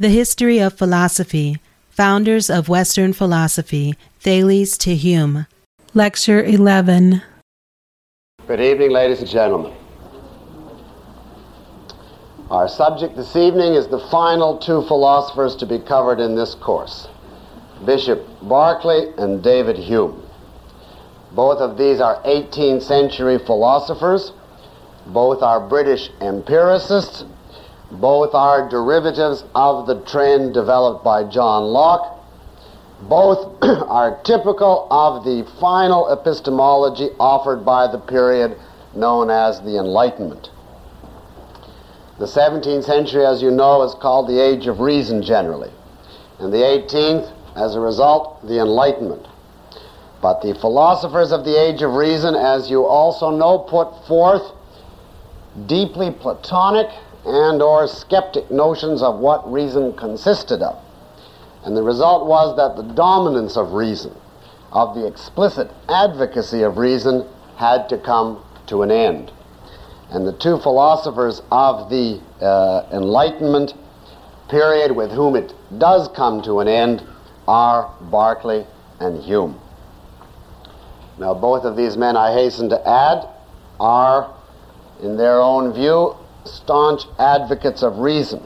The History of Philosophy, Founders of Western Philosophy, Thales to Hume. Lecture 11. Good evening, ladies and gentlemen. Our subject this evening is the final two philosophers to be covered in this course Bishop Berkeley and David Hume. Both of these are 18th century philosophers. Both are British empiricists. Both are derivatives of the trend developed by John Locke. Both are typical of the final epistemology offered by the period known as the Enlightenment. The 17th century, as you know, is called the Age of Reason generally, and the 18th, as a result, the Enlightenment. But the philosophers of the Age of Reason, as you also know, put forth deeply Platonic and or skeptic notions of what reason consisted of. And the result was that the dominance of reason, of the explicit advocacy of reason, had to come to an end. And the two philosophers of the uh, Enlightenment period with whom it does come to an end are Berkeley and Hume. Now, both of these men, I hasten to add, are, in their own view, staunch advocates of reason.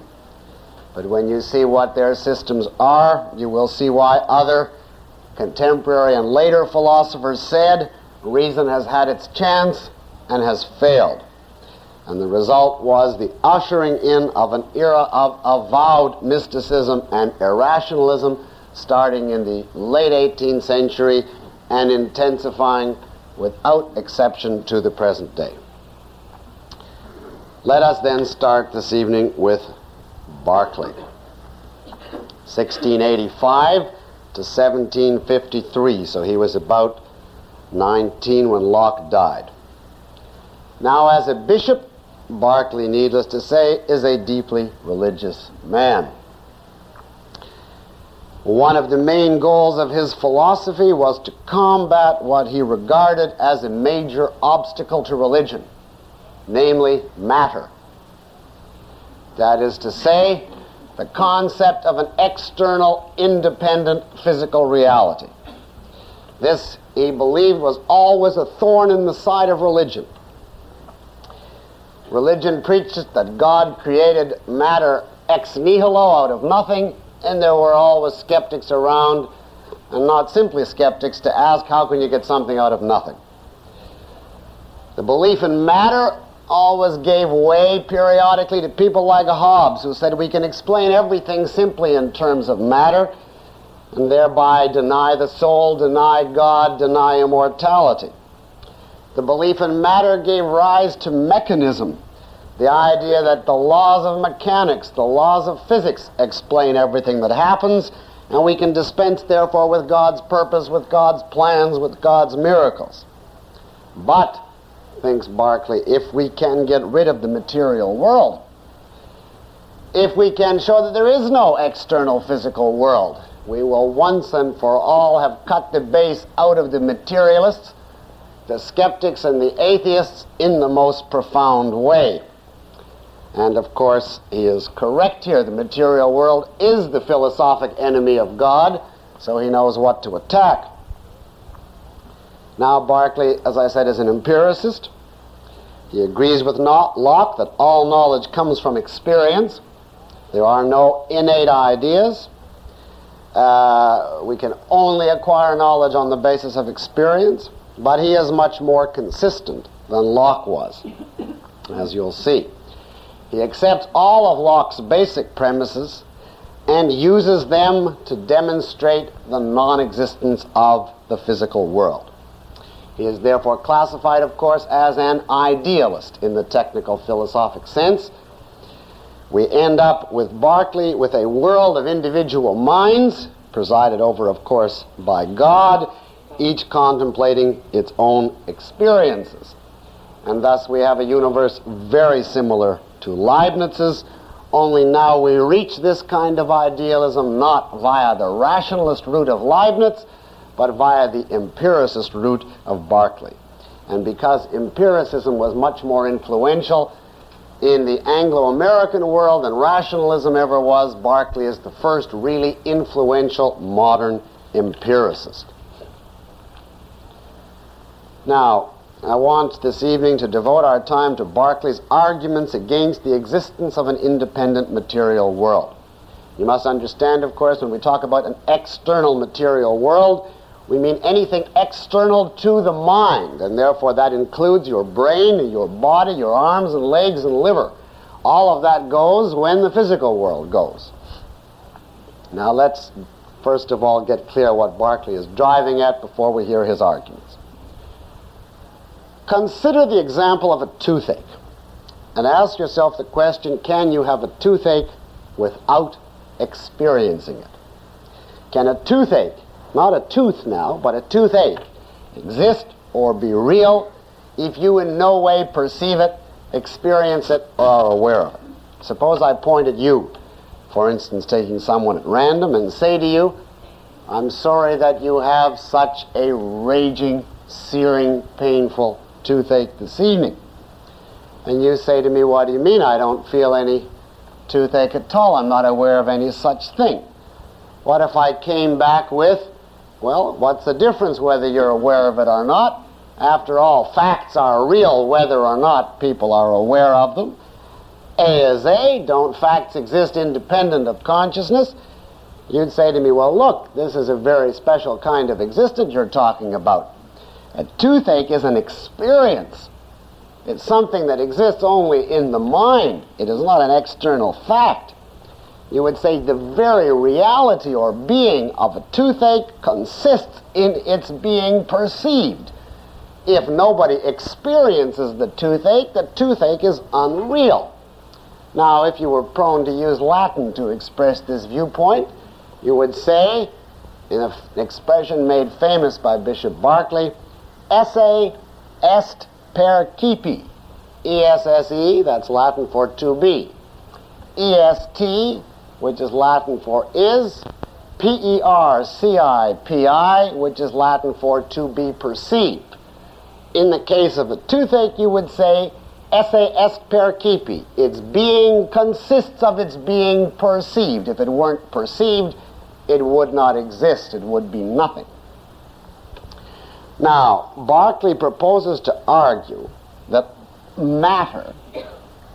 But when you see what their systems are, you will see why other contemporary and later philosophers said reason has had its chance and has failed. And the result was the ushering in of an era of avowed mysticism and irrationalism starting in the late 18th century and intensifying without exception to the present day. Let us then start this evening with Berkeley. 1685 to 1753, so he was about 19 when Locke died. Now, as a bishop, Berkeley, needless to say, is a deeply religious man. One of the main goals of his philosophy was to combat what he regarded as a major obstacle to religion, namely matter. That is to say, the concept of an external, independent physical reality. This, he believed, was always a thorn in the side of religion. Religion preaches that God created matter ex nihilo out of nothing, and there were always skeptics around, and not simply skeptics, to ask how can you get something out of nothing. The belief in matter always gave way periodically to people like Hobbes, who said we can explain everything simply in terms of matter, and thereby deny the soul, deny God, deny immortality. The belief in matter gave rise to mechanism, the idea that the laws of mechanics, the laws of physics explain everything that happens, and we can dispense, therefore, with God's purpose, with God's plans, with God's miracles. But, thinks Berkeley, if we can get rid of the material world, if we can show that there is no external physical world, we will once and for all have cut the base out of the materialists the skeptics and the atheists in the most profound way. And of course, he is correct here. The material world is the philosophic enemy of God, so he knows what to attack. Now, Berkeley, as I said, is an empiricist. He agrees with Locke that all knowledge comes from experience. There are no innate ideas. Uh, we can only acquire knowledge on the basis of experience. But he is much more consistent than Locke was, as you'll see. He accepts all of Locke's basic premises and uses them to demonstrate the non existence of the physical world. He is therefore classified, of course, as an idealist in the technical philosophic sense. We end up with Berkeley with a world of individual minds, presided over, of course, by God, each contemplating its own experiences. And thus we have a universe very similar to Leibniz's, only now we reach this kind of idealism not via the rationalist route of Leibniz, but via the empiricist route of Berkeley. And because empiricism was much more influential in the Anglo American world than rationalism ever was, Berkeley is the first really influential modern empiricist. Now, I want this evening to devote our time to Berkeley's arguments against the existence of an independent material world. You must understand, of course, when we talk about an external material world, we mean anything external to the mind, and therefore that includes your brain, your body, your arms and legs and liver. All of that goes when the physical world goes. Now let's first of all get clear what Berkeley is driving at before we hear his arguments. Consider the example of a toothache and ask yourself the question can you have a toothache without experiencing it? Can a toothache, not a tooth now, but a toothache, exist or be real if you in no way perceive it, experience it, or are aware of it? Suppose I point at you, for instance, taking someone at random, and say to you, I'm sorry that you have such a raging, searing, painful toothache this evening. And you say to me, What do you mean I don't feel any toothache at all? I'm not aware of any such thing. What if I came back with, Well, what's the difference whether you're aware of it or not? After all, facts are real whether or not people are aware of them. A is A. Don't facts exist independent of consciousness? You'd say to me, Well, look, this is a very special kind of existence you're talking about. A toothache is an experience. It's something that exists only in the mind. It is not an external fact. You would say the very reality or being of a toothache consists in its being perceived. If nobody experiences the toothache, the toothache is unreal. Now, if you were prone to use Latin to express this viewpoint, you would say, in an expression made famous by Bishop Berkeley, esse est percipi. E-S-S-E, that's Latin for to be. E-S-T, which is Latin for is. P-E-R-C-I-P-I, which is Latin for to be perceived. In the case of a toothache, you would say est percipi. Its being consists of its being perceived. If it weren't perceived, it would not exist. It would be nothing. Now, Berkeley proposes to argue that matter,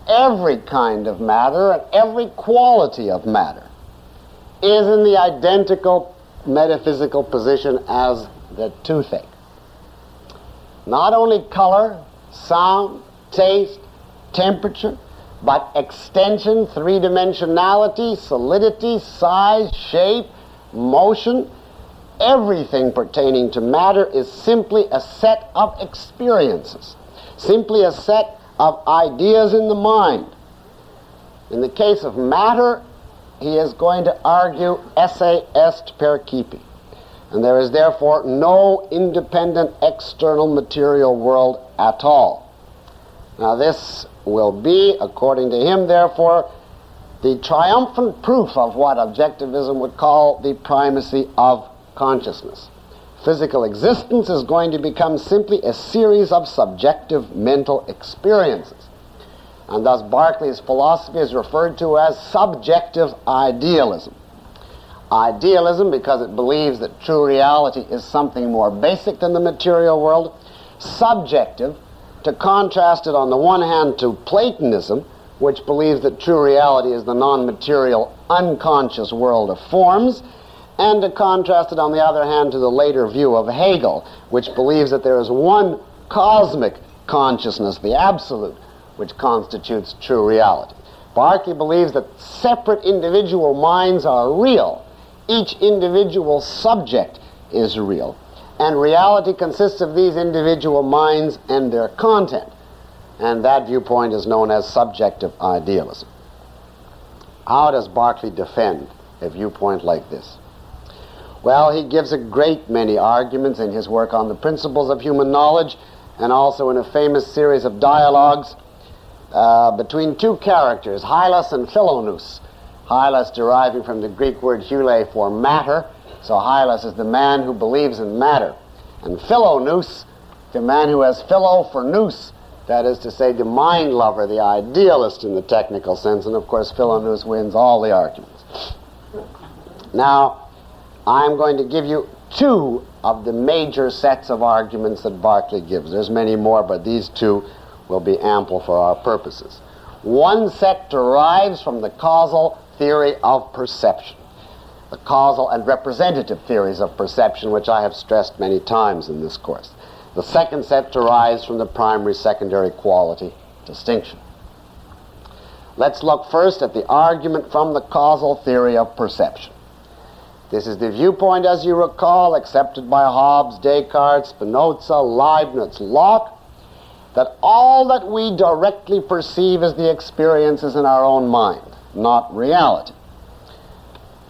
every kind of matter and every quality of matter, is in the identical metaphysical position as the toothache. Not only color, sound, taste, temperature, but extension, three dimensionality, solidity, size, shape, motion, everything pertaining to matter is simply a set of experiences, simply a set of ideas in the mind. In the case of matter, he is going to argue esse est percipi. And there is therefore no independent external material world at all. Now, this will be, according to him, therefore, the triumphant proof of what objectivism would call the primacy of consciousness. Physical existence is going to become simply a series of subjective mental experiences. And thus, Berkeley's philosophy is referred to as subjective idealism. Idealism, because it believes that true reality is something more basic than the material world. Subjective, to contrast it on the one hand to Platonism, which believes that true reality is the non material, unconscious world of forms and to contrast it, on the other hand, to the later view of Hegel, which believes that there is one cosmic consciousness, the absolute, which constitutes true reality. Berkeley believes that separate individual minds are real. Each individual subject is real. And reality consists of these individual minds and their content. And that viewpoint is known as subjective idealism. How does Berkeley defend a viewpoint like this? Well, he gives a great many arguments in his work on the principles of human knowledge and also in a famous series of dialogues uh, between two characters, Hylas and Philonous. Hylas deriving from the Greek word hule for matter, so Hylas is the man who believes in matter. And Philonous, the man who has philo for nous, That is to say, the mind lover, the idealist in the technical sense, and of course Philonous wins all the arguments. Now, I'm going to give you two of the major sets of arguments that Berkeley gives. There's many more, but these two will be ample for our purposes. One set derives from the causal theory of perception, the causal and representative theories of perception, which I have stressed many times in this course. The second set derives from the primary secondary quality distinction. Let's look first at the argument from the causal theory of perception. This is the viewpoint, as you recall, accepted by Hobbes, Descartes, Spinoza, Leibniz, Locke, that all that we directly perceive is the experiences in our own mind, not reality.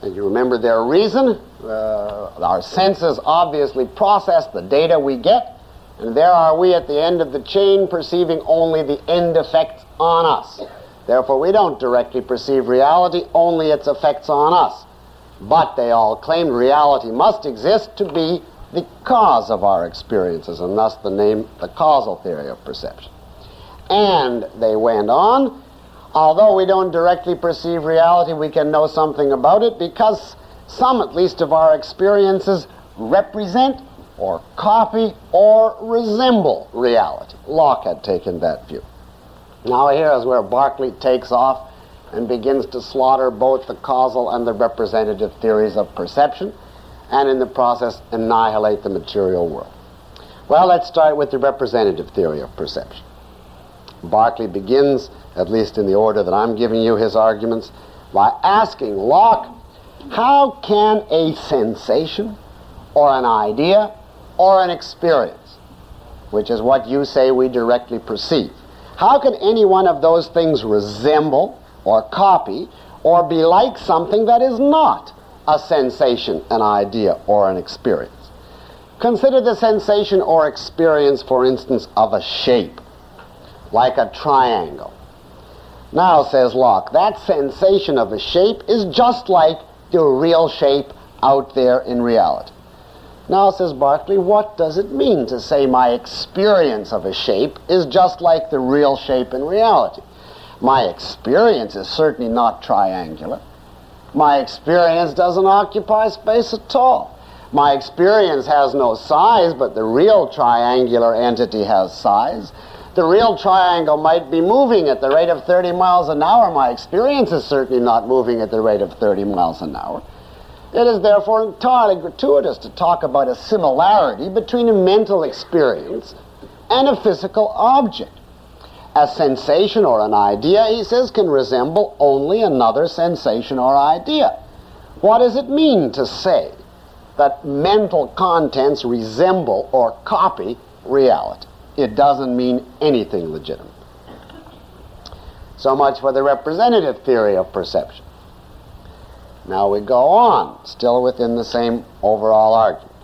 And you remember their reason? Uh, our senses obviously process the data we get, and there are we at the end of the chain perceiving only the end effects on us. Therefore, we don't directly perceive reality, only its effects on us. But they all claimed reality must exist to be the cause of our experiences, and thus the name, the causal theory of perception. And they went on, although we don't directly perceive reality, we can know something about it because some, at least, of our experiences represent or copy or resemble reality. Locke had taken that view. Now, here is where Berkeley takes off and begins to slaughter both the causal and the representative theories of perception, and in the process annihilate the material world. Well, let's start with the representative theory of perception. Berkeley begins, at least in the order that I'm giving you his arguments, by asking Locke, how can a sensation or an idea or an experience, which is what you say we directly perceive, how can any one of those things resemble or copy or be like something that is not a sensation, an idea, or an experience. Consider the sensation or experience, for instance, of a shape, like a triangle. Now, says Locke, that sensation of a shape is just like the real shape out there in reality. Now, says Berkeley, what does it mean to say my experience of a shape is just like the real shape in reality? My experience is certainly not triangular. My experience doesn't occupy space at all. My experience has no size, but the real triangular entity has size. The real triangle might be moving at the rate of 30 miles an hour. My experience is certainly not moving at the rate of 30 miles an hour. It is therefore entirely gratuitous to talk about a similarity between a mental experience and a physical object. A sensation or an idea, he says, can resemble only another sensation or idea. What does it mean to say that mental contents resemble or copy reality? It doesn't mean anything legitimate. So much for the representative theory of perception. Now we go on, still within the same overall argument.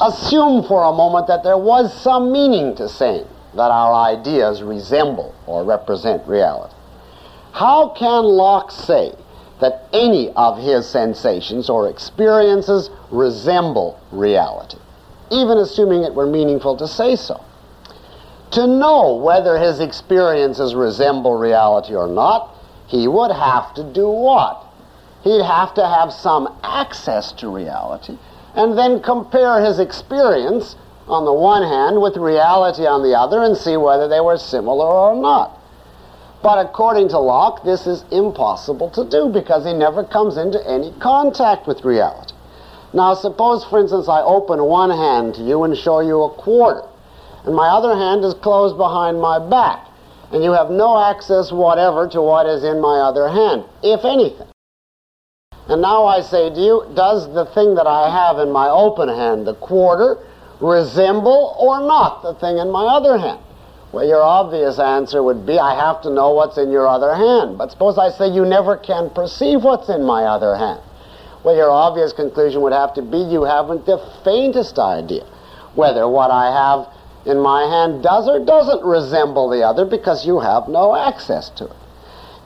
Assume for a moment that there was some meaning to saying that our ideas resemble or represent reality. How can Locke say that any of his sensations or experiences resemble reality, even assuming it were meaningful to say so? To know whether his experiences resemble reality or not, he would have to do what? He'd have to have some access to reality and then compare his experience on the one hand with reality on the other and see whether they were similar or not. But according to Locke, this is impossible to do because he never comes into any contact with reality. Now, suppose, for instance, I open one hand to you and show you a quarter, and my other hand is closed behind my back, and you have no access whatever to what is in my other hand, if anything. And now I say to you, does the thing that I have in my open hand, the quarter, resemble or not the thing in my other hand? Well, your obvious answer would be, I have to know what's in your other hand. But suppose I say you never can perceive what's in my other hand. Well, your obvious conclusion would have to be you haven't the faintest idea whether what I have in my hand does or doesn't resemble the other because you have no access to it.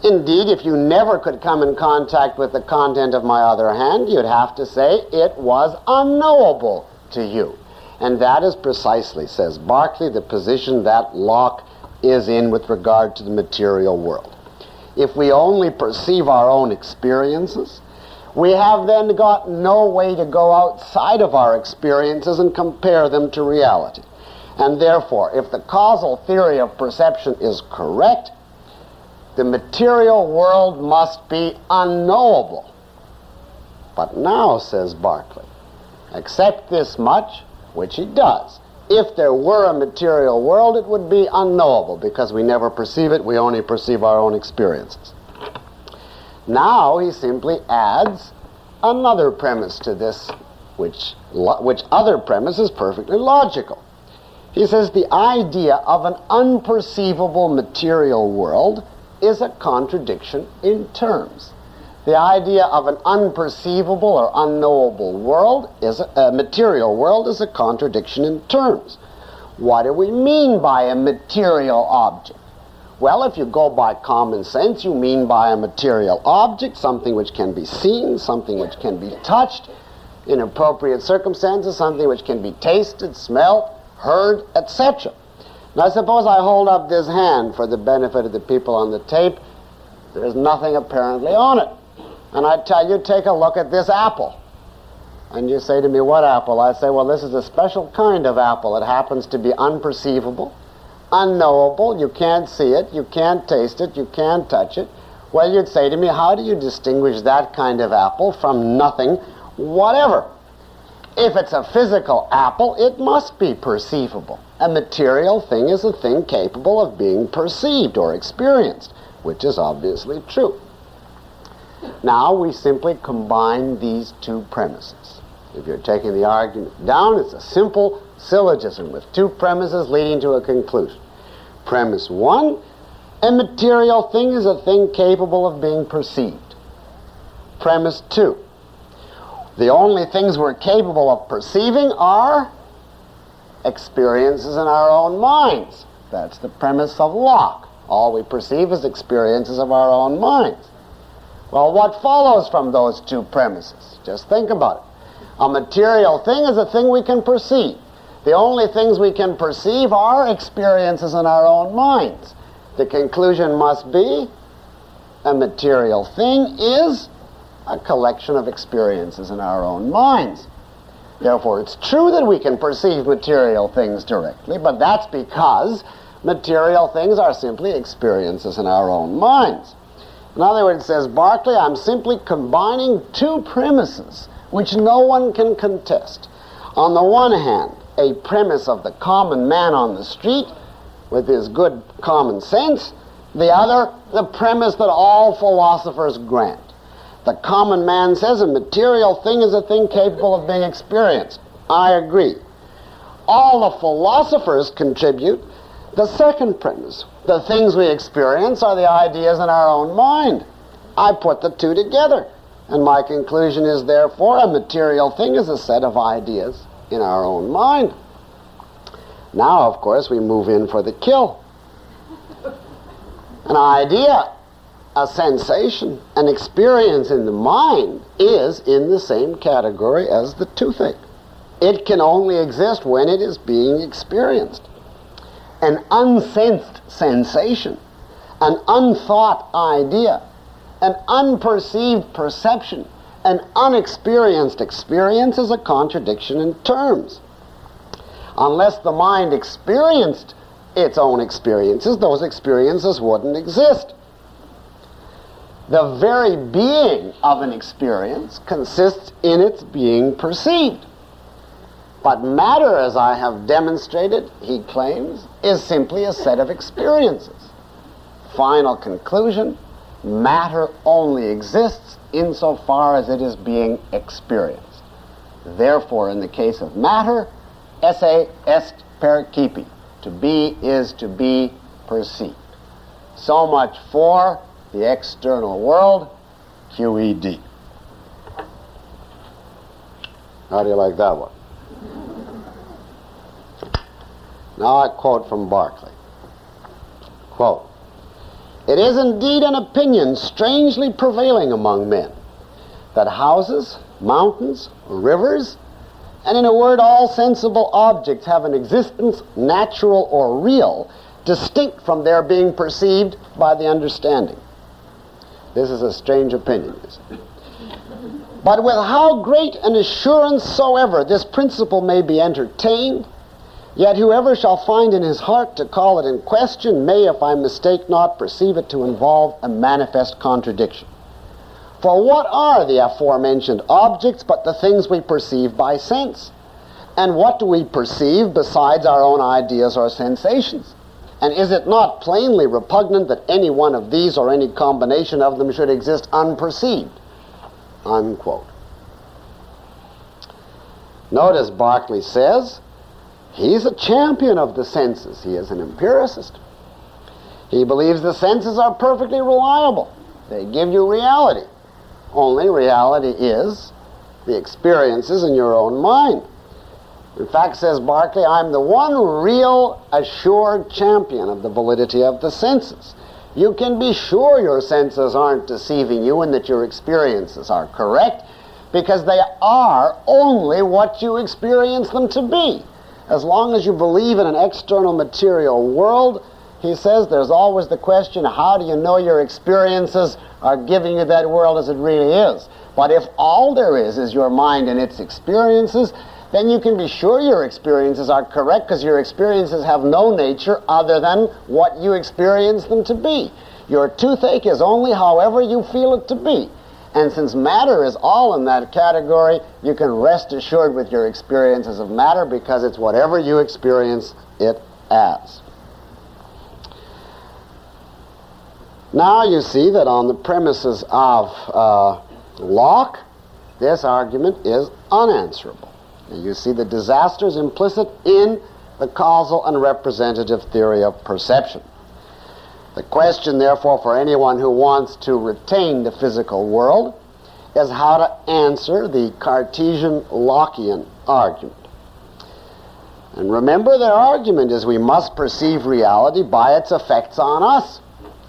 Indeed, if you never could come in contact with the content of my other hand, you'd have to say it was unknowable to you. And that is precisely, says Berkeley, the position that Locke is in with regard to the material world. If we only perceive our own experiences, we have then got no way to go outside of our experiences and compare them to reality. And therefore, if the causal theory of perception is correct, the material world must be unknowable. But now, says Berkeley, accept this much, which he does. If there were a material world, it would be unknowable because we never perceive it, we only perceive our own experiences. Now he simply adds another premise to this, which, which other premise is perfectly logical. He says the idea of an unperceivable material world is a contradiction in terms. The idea of an unperceivable or unknowable world is a, a material world is a contradiction in terms. What do we mean by a material object? Well, if you go by common sense, you mean by a material object something which can be seen, something which can be touched in appropriate circumstances, something which can be tasted, smelled, heard, etc. Now, suppose I hold up this hand for the benefit of the people on the tape. There's nothing apparently on it. And I tell you, take a look at this apple. And you say to me, what apple? I say, well, this is a special kind of apple. It happens to be unperceivable, unknowable. You can't see it, you can't taste it, you can't touch it. Well, you'd say to me, how do you distinguish that kind of apple from nothing whatever? If it's a physical apple, it must be perceivable. A material thing is a thing capable of being perceived or experienced, which is obviously true. Now we simply combine these two premises. If you're taking the argument down, it's a simple syllogism with two premises leading to a conclusion. Premise one, a material thing is a thing capable of being perceived. Premise two, the only things we're capable of perceiving are experiences in our own minds. That's the premise of Locke. All we perceive is experiences of our own minds. Well, what follows from those two premises? Just think about it. A material thing is a thing we can perceive. The only things we can perceive are experiences in our own minds. The conclusion must be a material thing is a collection of experiences in our own minds. Therefore, it's true that we can perceive material things directly, but that's because material things are simply experiences in our own minds. In other words, says Berkeley, I'm simply combining two premises which no one can contest. On the one hand, a premise of the common man on the street with his good common sense, the other, the premise that all philosophers grant. The common man says a material thing is a thing capable of being experienced. I agree. All the philosophers contribute the second premise. The things we experience are the ideas in our own mind. I put the two together. And my conclusion is, therefore, a material thing is a set of ideas in our own mind. Now, of course, we move in for the kill. An idea a sensation, an experience in the mind, is in the same category as the toothache. It can only exist when it is being experienced. An unsensed sensation, an unthought idea, an unperceived perception, an unexperienced experience is a contradiction in terms. Unless the mind experienced its own experiences, those experiences wouldn't exist. The very being of an experience consists in its being perceived. But matter, as I have demonstrated, he claims, is simply a set of experiences. Final conclusion matter only exists insofar as it is being experienced. Therefore, in the case of matter, esse est percipi. To be is to be perceived. So much for the external world, QED. How do you like that one? Now I quote from Berkeley. Quote, It is indeed an opinion strangely prevailing among men that houses, mountains, rivers, and in a word, all sensible objects have an existence, natural or real, distinct from their being perceived by the understanding. This is a strange opinion. But with how great an assurance soever this principle may be entertained, yet whoever shall find in his heart to call it in question may, if I mistake not, perceive it to involve a manifest contradiction. For what are the aforementioned objects but the things we perceive by sense? And what do we perceive besides our own ideas or sensations? And is it not plainly repugnant that any one of these or any combination of them should exist unperceived? Unquote. Notice Berkeley says he's a champion of the senses. He is an empiricist. He believes the senses are perfectly reliable. They give you reality. Only reality is the experiences in your own mind. In fact, says Berkeley, I'm the one real assured champion of the validity of the senses. You can be sure your senses aren't deceiving you and that your experiences are correct because they are only what you experience them to be. As long as you believe in an external material world, he says there's always the question how do you know your experiences are giving you that world as it really is? But if all there is is your mind and its experiences, then you can be sure your experiences are correct because your experiences have no nature other than what you experience them to be. Your toothache is only however you feel it to be. And since matter is all in that category, you can rest assured with your experiences of matter because it's whatever you experience it as. Now you see that on the premises of uh, Locke, this argument is unanswerable. You see the disasters implicit in the causal and representative theory of perception. The question, therefore, for anyone who wants to retain the physical world is how to answer the Cartesian Lockean argument. And remember, their argument is we must perceive reality by its effects on us.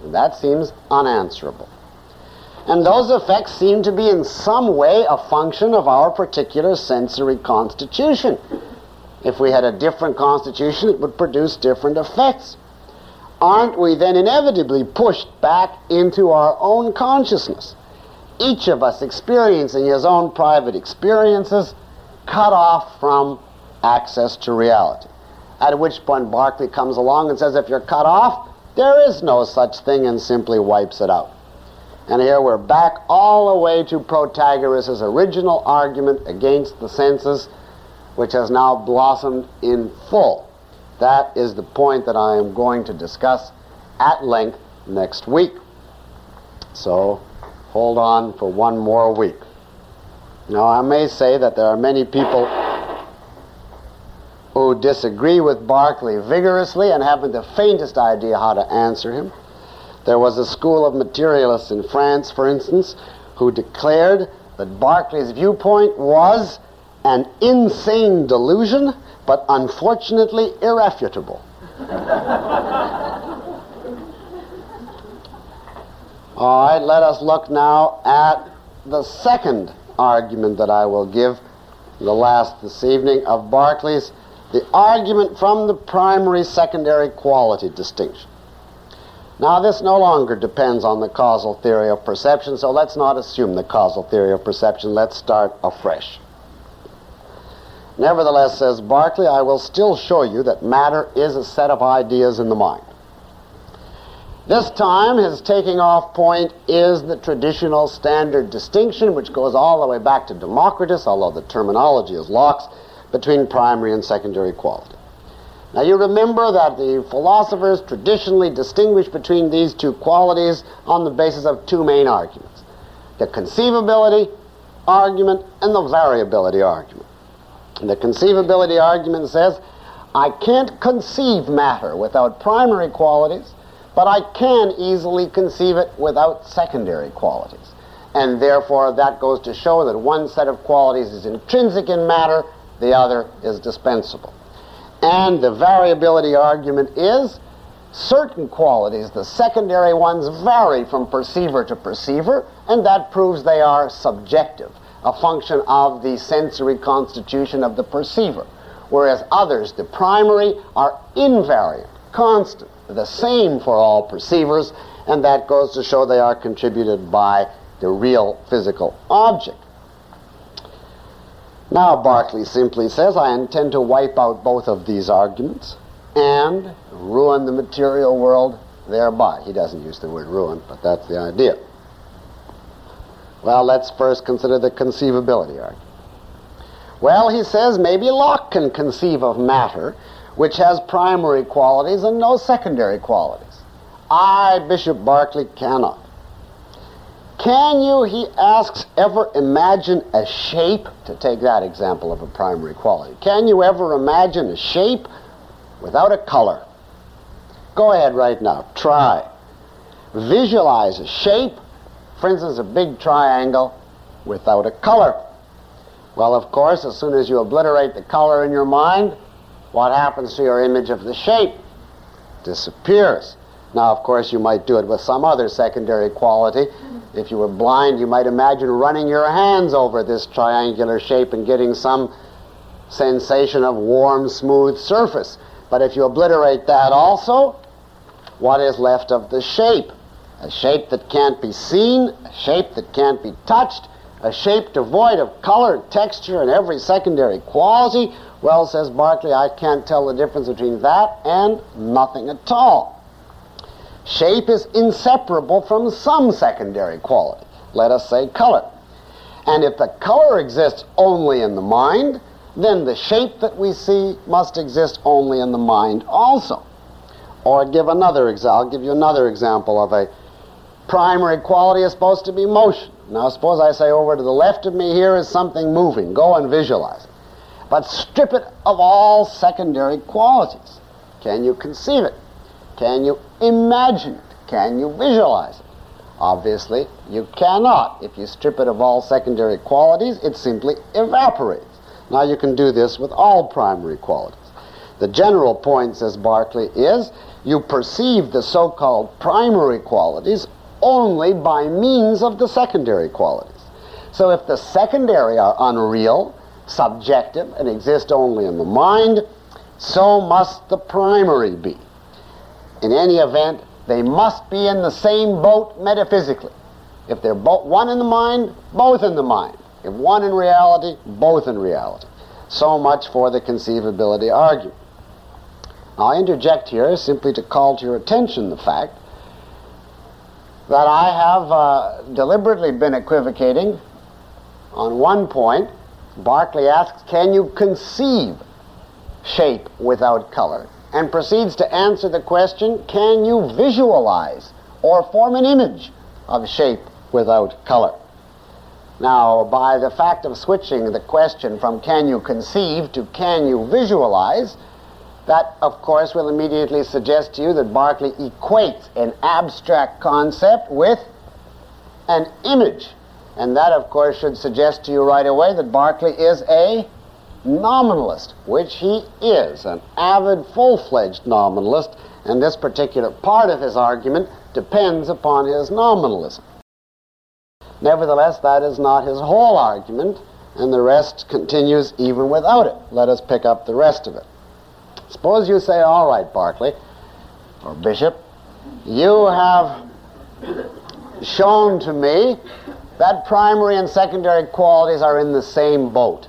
And that seems unanswerable. And those effects seem to be in some way a function of our particular sensory constitution. If we had a different constitution, it would produce different effects. Aren't we then inevitably pushed back into our own consciousness? Each of us experiencing his own private experiences, cut off from access to reality. At which point Berkeley comes along and says, if you're cut off, there is no such thing, and simply wipes it out. And here we're back all the way to Protagoras' original argument against the senses, which has now blossomed in full. That is the point that I am going to discuss at length next week. So hold on for one more week. Now, I may say that there are many people who disagree with Berkeley vigorously and haven't the faintest idea how to answer him. There was a school of materialists in France, for instance, who declared that Berkeley's viewpoint was an insane delusion, but unfortunately irrefutable. All right, let us look now at the second argument that I will give, the last this evening, of Berkeley's, the argument from the primary secondary quality distinction. Now, this no longer depends on the causal theory of perception, so let's not assume the causal theory of perception. Let's start afresh. Nevertheless, says Berkeley, I will still show you that matter is a set of ideas in the mind. This time, his taking off point is the traditional standard distinction, which goes all the way back to Democritus, although the terminology is Locke's, between primary and secondary quality. Now you remember that the philosophers traditionally distinguish between these two qualities on the basis of two main arguments the conceivability argument and the variability argument. The conceivability argument says, I can't conceive matter without primary qualities, but I can easily conceive it without secondary qualities. And therefore, that goes to show that one set of qualities is intrinsic in matter, the other is dispensable. And the variability argument is certain qualities, the secondary ones, vary from perceiver to perceiver, and that proves they are subjective, a function of the sensory constitution of the perceiver. Whereas others, the primary, are invariant, constant. the same for all perceivers, and that goes to show they are contributed by the real physical object. Now, Berkeley simply says, I intend to wipe out both of these arguments and ruin the material world thereby. He doesn't use the word ruin, but that's the idea. Well, let's first consider the conceivability argument. Well, he says maybe Locke can conceive of matter which has primary qualities and no secondary qualities. I, Bishop Berkeley, cannot. Can you, he asks, ever imagine a shape, to take that example of a primary quality, can you ever imagine a shape without a color? Go ahead right now, try. Visualize a shape, for instance, a big triangle without a color. Well, of course, as soon as you obliterate the color in your mind, what happens to your image of the shape? Disappears. Now, of course, you might do it with some other secondary quality. If you were blind, you might imagine running your hands over this triangular shape and getting some sensation of warm, smooth surface. But if you obliterate that also, what is left of the shape? A shape that can't be seen, a shape that can't be touched, a shape devoid of color, texture, and every secondary quality. Well, says Berkeley, I can't tell the difference between that and nothing at all. Shape is inseparable from some secondary quality, let us say color. And if the color exists only in the mind, then the shape that we see must exist only in the mind also. Or give another example, I'll give you another example of a primary quality is supposed to be motion. Now suppose I say over to the left of me here is something moving. Go and visualize it. But strip it of all secondary qualities. Can you conceive it? Can you imagine it? Can you visualize it? Obviously, you cannot. If you strip it of all secondary qualities, it simply evaporates. Now, you can do this with all primary qualities. The general point, says Berkeley, is you perceive the so called primary qualities only by means of the secondary qualities. So, if the secondary are unreal, subjective, and exist only in the mind, so must the primary be. In any event, they must be in the same boat metaphysically. If they're both one in the mind, both in the mind. If one in reality, both in reality. So much for the conceivability argument. I interject here simply to call to your attention the fact that I have uh, deliberately been equivocating on one point. Berkeley asks, Can you conceive shape without color? and proceeds to answer the question can you visualize or form an image of shape without color? Now, by the fact of switching the question from can you conceive to can you visualize, that of course will immediately suggest to you that Berkeley equates an abstract concept with an image. And that of course should suggest to you right away that Berkeley is a nominalist, which he is, an avid, full fledged nominalist, and this particular part of his argument depends upon his nominalism. Nevertheless, that is not his whole argument, and the rest continues even without it. Let us pick up the rest of it. Suppose you say, All right, Berkeley, or Bishop, you have shown to me that primary and secondary qualities are in the same boat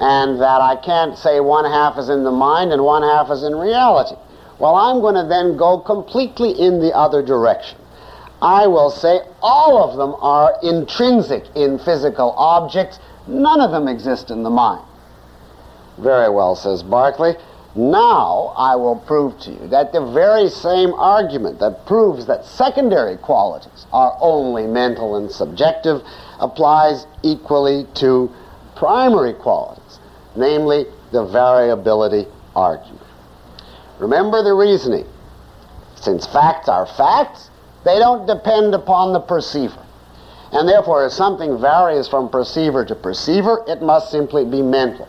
and that I can't say one half is in the mind and one half is in reality. Well, I'm going to then go completely in the other direction. I will say all of them are intrinsic in physical objects, none of them exist in the mind. Very well, says Berkeley. Now I will prove to you that the very same argument that proves that secondary qualities are only mental and subjective applies equally to primary qualities namely the variability argument. Remember the reasoning. Since facts are facts, they don't depend upon the perceiver. And therefore, if something varies from perceiver to perceiver, it must simply be mental.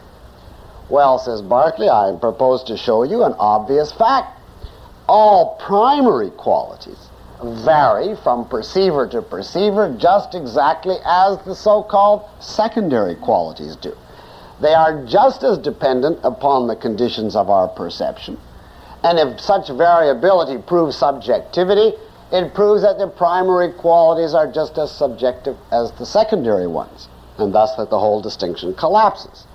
Well, says Berkeley, I propose to show you an obvious fact. All primary qualities vary from perceiver to perceiver just exactly as the so called secondary qualities do. They are just as dependent upon the conditions of our perception And if such variability proves subjectivity, it proves that the primary qualities are just as subjective as the secondary ones, and thus that the whole distinction collapses.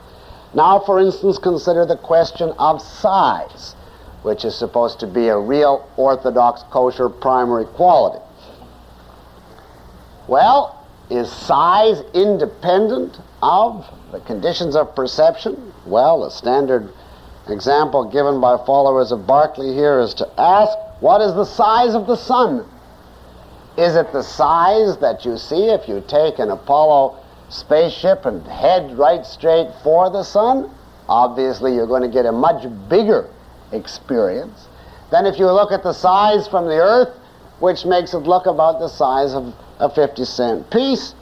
Now, for instance, consider the question of size, which is supposed to be a real orthodox kosher primary quality. Well, is size independent of the conditions of perception? Well, the standard example given by followers of Berkeley here is to ask what is the size of the sun? Is it the size that you see if you take an Apollo spaceship and head right straight for the sun? Obviously, you're going to get a much bigger experience than if you look at the size from the Earth, which makes it look about the size of a 50 cent piece.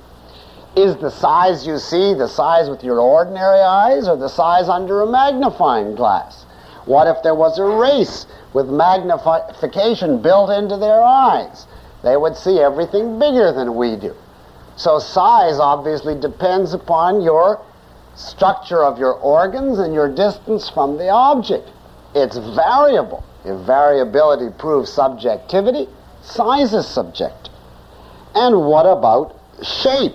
Is the size you see the size with your ordinary eyes or the size under a magnifying glass? What if there was a race with magnification built into their eyes? They would see everything bigger than we do. So size obviously depends upon your structure of your organs and your distance from the object. It's variable. If variability proves subjectivity, size is subjective. And what about shape?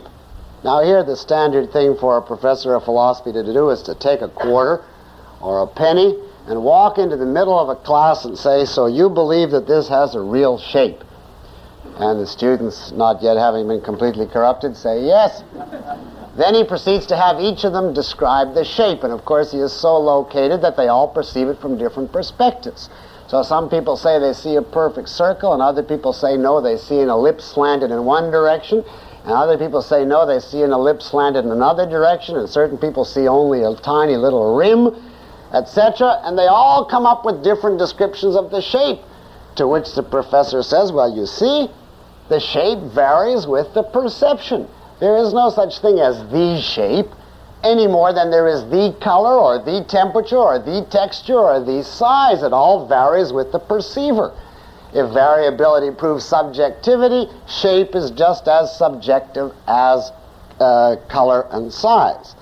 Now, here, the standard thing for a professor of philosophy to do is to take a quarter or a penny and walk into the middle of a class and say, So you believe that this has a real shape? And the students, not yet having been completely corrupted, say, Yes. then he proceeds to have each of them describe the shape. And of course, he is so located that they all perceive it from different perspectives. So some people say they see a perfect circle, and other people say no, they see an ellipse slanted in one direction, and other people say no, they see an ellipse slanted in another direction, and certain people see only a tiny little rim, etc. And they all come up with different descriptions of the shape, to which the professor says, well, you see, the shape varies with the perception. There is no such thing as the shape any more than there is the color or the temperature or the texture or the size. It all varies with the perceiver. If variability proves subjectivity, shape is just as subjective as uh, color and size.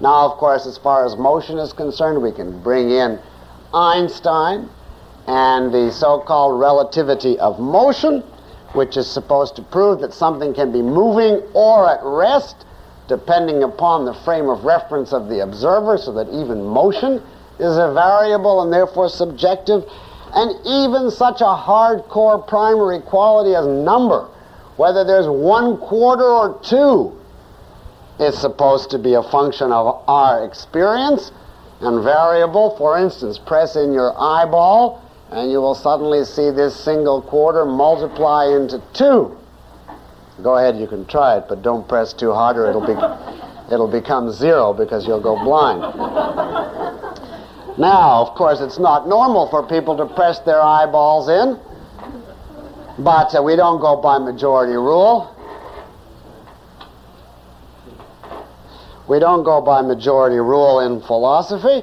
Now, of course, as far as motion is concerned, we can bring in Einstein and the so called relativity of motion, which is supposed to prove that something can be moving or at rest depending upon the frame of reference of the observer, so that even motion is a variable and therefore subjective. And even such a hardcore primary quality as number, whether there's one quarter or two, is supposed to be a function of our experience and variable. For instance, press in your eyeball and you will suddenly see this single quarter multiply into two. Go ahead, you can try it, but don't press too hard or it'll, be, it'll become zero because you'll go blind. Now, of course, it's not normal for people to press their eyeballs in, but uh, we don't go by majority rule. We don't go by majority rule in philosophy.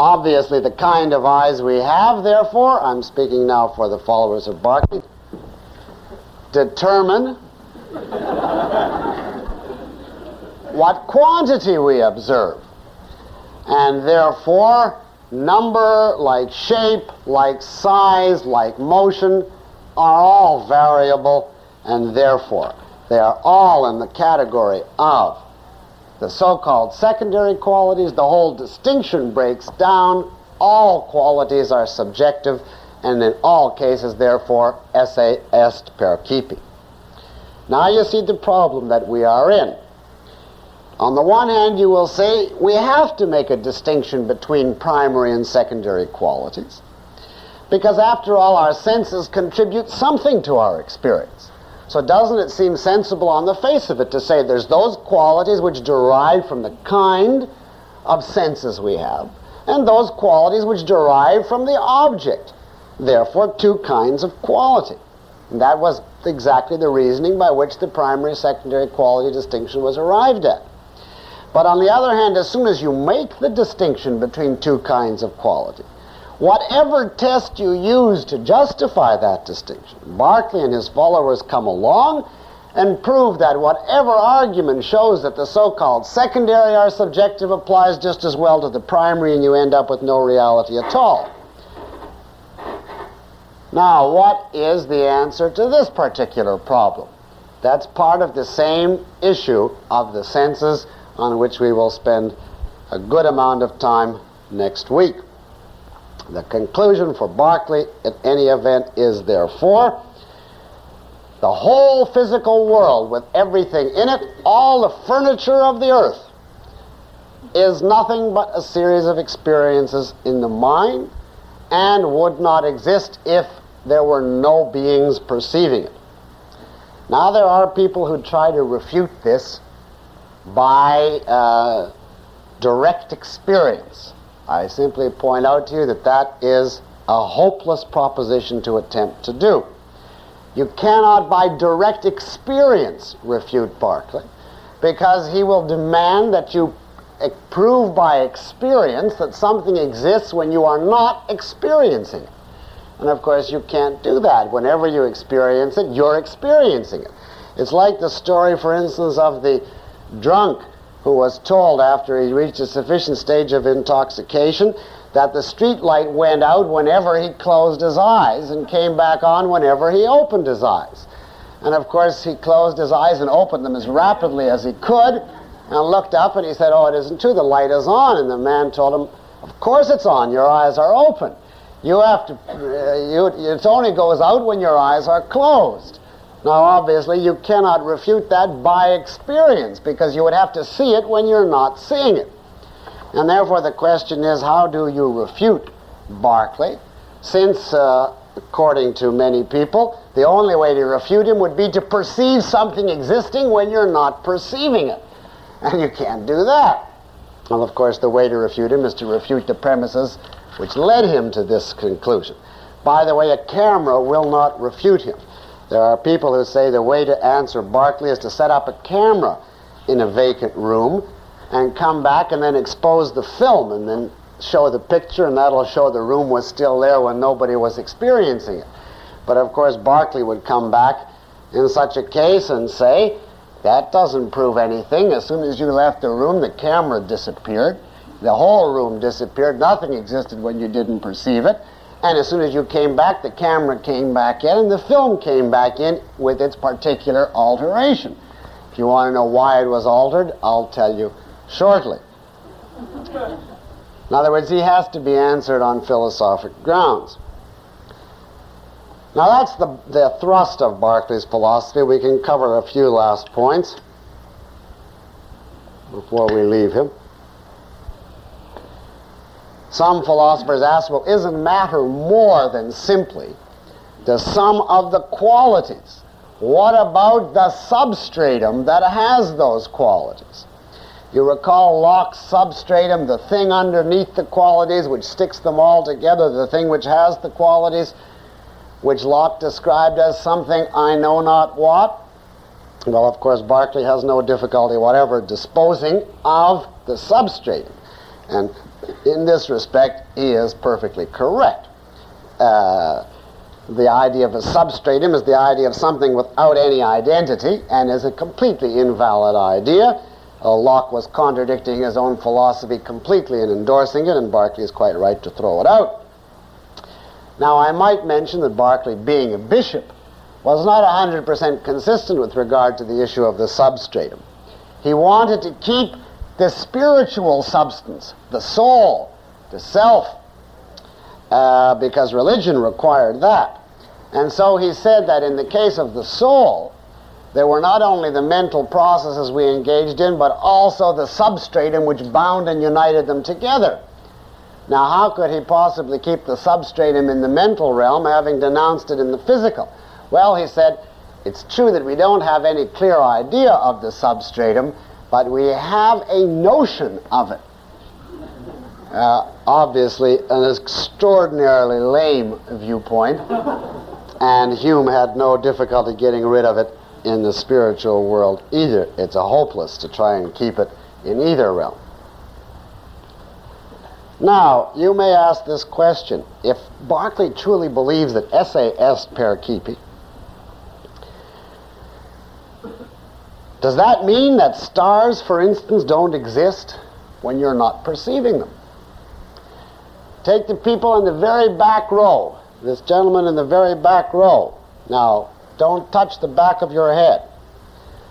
Obviously, the kind of eyes we have, therefore, I'm speaking now for the followers of Berkeley, determine what quantity we observe. And therefore, number, like shape, like size, like motion, are all variable, and therefore, they are all in the category of the so called secondary qualities. The whole distinction breaks down. All qualities are subjective and in all cases, therefore, esse est percipi. Now you see the problem that we are in. On the one hand, you will say we have to make a distinction between primary and secondary qualities, because after all, our senses contribute something to our experience. So doesn't it seem sensible on the face of it to say there's those qualities which derive from the kind of senses we have, and those qualities which derive from the object therefore two kinds of quality. And that was exactly the reasoning by which the primary secondary quality distinction was arrived at. But on the other hand, as soon as you make the distinction between two kinds of quality, whatever test you use to justify that distinction, Berkeley and his followers come along and prove that whatever argument shows that the so-called secondary are subjective applies just as well to the primary and you end up with no reality at all. Now, what is the answer to this particular problem? That's part of the same issue of the senses on which we will spend a good amount of time next week. The conclusion for Berkeley, at any event, is therefore the whole physical world with everything in it, all the furniture of the earth, is nothing but a series of experiences in the mind and would not exist if there were no beings perceiving it. Now, there are people who try to refute this by uh, direct experience. I simply point out to you that that is a hopeless proposition to attempt to do. You cannot, by direct experience, refute Berkeley, because he will demand that you prove by experience that something exists when you are not experiencing it. And of course, you can't do that. Whenever you experience it, you're experiencing it. It's like the story, for instance, of the drunk who was told after he reached a sufficient stage of intoxication that the street light went out whenever he closed his eyes and came back on whenever he opened his eyes. And of course, he closed his eyes and opened them as rapidly as he could and looked up and he said, Oh, it isn't true, the light is on. And the man told him, Of course it's on, your eyes are open. You have to, uh, you, it only goes out when your eyes are closed. Now, obviously, you cannot refute that by experience because you would have to see it when you're not seeing it. And therefore, the question is how do you refute Berkeley? Since, uh, according to many people, the only way to refute him would be to perceive something existing when you're not perceiving it. And you can't do that. Well, of course, the way to refute him is to refute the premises which led him to this conclusion. By the way, a camera will not refute him. There are people who say the way to answer Berkeley is to set up a camera in a vacant room and come back and then expose the film and then show the picture and that'll show the room was still there when nobody was experiencing it. But of course, Berkeley would come back in such a case and say, that doesn't prove anything. As soon as you left the room, the camera disappeared. The whole room disappeared. Nothing existed when you didn't perceive it. And as soon as you came back, the camera came back in and the film came back in with its particular alteration. If you want to know why it was altered, I'll tell you shortly. In other words, he has to be answered on philosophic grounds. Now, that's the, the thrust of Berkeley's philosophy. We can cover a few last points before we leave him. Some philosophers ask, well, isn't matter more than simply the sum of the qualities? What about the substratum that has those qualities? You recall Locke's substratum, the thing underneath the qualities which sticks them all together, the thing which has the qualities, which Locke described as something I know not what? Well, of course, Berkeley has no difficulty whatever disposing of the substratum. And in this respect, he is perfectly correct. Uh, the idea of a substratum is the idea of something without any identity and is a completely invalid idea. Uh, Locke was contradicting his own philosophy completely and endorsing it, and Berkeley is quite right to throw it out. Now, I might mention that Berkeley, being a bishop, was not 100% consistent with regard to the issue of the substratum. He wanted to keep the spiritual substance, the soul, the self, uh, because religion required that. And so he said that in the case of the soul, there were not only the mental processes we engaged in, but also the substratum which bound and united them together. Now, how could he possibly keep the substratum in the mental realm, having denounced it in the physical? Well, he said, it's true that we don't have any clear idea of the substratum, but we have a notion of it. Uh, obviously, an extraordinarily lame viewpoint, and Hume had no difficulty getting rid of it in the spiritual world either. It's a hopeless to try and keep it in either realm. Now, you may ask this question. If Berkeley truly believes that esse est Does that mean that stars, for instance, don't exist when you're not perceiving them? Take the people in the very back row. this gentleman in the very back row. Now, don't touch the back of your head.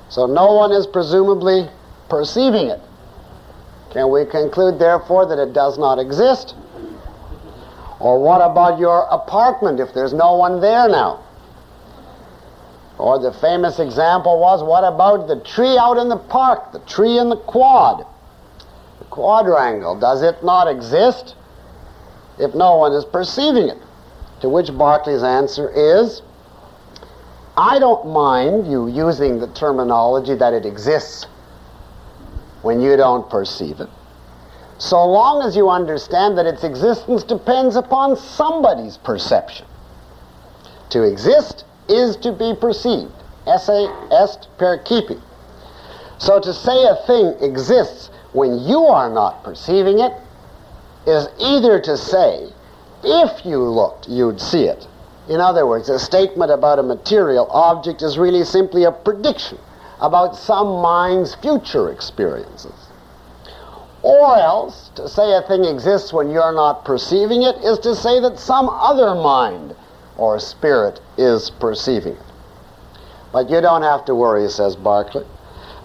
So no one is presumably perceiving it. Can we conclude, therefore, that it does not exist? Or what about your apartment if there's no one there now? Or the famous example was what about the tree out in the park, the tree in the quad, the quadrangle? Does it not exist if no one is perceiving it? To which Berkeley's answer is I don't mind you using the terminology that it exists when you don't perceive it, so long as you understand that its existence depends upon somebody's perception. To exist is to be perceived. Esse est percipi. So to say a thing exists when you are not perceiving it is either to say, if you looked, you'd see it. In other words, a statement about a material object is really simply a prediction about some mind's future experiences. Or else, to say a thing exists when you're not perceiving it is to say that some other mind or spirit is perceiving it. But you don't have to worry, says Berkeley,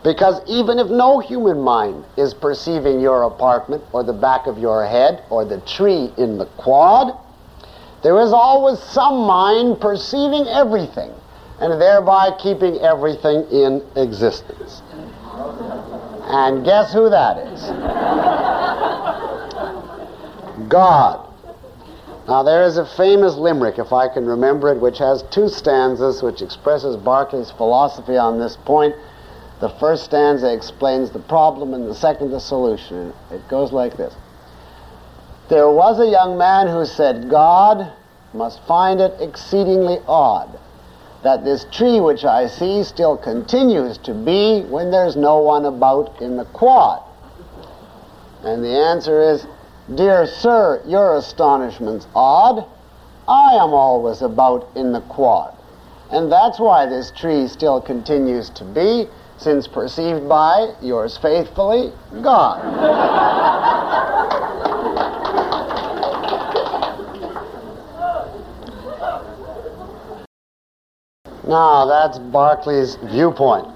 because even if no human mind is perceiving your apartment or the back of your head or the tree in the quad, there is always some mind perceiving everything and thereby keeping everything in existence. And guess who that is? God. Now, there is a famous limerick, if I can remember it, which has two stanzas which expresses Berkeley's philosophy on this point. The first stanza explains the problem, and the second, the solution. It goes like this There was a young man who said, God must find it exceedingly odd that this tree which I see still continues to be when there's no one about in the quad? And the answer is, Dear sir, your astonishment's odd. I am always about in the quad. And that's why this tree still continues to be, since perceived by yours faithfully, God. Now, that's Berkeley's viewpoint.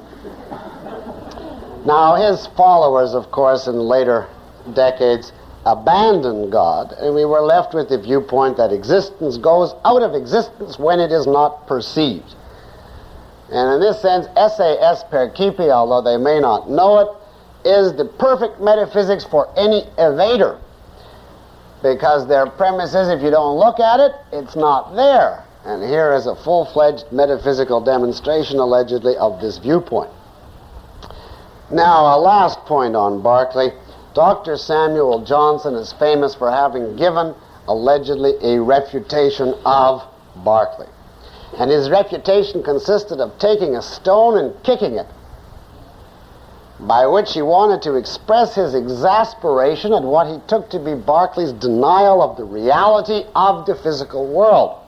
Now, his followers, of course, in later decades abandoned God, and we were left with the viewpoint that existence goes out of existence when it is not perceived. And in this sense, esse est percipi, although they may not know it, is the perfect metaphysics for any evader. Because their premise is if you don't look at it, it's not there. And here is a full fledged metaphysical demonstration, allegedly, of this viewpoint. Now, a last point on Berkeley. Dr. Samuel Johnson is famous for having given, allegedly, a refutation of Berkeley. And his refutation consisted of taking a stone and kicking it, by which he wanted to express his exasperation at what he took to be Berkeley's denial of the reality of the physical world.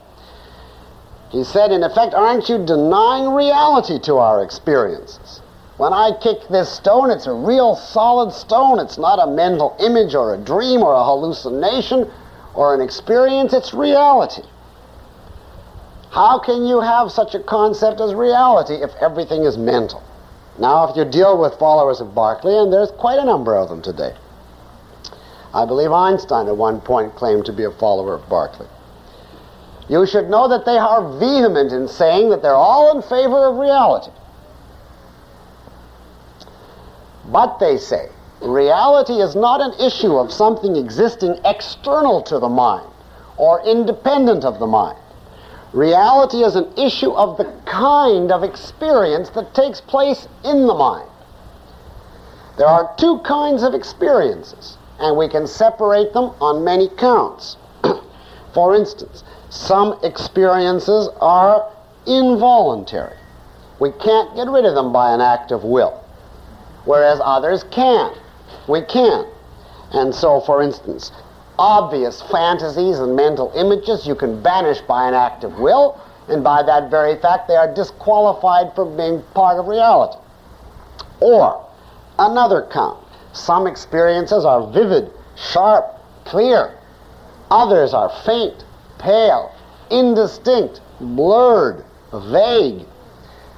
He said, in effect, aren't you denying reality to our experiences? When I kick this stone, it's a real solid stone. It's not a mental image or a dream or a hallucination or an experience. It's reality. How can you have such a concept as reality if everything is mental? Now, if you deal with followers of Berkeley, and there's quite a number of them today, I believe Einstein at one point claimed to be a follower of Berkeley you should know that they are vehement in saying that they're all in favor of reality. But they say, reality is not an issue of something existing external to the mind or independent of the mind. Reality is an issue of the kind of experience that takes place in the mind. There are two kinds of experiences, and we can separate them on many counts. For instance, some experiences are involuntary. We can't get rid of them by an act of will, whereas others can. We can't, And so, for instance, obvious fantasies and mental images you can banish by an act of will, and by that very fact, they are disqualified from being part of reality. Or, another count. Some experiences are vivid, sharp, clear. Others are faint, pale, indistinct, blurred, vague.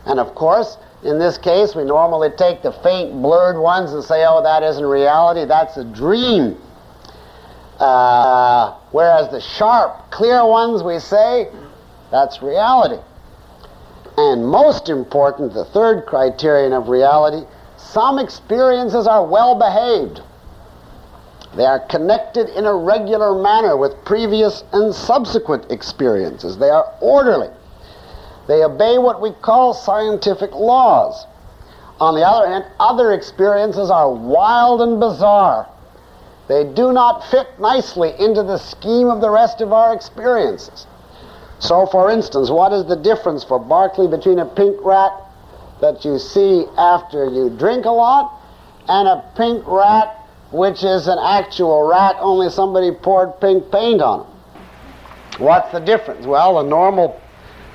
And of course, in this case, we normally take the faint, blurred ones and say, oh, that isn't reality, that's a dream. Uh, whereas the sharp, clear ones, we say, that's reality. And most important, the third criterion of reality, some experiences are well behaved. They are connected in a regular manner with previous and subsequent experiences. They are orderly. They obey what we call scientific laws. On the other hand, other experiences are wild and bizarre. They do not fit nicely into the scheme of the rest of our experiences. So, for instance, what is the difference for Berkeley between a pink rat that you see after you drink a lot and a pink rat which is an actual rat, only somebody poured pink paint on it? What's the difference? Well, a normal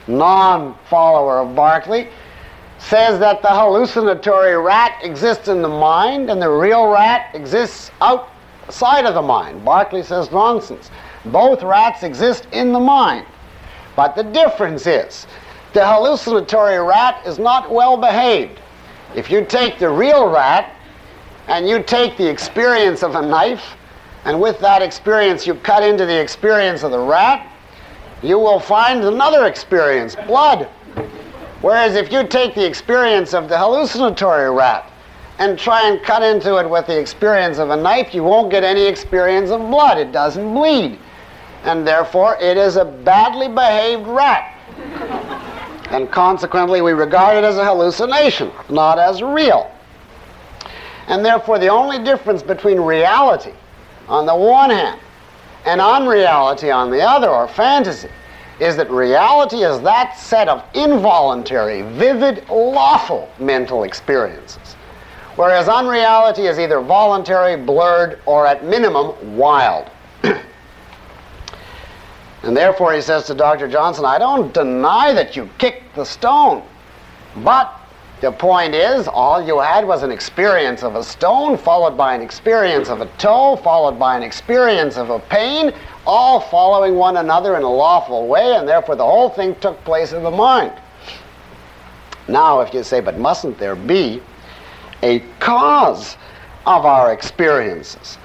non follower of Berkeley, says that the hallucinatory rat exists in the mind and the real rat exists outside of the mind. Berkeley says nonsense. Both rats exist in the mind. But the difference is the hallucinatory rat is not well behaved. If you take the real rat and you take the experience of a knife, and with that experience you cut into the experience of the rat, you will find another experience, blood. Whereas if you take the experience of the hallucinatory rat and try and cut into it with the experience of a knife, you won't get any experience of blood. It doesn't bleed. And therefore, it is a badly behaved rat. and consequently, we regard it as a hallucination, not as real. And therefore, the only difference between reality, on the one hand, and unreality on the other, or fantasy, is that reality is that set of involuntary, vivid, lawful mental experiences. Whereas unreality is either voluntary, blurred, or at minimum, wild. and therefore, he says to Dr. Johnson, I don't deny that you kicked the stone, but the point is, all you had was an experience of a stone, followed by an experience of a toe, followed by an experience of a pain, all following one another in a lawful way, and therefore the whole thing took place in the mind. Now, if you say, but mustn't there be a cause of our experiences?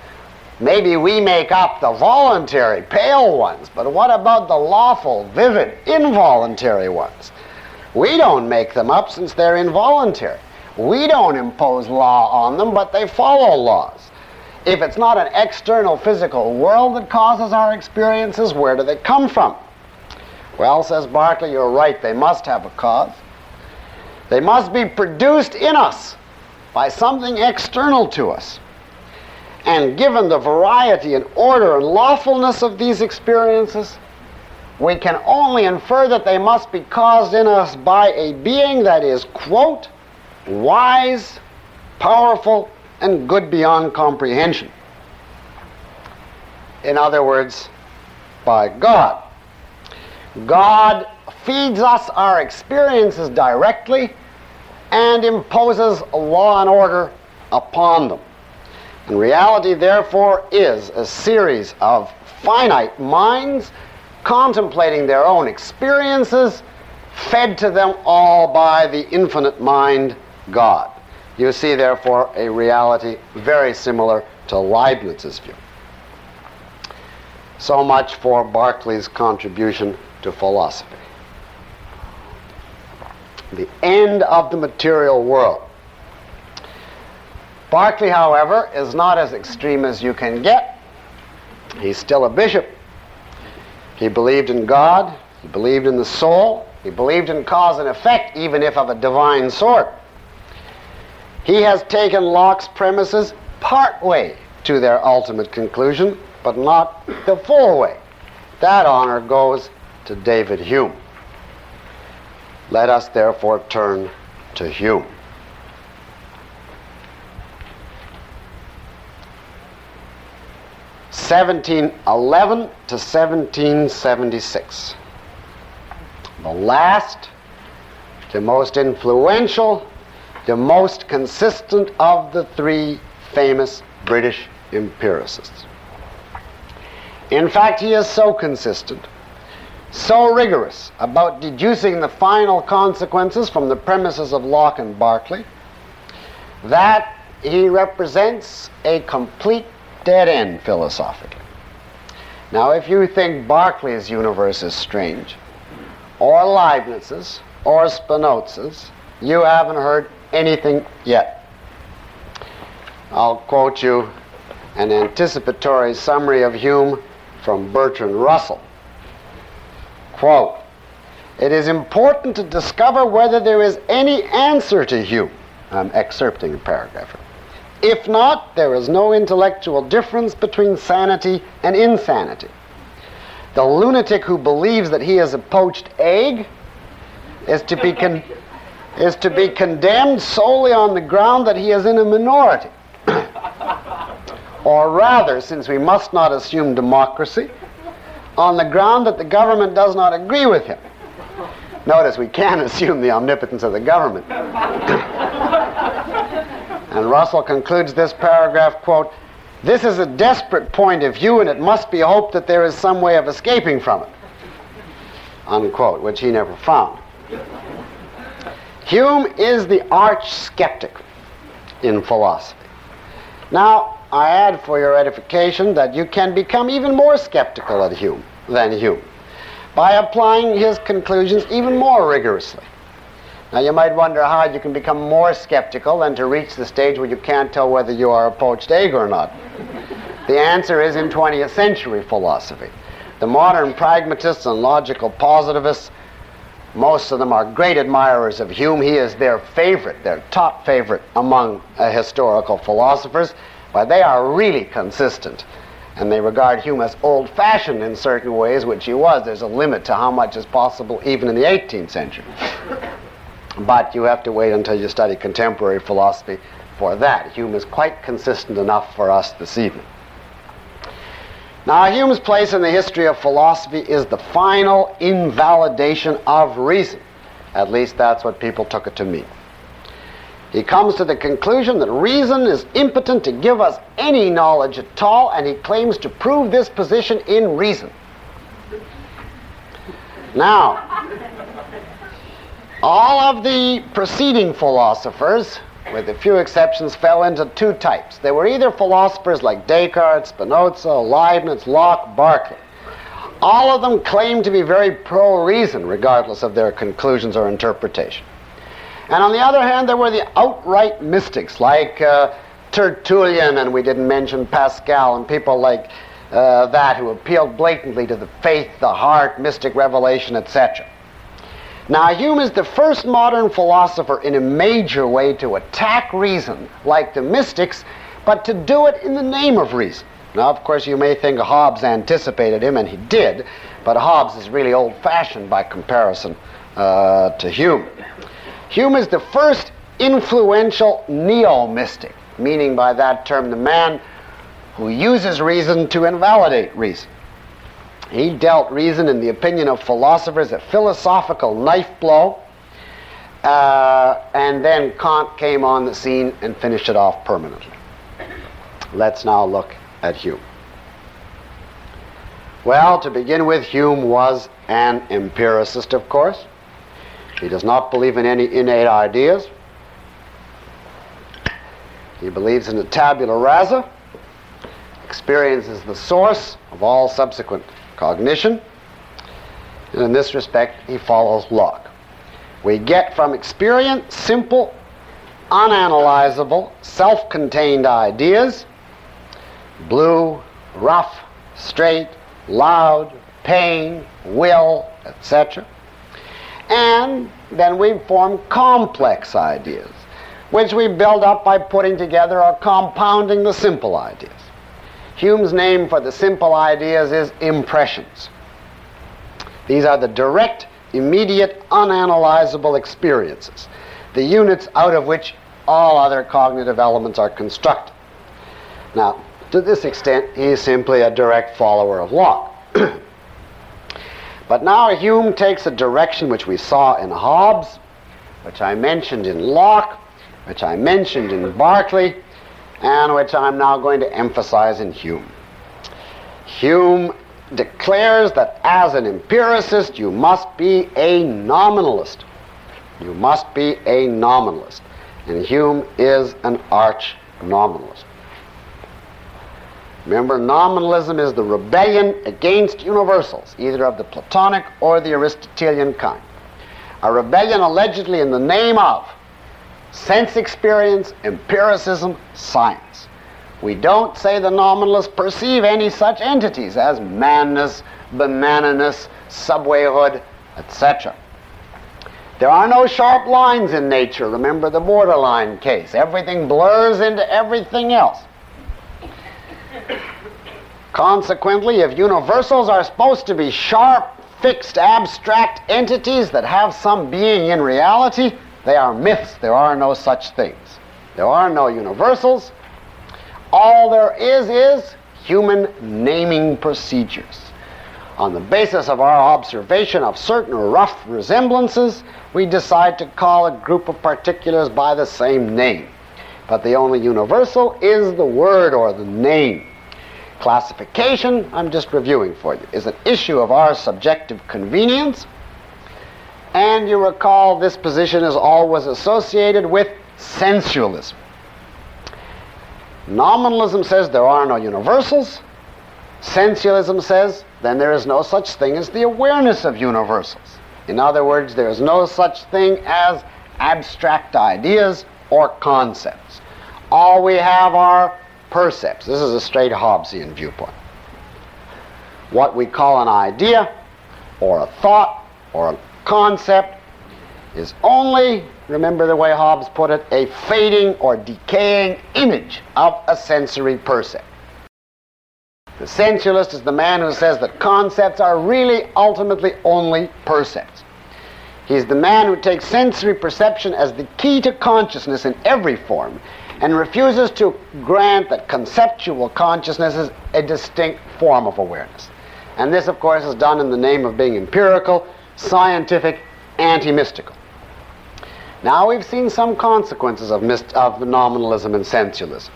Maybe we make up the voluntary, pale ones, but what about the lawful, vivid, involuntary ones? We don't make them up since they're involuntary. We don't impose law on them, but they follow laws. If it's not an external physical world that causes our experiences, where do they come from? Well, says Berkeley, you're right, they must have a cause. They must be produced in us by something external to us. And given the variety and order and lawfulness of these experiences, we can only infer that they must be caused in us by a being that is, quote, wise, powerful, and good beyond comprehension. In other words, by God. God feeds us our experiences directly and imposes law and order upon them. And reality, therefore, is a series of finite minds contemplating their own experiences, fed to them all by the infinite mind, God. You see, therefore, a reality very similar to Leibniz's view. So much for Berkeley's contribution to philosophy. The end of the material world. Berkeley, however, is not as extreme as you can get. He's still a bishop he believed in God, he believed in the soul, he believed in cause and effect, even if of a divine sort. He has taken Locke's premises part way to their ultimate conclusion, but not the full way. That honor goes to David Hume. Let us therefore turn to Hume. 1711 to 1776. The last, the most influential, the most consistent of the three famous British empiricists. In fact, he is so consistent so rigorous about deducing the final consequences from the premises of Locke and Berkeley that he represents a complete dead end philosophically. Now, if you think Berkeley's universe is strange, or Leibniz's, or Spinoza's, you haven't heard anything yet. I'll quote you an anticipatory summary of Hume from Bertrand Russell. Quote, it is important to discover whether there is any answer to Hume. I'm excerpting a paragraph. If not, there is no intellectual difference between sanity and insanity. The lunatic who believes that he is a poached egg is to be, con- is to be condemned solely on the ground that he is in a minority. or rather, since we must not assume democracy, on the ground that the government does not agree with him. Notice we can assume the omnipotence of the government. And Russell concludes this paragraph, quote, this is a desperate point of view and it must be hoped that there is some way of escaping from it, unquote, which he never found. Hume is the arch skeptic in philosophy. Now, I add for your edification that you can become even more skeptical of Hume than Hume by applying his conclusions even more rigorously. Now, you might wonder how you can become more skeptical than to reach the stage where you can't tell whether you are a poached egg or not. The answer is in 20th century philosophy. The modern pragmatists and logical positivists, most of them are great admirers of Hume. He is their favorite, their top favorite among uh, historical philosophers but they are really consistent. And they regard Hume as old fashioned in certain ways, which he was. There's a limit to how much is possible even in the 18th century. But you have to wait until you study contemporary philosophy for that. Hume is quite consistent enough for us this evening. Now, Hume's place in the history of philosophy is the final invalidation of reason. At least that's what people took it to mean. He comes to the conclusion that reason is impotent to give us any knowledge at all, and he claims to prove this position in reason. Now, all of the preceding philosophers, with a few exceptions, fell into two types. They were either philosophers like Descartes, Spinoza, Leibniz, Locke, Berkeley. All of them claimed to be very pro reason, regardless of their conclusions or interpretation. And on the other hand, there were the outright mystics like uh, Tertullian, and we didn't mention Pascal, and people like uh, that who appealed blatantly to the faith, the heart, mystic revelation, etc. Now, Hume is the first modern philosopher in a major way to attack reason, like the mystics, but to do it in the name of reason. Now, of course, you may think Hobbes anticipated him, and he did, but Hobbes is really old fashioned by comparison uh, to Hume. Hume is the first influential neo mystic, meaning by that term the man who uses reason to invalidate reason. He dealt reason, in the opinion of philosophers, a philosophical knife blow, uh, and then Kant came on the scene and finished it off permanently. Let's now look at Hume. Well, to begin with, Hume was an empiricist, of course. He does not believe in any innate ideas. He believes in a tabula rasa. Experience is the source of all subsequent cognition. And in this respect, he follows Locke. We get from experience simple, unanalyzable, self contained ideas blue, rough, straight, loud, pain, will, etc. And then we form complex ideas, which we build up by putting together or compounding the simple ideas. Hume's name for the simple ideas is impressions. These are the direct, immediate, unanalyzable experiences, the units out of which all other cognitive elements are constructed. Now, to this extent, he is simply a direct follower of Locke. But now Hume takes a direction which we saw in Hobbes, which I mentioned in Locke, which I mentioned in Berkeley, and which I'm now going to emphasize in Hume. Hume declares that as an empiricist, you must be a nominalist. You must be a nominalist. And Hume is an arch nominalist. Remember, nominalism is the rebellion against universals, either of the Platonic or the Aristotelian kind. A rebellion allegedly in the name of sense experience, empiricism, science. We don't say the nominalists perceive any such entities as manness, banananess, subwayhood, etc. There are no sharp lines in nature. Remember the borderline case. Everything blurs into everything else. Consequently, if universals are supposed to be sharp, fixed, abstract entities that have some being in reality, they are myths. There are no such things. There are no universals. All there is is human naming procedures. On the basis of our observation of certain rough resemblances, we decide to call a group of particulars by the same name. But the only universal is the word or the name. Classification, I'm just reviewing for you, is an issue of our subjective convenience. And you recall this position is always associated with sensualism. Nominalism says there are no universals. Sensualism says then there is no such thing as the awareness of universals. In other words, there is no such thing as abstract ideas or concepts. All we have are percepts. This is a straight Hobbesian viewpoint. What we call an idea or a thought or a concept is only, remember the way Hobbes put it, a fading or decaying image of a sensory percept. The sensualist is the man who says that concepts are really ultimately only percepts. He's the man who takes sensory perception as the key to consciousness in every form and refuses to grant that conceptual consciousness is a distinct form of awareness. And this, of course, is done in the name of being empirical, scientific, anti mystical. Now we've seen some consequences of, myst- of nominalism and sensualism.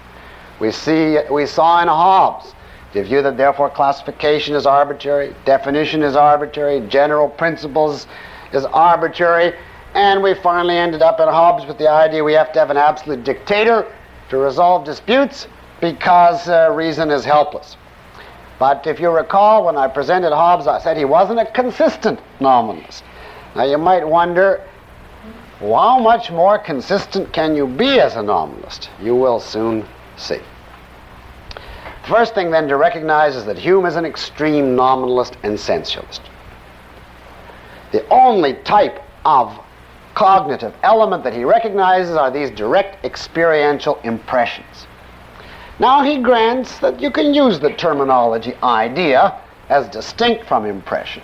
We, see, we saw in Hobbes the view that therefore classification is arbitrary, definition is arbitrary, general principles is arbitrary, and we finally ended up in Hobbes with the idea we have to have an absolute dictator to resolve disputes because uh, reason is helpless. But if you recall, when I presented Hobbes, I said he wasn't a consistent nominalist. Now you might wonder, how much more consistent can you be as a nominalist? You will soon see. The first thing then to recognize is that Hume is an extreme nominalist and sensualist. The only type of cognitive element that he recognizes are these direct experiential impressions. Now he grants that you can use the terminology idea as distinct from impression.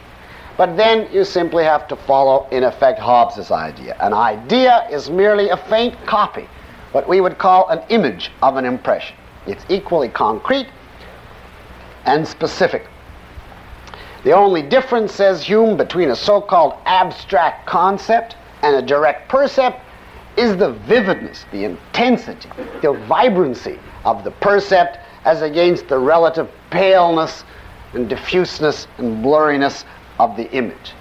But then you simply have to follow, in effect, Hobbes's idea. An idea is merely a faint copy, what we would call an image of an impression. It's equally concrete and specific. The only difference, says Hume, between a so called abstract concept and a direct percept is the vividness, the intensity, the vibrancy of the percept as against the relative paleness and diffuseness and blurriness of the image.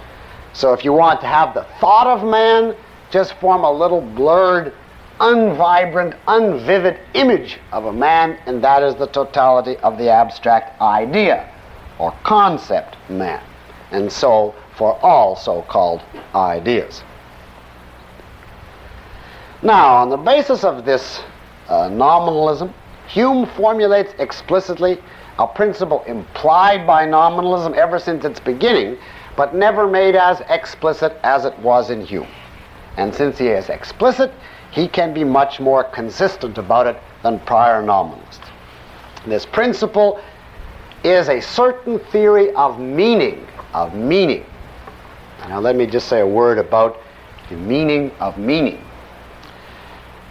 So if you want to have the thought of man, just form a little blurred, unvibrant, unvivid image of a man, and that is the totality of the abstract idea or concept man. And so for all so called ideas. Now, on the basis of this uh, nominalism, Hume formulates explicitly a principle implied by nominalism ever since its beginning, but never made as explicit as it was in Hume. And since he is explicit, he can be much more consistent about it than prior nominalists. This principle is a certain theory of meaning, of meaning. Now let me just say a word about the meaning of meaning.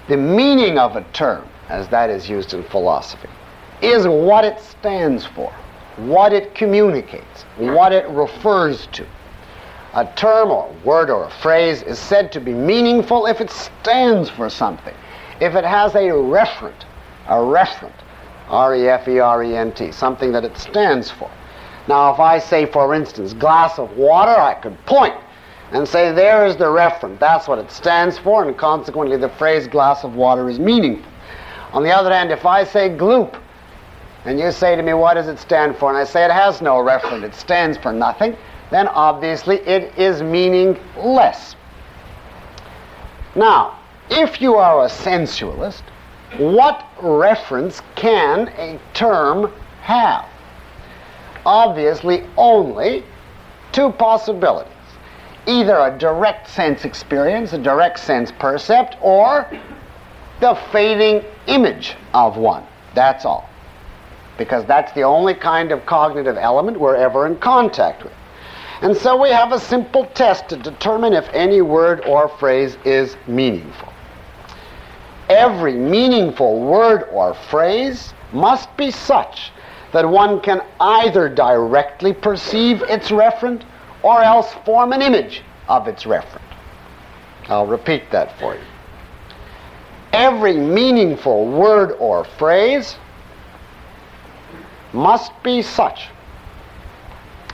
The meaning of a term, as that is used in philosophy, is what it stands for, what it communicates, what it refers to. A term or a word or a phrase is said to be meaningful if it stands for something, if it has a referent, a referent, R E F E R E N T, something that it stands for. Now, if I say, for instance, glass of water, I could point and say, there is the referent. That's what it stands for, and consequently, the phrase glass of water is meaningful. On the other hand, if I say gloop, and you say to me, what does it stand for? And I say it has no referent, it stands for nothing, then obviously it is meaningless. Now, if you are a sensualist, what reference can a term have? Obviously, only two possibilities. Either a direct sense experience, a direct sense percept, or the fading image of one. That's all. Because that's the only kind of cognitive element we're ever in contact with. And so we have a simple test to determine if any word or phrase is meaningful. Every meaningful word or phrase must be such that one can either directly perceive its referent or else form an image of its referent. I'll repeat that for you. Every meaningful word or phrase must be such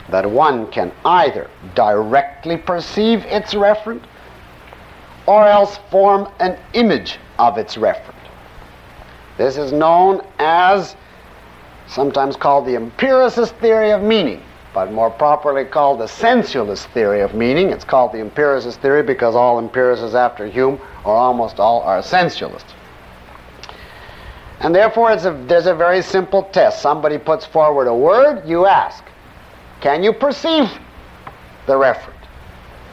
that one can either directly perceive its referent or else form an image of its referent. This is known as, sometimes called the empiricist theory of meaning, but more properly called the sensualist theory of meaning. It's called the empiricist theory because all empiricists after Hume, or almost all, are sensualists. And therefore, a, there's a very simple test. Somebody puts forward a word, you ask, can you perceive the referent?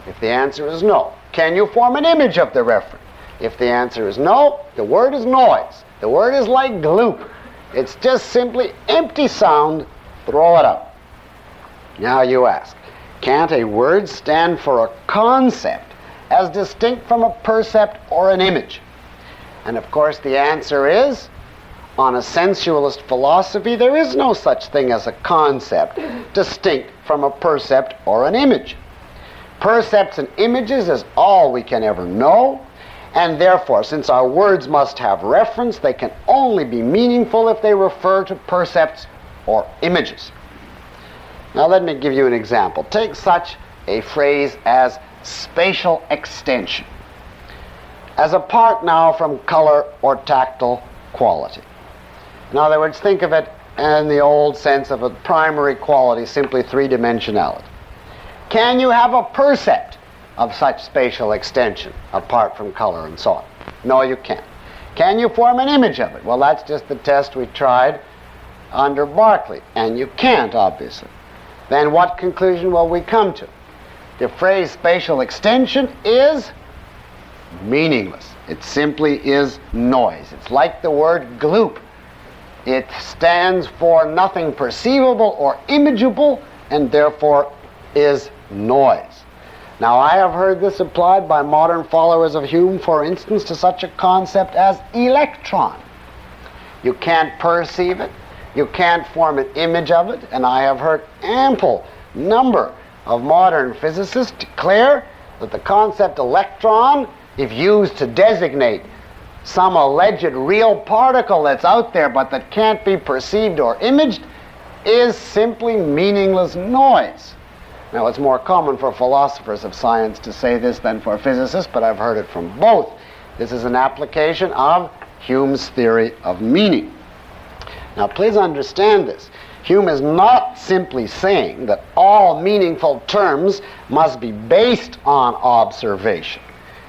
If the answer is no, can you form an image of the referent? If the answer is no, the word is noise. The word is like gloop. It's just simply empty sound. Throw it up. Now you ask, can't a word stand for a concept as distinct from a percept or an image? And of course, the answer is on a sensualist philosophy, there is no such thing as a concept distinct from a percept or an image. Percepts and images is all we can ever know, and therefore, since our words must have reference, they can only be meaningful if they refer to percepts or images. Now, let me give you an example. Take such a phrase as spatial extension, as apart now from color or tactile quality. In other words, think of it in the old sense of a primary quality, simply three dimensionality. Can you have a percept of such spatial extension apart from color and so on? No, you can't. Can you form an image of it? Well, that's just the test we tried under Berkeley, and you can't, obviously. Then what conclusion will we come to? The phrase spatial extension is meaningless. It simply is noise. It's like the word gloop. It stands for nothing perceivable or imageable and therefore is noise. Now, I have heard this applied by modern followers of Hume, for instance, to such a concept as electron. You can't perceive it, you can't form an image of it, and I have heard ample number of modern physicists declare that the concept electron, if used to designate some alleged real particle that's out there but that can't be perceived or imaged is simply meaningless noise. Now, it's more common for philosophers of science to say this than for physicists, but I've heard it from both. This is an application of Hume's theory of meaning. Now, please understand this. Hume is not simply saying that all meaningful terms must be based on observation.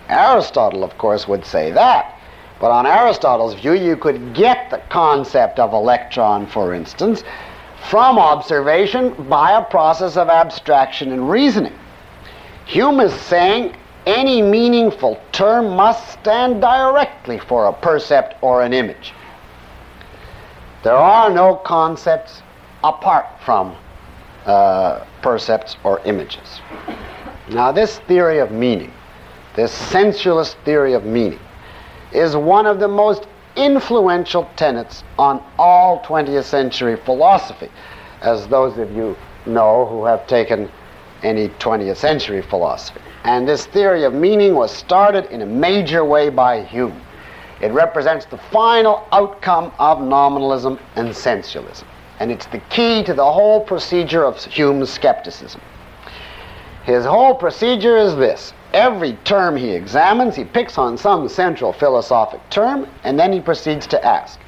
Aristotle, of course, would say that. But on Aristotle's view, you could get the concept of electron, for instance, from observation by a process of abstraction and reasoning. Hume is saying any meaningful term must stand directly for a percept or an image. There are no concepts apart from uh, percepts or images. Now, this theory of meaning, this sensualist theory of meaning, is one of the most influential tenets on all 20th century philosophy, as those of you know who have taken any 20th century philosophy. And this theory of meaning was started in a major way by Hume. It represents the final outcome of nominalism and sensualism. And it's the key to the whole procedure of Hume's skepticism. His whole procedure is this. Every term he examines, he picks on some central philosophic term, and then he proceeds to ask,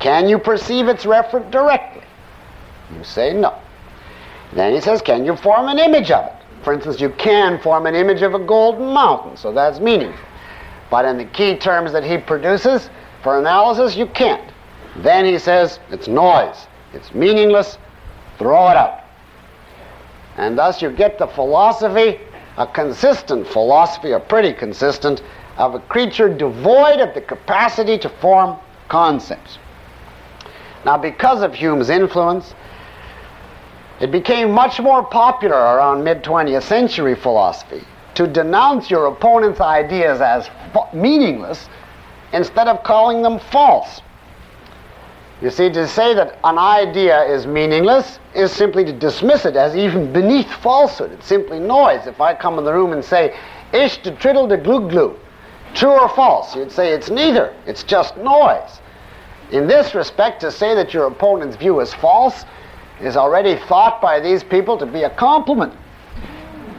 can you perceive its referent directly? You say no. Then he says, can you form an image of it? For instance, you can form an image of a golden mountain, so that's meaningful. But in the key terms that he produces for analysis, you can't. Then he says, it's noise. It's meaningless. Throw it out. And thus you get the philosophy, a consistent philosophy, or pretty consistent, of a creature devoid of the capacity to form concepts. Now, because of Hume's influence, it became much more popular around mid 20th century philosophy to denounce your opponent's ideas as meaningless instead of calling them false. You see, to say that an idea is meaningless is simply to dismiss it as even beneath falsehood. It's simply noise. If I come in the room and say, ish to triddle to glue glue, true or false, you'd say it's neither. It's just noise. In this respect, to say that your opponent's view is false is already thought by these people to be a compliment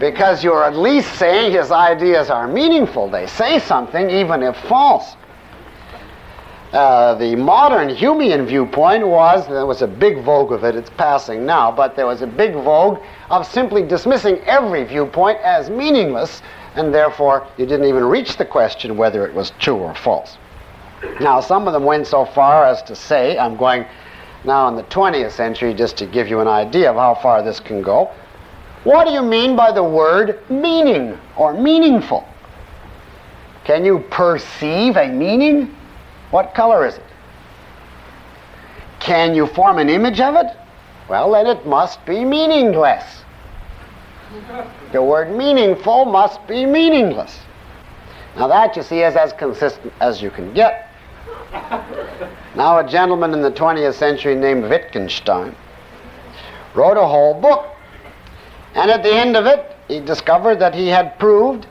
because you're at least saying his ideas are meaningful. They say something, even if false. Uh, the modern Humean viewpoint was, there was a big vogue of it, it's passing now, but there was a big vogue of simply dismissing every viewpoint as meaningless, and therefore you didn't even reach the question whether it was true or false. Now, some of them went so far as to say, I'm going now in the 20th century just to give you an idea of how far this can go. What do you mean by the word meaning or meaningful? Can you perceive a meaning? What color is it? Can you form an image of it? Well, then it must be meaningless. The word meaningful must be meaningless. Now, that, you see, is as consistent as you can get. Now, a gentleman in the 20th century named Wittgenstein wrote a whole book. And at the end of it, he discovered that he had proved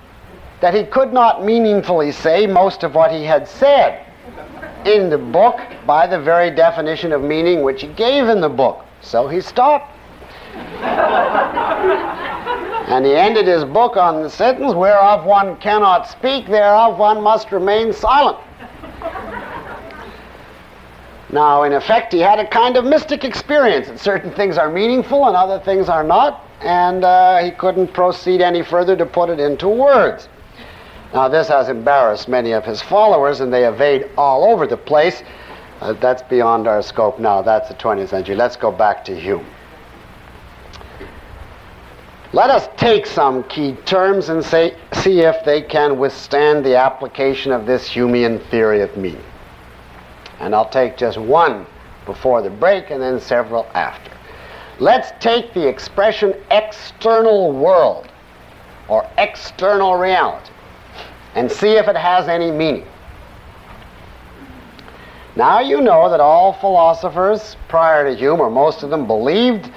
that he could not meaningfully say most of what he had said in the book by the very definition of meaning which he gave in the book. So he stopped. and he ended his book on the sentence, whereof one cannot speak, thereof one must remain silent. Now, in effect, he had a kind of mystic experience that certain things are meaningful and other things are not, and uh, he couldn't proceed any further to put it into words. Now, this has embarrassed many of his followers, and they evade all over the place. Uh, that's beyond our scope now. That's the 20th century. Let's go back to Hume. Let us take some key terms and say, see if they can withstand the application of this Humean theory of meaning. And I'll take just one before the break and then several after. Let's take the expression external world or external reality and see if it has any meaning. Now you know that all philosophers prior to Hume, or most of them, believed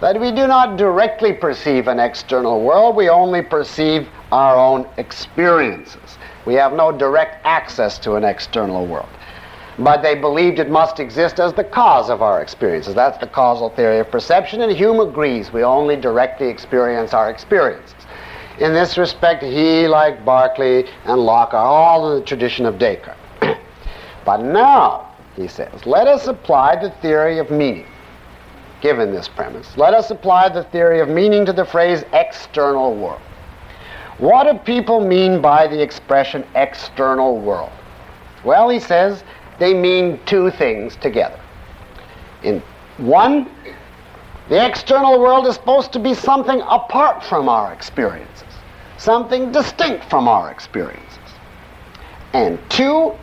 that we do not directly perceive an external world, we only perceive our own experiences. We have no direct access to an external world. But they believed it must exist as the cause of our experiences. That's the causal theory of perception, and Hume agrees we only directly experience our experiences. In this respect, he, like Berkeley and Locke, are all in the tradition of Descartes. but now, he says, let us apply the theory of meaning. Given this premise, let us apply the theory of meaning to the phrase external world. What do people mean by the expression external world? Well, he says they mean two things together. In one, the external world is supposed to be something apart from our experiences, something distinct from our experiences. And two,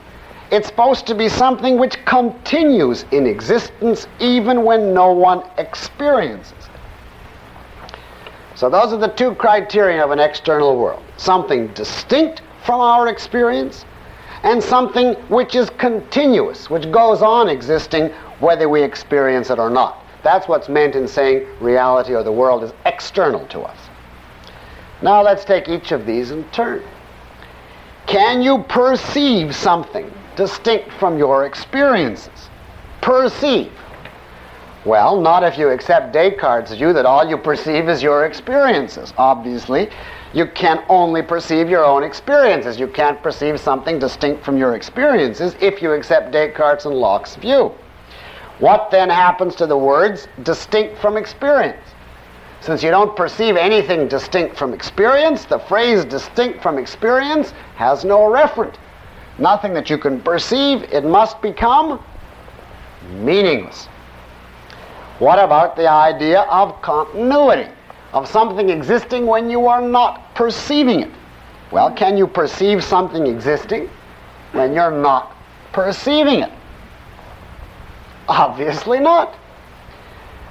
it's supposed to be something which continues in existence even when no one experiences it. So those are the two criteria of an external world. Something distinct from our experience and something which is continuous, which goes on existing whether we experience it or not. That's what's meant in saying reality or the world is external to us. Now let's take each of these in turn. Can you perceive something distinct from your experiences? Perceive. Well, not if you accept Descartes' view that all you perceive is your experiences. Obviously, you can only perceive your own experiences. You can't perceive something distinct from your experiences if you accept Descartes and Locke's view. What then happens to the words distinct from experience? Since you don't perceive anything distinct from experience, the phrase distinct from experience has no referent. Nothing that you can perceive, it must become meaningless. What about the idea of continuity? Of something existing when you are not perceiving it? Well, can you perceive something existing when you're not perceiving it? Obviously not.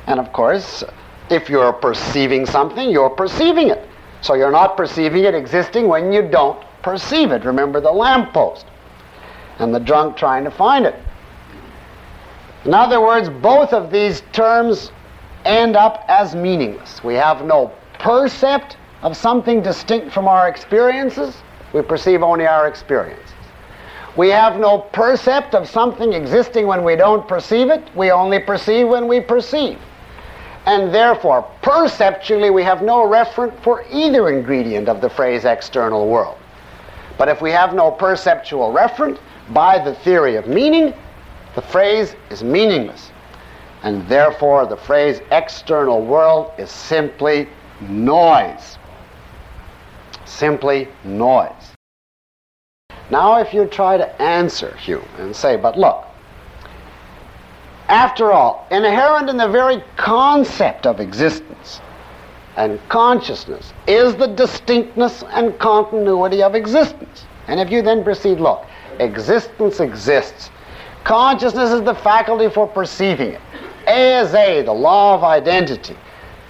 And of course, if you're perceiving something, you're perceiving it. So you're not perceiving it existing when you don't perceive it. Remember the lamppost and the drunk trying to find it. In other words, both of these terms end up as meaningless. We have no percept of something distinct from our experiences. We perceive only our experiences. We have no percept of something existing when we don't perceive it. We only perceive when we perceive. And therefore, perceptually, we have no referent for either ingredient of the phrase external world. But if we have no perceptual referent, by the theory of meaning, the phrase is meaningless. And therefore, the phrase external world is simply noise. Simply noise. Now, if you try to answer Hume and say, but look, after all, inherent in the very concept of existence and consciousness is the distinctness and continuity of existence. And if you then proceed, look, existence exists. Consciousness is the faculty for perceiving it. A is A, the law of identity.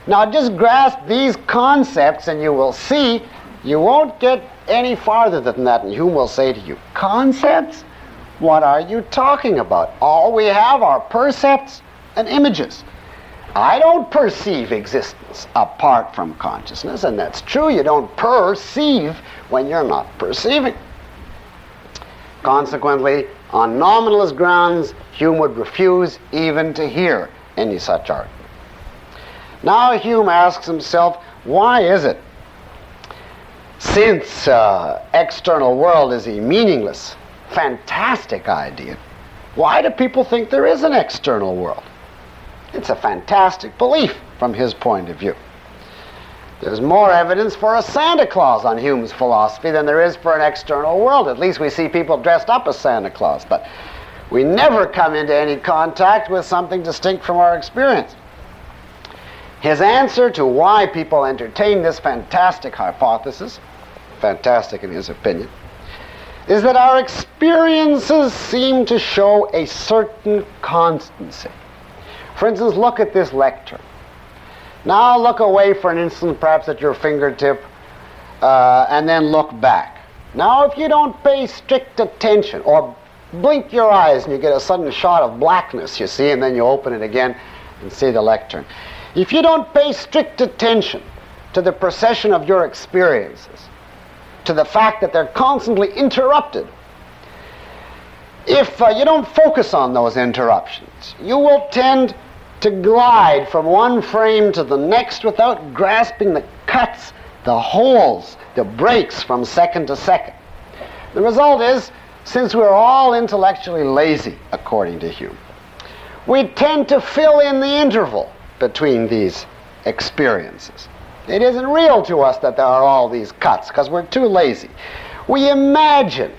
Now just grasp these concepts and you will see you won't get any farther than that. And Hume will say to you, concepts? What are you talking about? All we have are percepts and images. I don't perceive existence apart from consciousness, and that's true. You don't perceive when you're not perceiving. Consequently, on nominalist grounds, Hume would refuse even to hear any such argument. Now Hume asks himself, why is it, since uh, external world is a meaningless fantastic idea. Why do people think there is an external world? It's a fantastic belief from his point of view. There's more evidence for a Santa Claus on Hume's philosophy than there is for an external world. At least we see people dressed up as Santa Claus, but we never come into any contact with something distinct from our experience. His answer to why people entertain this fantastic hypothesis, fantastic in his opinion, is that our experiences seem to show a certain constancy. For instance, look at this lectern. Now look away for an instant, perhaps at your fingertip, uh, and then look back. Now, if you don't pay strict attention, or blink your eyes and you get a sudden shot of blackness, you see, and then you open it again and see the lectern. If you don't pay strict attention to the procession of your experiences, to the fact that they're constantly interrupted. If uh, you don't focus on those interruptions, you will tend to glide from one frame to the next without grasping the cuts, the holes, the breaks from second to second. The result is, since we're all intellectually lazy, according to Hume, we tend to fill in the interval between these experiences. It isn't real to us that there are all these cuts because we're too lazy. We imagine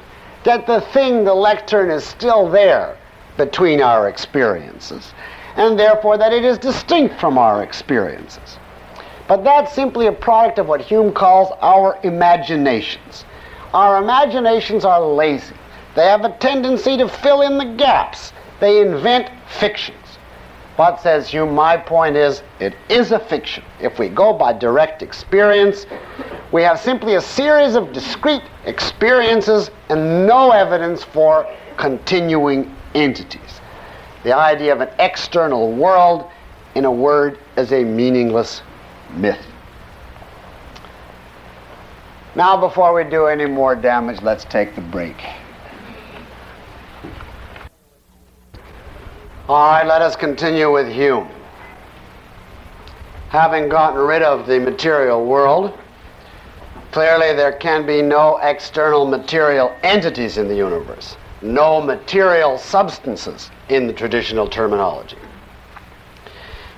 that the thing, the lectern, is still there between our experiences, and therefore that it is distinct from our experiences. But that's simply a product of what Hume calls our imaginations. Our imaginations are lazy. They have a tendency to fill in the gaps. They invent fictions. But, says Hume? My point is, it is a fiction. If we go by direct experience, we have simply a series of discrete experiences and no evidence for continuing entities. The idea of an external world, in a word, is a meaningless myth. Now, before we do any more damage, let's take the break. All right, let us continue with Hume. having gotten rid of the material world, clearly there can be no external material entities in the universe, no material substances in the traditional terminology.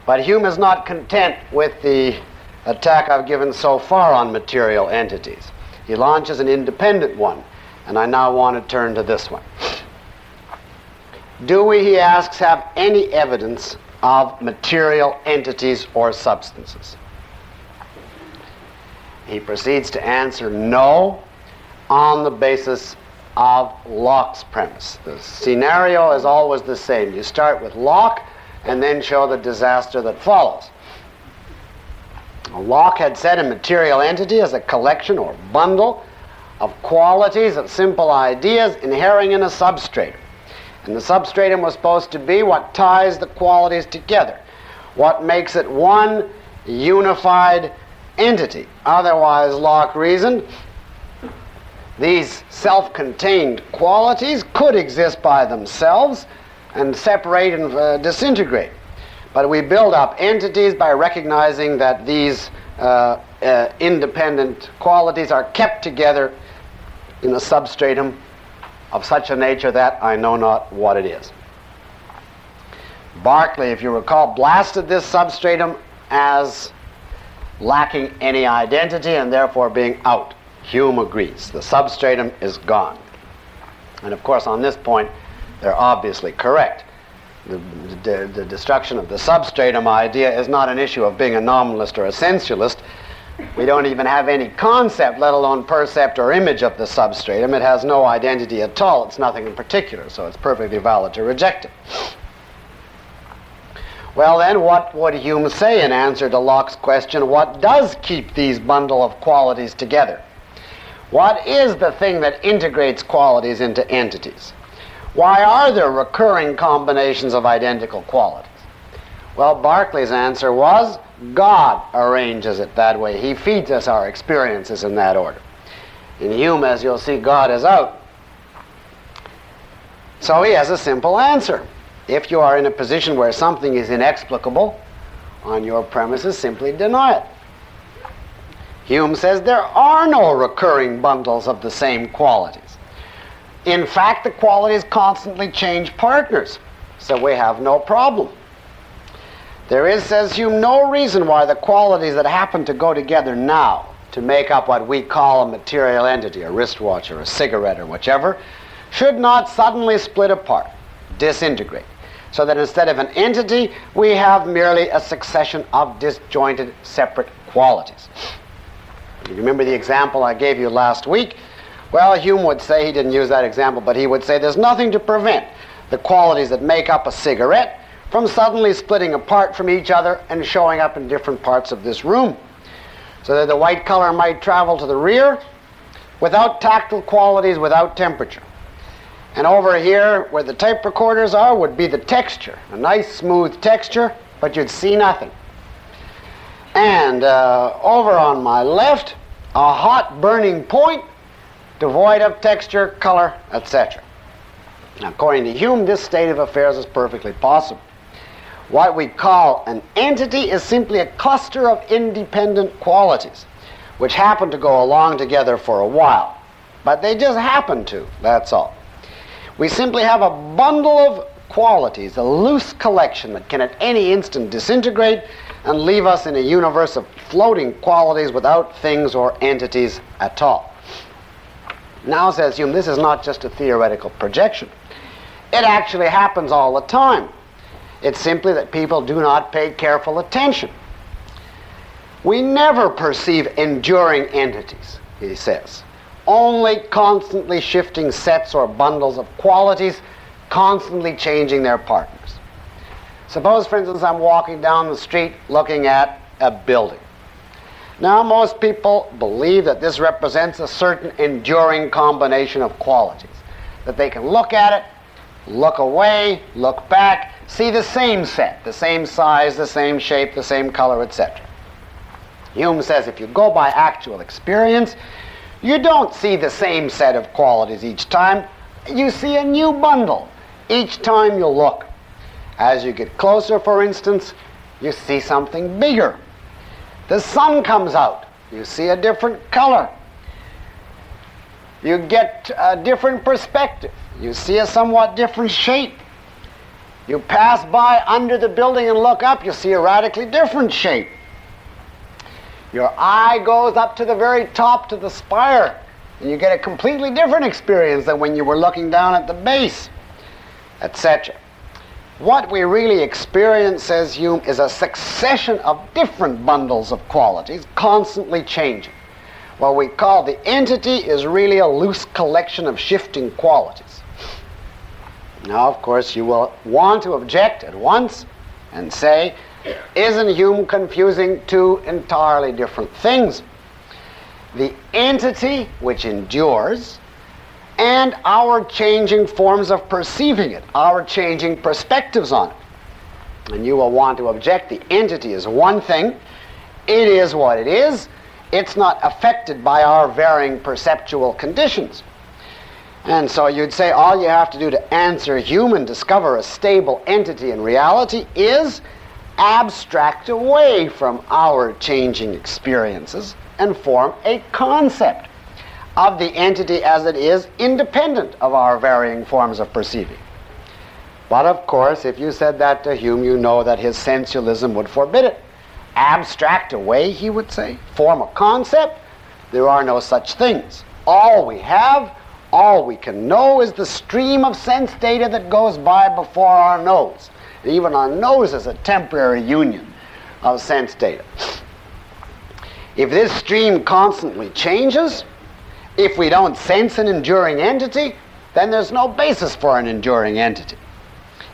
But Hume is not content with the attack I've given so far on material entities. He launches an independent one, and I now want to turn to this one. Do we, he asks, have any evidence of material entities or substances? He proceeds to answer no on the basis of Locke's premise. The scenario is always the same. You start with Locke and then show the disaster that follows. Locke had said a material entity is a collection or bundle of qualities, of simple ideas inhering in a substratum. And the substratum was supposed to be what ties the qualities together, what makes it one unified entity. Otherwise, Locke reasoned, these self contained qualities could exist by themselves and separate and uh, disintegrate. But we build up entities by recognizing that these uh, uh, independent qualities are kept together in a substratum of such a nature that I know not what it is. Berkeley, if you recall, blasted this substratum as lacking any identity and therefore being out. Hume agrees. The substratum is gone. And of course, on this point, they're obviously correct. The, the, the, destruction of the substratum idea is not an issue of being a nominalist or a sensualist. We don't even have any concept, let alone percept or image of the substratum. It has no identity at all. It's nothing in particular, so it's perfectly valid to reject it. Well, then, what would Hume say in answer to Locke's question what does keep these bundle of qualities together? What is the thing that integrates qualities into entities? Why are there recurring combinations of identical qualities? Well, Berkeley's answer was God arranges it that way. He feeds us our experiences in that order. In Hume, as you'll see, God is out. So he has a simple answer. If you are in a position where something is inexplicable, on your premises, simply deny it. Hume says there are no recurring bundles of the same qualities. In fact, the qualities constantly change partners, so we have no problem. There is, says Hume, no reason why the qualities that happen to go together now to make up what we call a material entity, a wristwatch or a cigarette or whichever, should not suddenly split apart, disintegrate, so that instead of an entity, we have merely a succession of disjointed separate qualities. You remember the example I gave you last week? Well, Hume would say, he didn't use that example, but he would say there's nothing to prevent the qualities that make up a cigarette from suddenly splitting apart from each other and showing up in different parts of this room. So that the white color might travel to the rear without tactile qualities, without temperature. And over here, where the tape recorders are, would be the texture a nice, smooth texture, but you'd see nothing. And uh, over on my left, a hot burning point, devoid of texture, color, etc. According to Hume, this state of affairs is perfectly possible. What we call an entity is simply a cluster of independent qualities, which happen to go along together for a while. But they just happen to, that's all. We simply have a bundle of qualities, a loose collection that can at any instant disintegrate and leave us in a universe of floating qualities without things or entities at all. Now, says Hume, this is not just a theoretical projection. It actually happens all the time. It's simply that people do not pay careful attention. We never perceive enduring entities, he says. Only constantly shifting sets or bundles of qualities, constantly changing their partners. Suppose, for instance, I'm walking down the street looking at a building. Now, most people believe that this represents a certain enduring combination of qualities, that they can look at it, look away, look back, see the same set, the same size, the same shape, the same color, etc. Hume says if you go by actual experience, you don't see the same set of qualities each time. You see a new bundle each time you look. As you get closer, for instance, you see something bigger. The sun comes out. You see a different color. You get a different perspective. You see a somewhat different shape. You pass by under the building and look up, you see a radically different shape. Your eye goes up to the very top to the spire, and you get a completely different experience than when you were looking down at the base, etc. What we really experience, says Hume, is a succession of different bundles of qualities constantly changing. What we call the entity is really a loose collection of shifting qualities. Now, of course, you will want to object at once and say, isn't Hume confusing two entirely different things? The entity which endures and our changing forms of perceiving it, our changing perspectives on it. And you will want to object the entity is one thing, it is what it is, it's not affected by our varying perceptual conditions. And so you'd say all you have to do to answer human, discover a stable entity in reality is abstract away from our changing experiences and form a concept of the entity as it is, independent of our varying forms of perceiving. But of course, if you said that to Hume, you know that his sensualism would forbid it abstract away, he would say, form a concept. There are no such things. All we have, all we can know is the stream of sense data that goes by before our nose. And Even our nose is a temporary union of sense data. If this stream constantly changes, if we don't sense an enduring entity, then there's no basis for an enduring entity.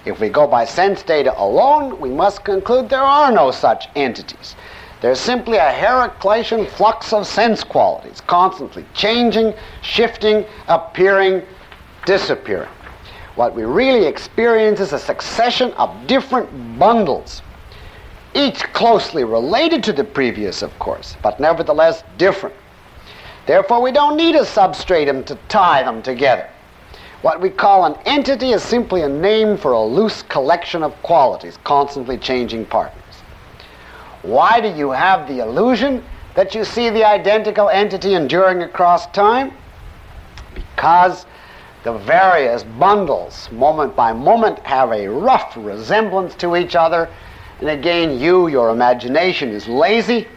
If we go by sense data alone, we must conclude there are no such entities. There's simply a Heraclitean flux of sense qualities, constantly changing, shifting, appearing, disappearing. What we really experience is a succession of different bundles, each closely related to the previous, of course, but nevertheless different. Therefore, we don't need a substratum to tie them together. What we call an entity is simply a name for a loose collection of qualities, constantly changing partners. Why do you have the illusion that you see the identical entity enduring across time? Because the various bundles, moment by moment, have a rough resemblance to each other. And again, you, your imagination is lazy.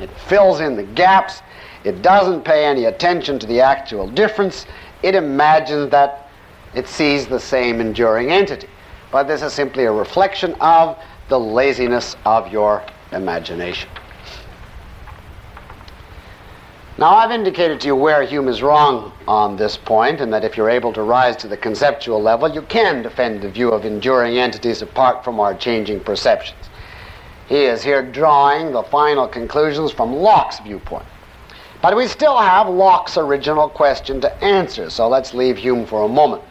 It fills in the gaps. It doesn't pay any attention to the actual difference it imagines that it sees the same enduring entity. But this is simply a reflection of the laziness of your imagination. Now, I've indicated to you where Hume is wrong on this point, and that if you're able to rise to the conceptual level, you can defend the view of enduring entities apart from our changing perceptions. He is here drawing the final conclusions from Locke's viewpoint. But we still have Locke's original question to answer, so let's leave Hume for a moment.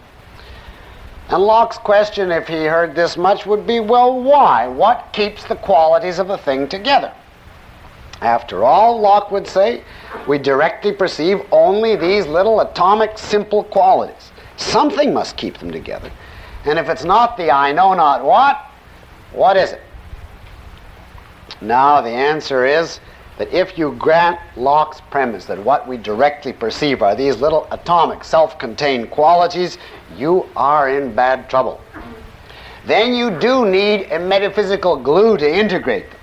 And Locke's question, if he heard this much, would be well, why? What keeps the qualities of a thing together? After all, Locke would say, we directly perceive only these little atomic simple qualities. Something must keep them together. And if it's not the I know not what, what is it? Now, the answer is that if you grant Locke's premise that what we directly perceive are these little atomic, self contained qualities, you are in bad trouble. Then you do need a metaphysical glue to integrate them.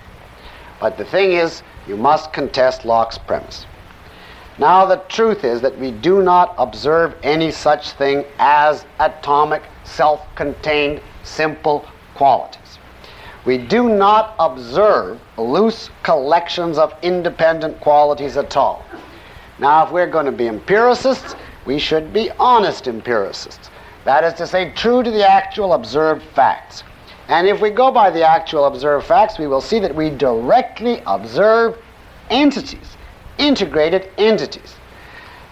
But the thing is, you must contest Locke's premise. Now, the truth is that we do not observe any such thing as atomic, self contained, simple qualities we do not observe loose collections of independent qualities at all. Now, if we're going to be empiricists, we should be honest empiricists. That is to say, true to the actual observed facts. And if we go by the actual observed facts, we will see that we directly observe entities, integrated entities.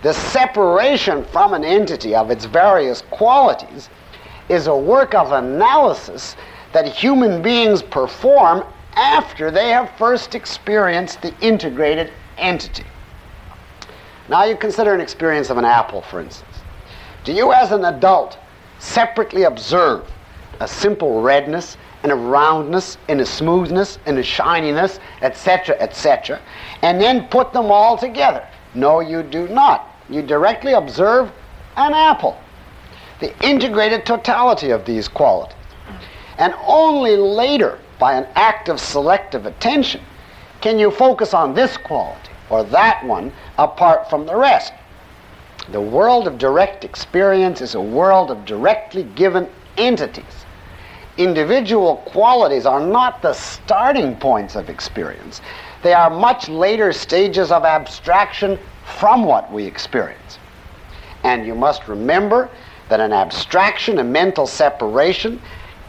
The separation from an entity of its various qualities is a work of analysis that human beings perform after they have first experienced the integrated entity. Now you consider an experience of an apple, for instance. Do you, as an adult, separately observe a simple redness and a roundness and a smoothness and a shininess, etc., etc., and then put them all together. No, you do not. You directly observe an apple, the integrated totality of these qualities. And only later, by an act of selective attention, can you focus on this quality or that one apart from the rest. The world of direct experience is a world of directly given entities. Individual qualities are not the starting points of experience. They are much later stages of abstraction from what we experience. And you must remember that an abstraction, a mental separation,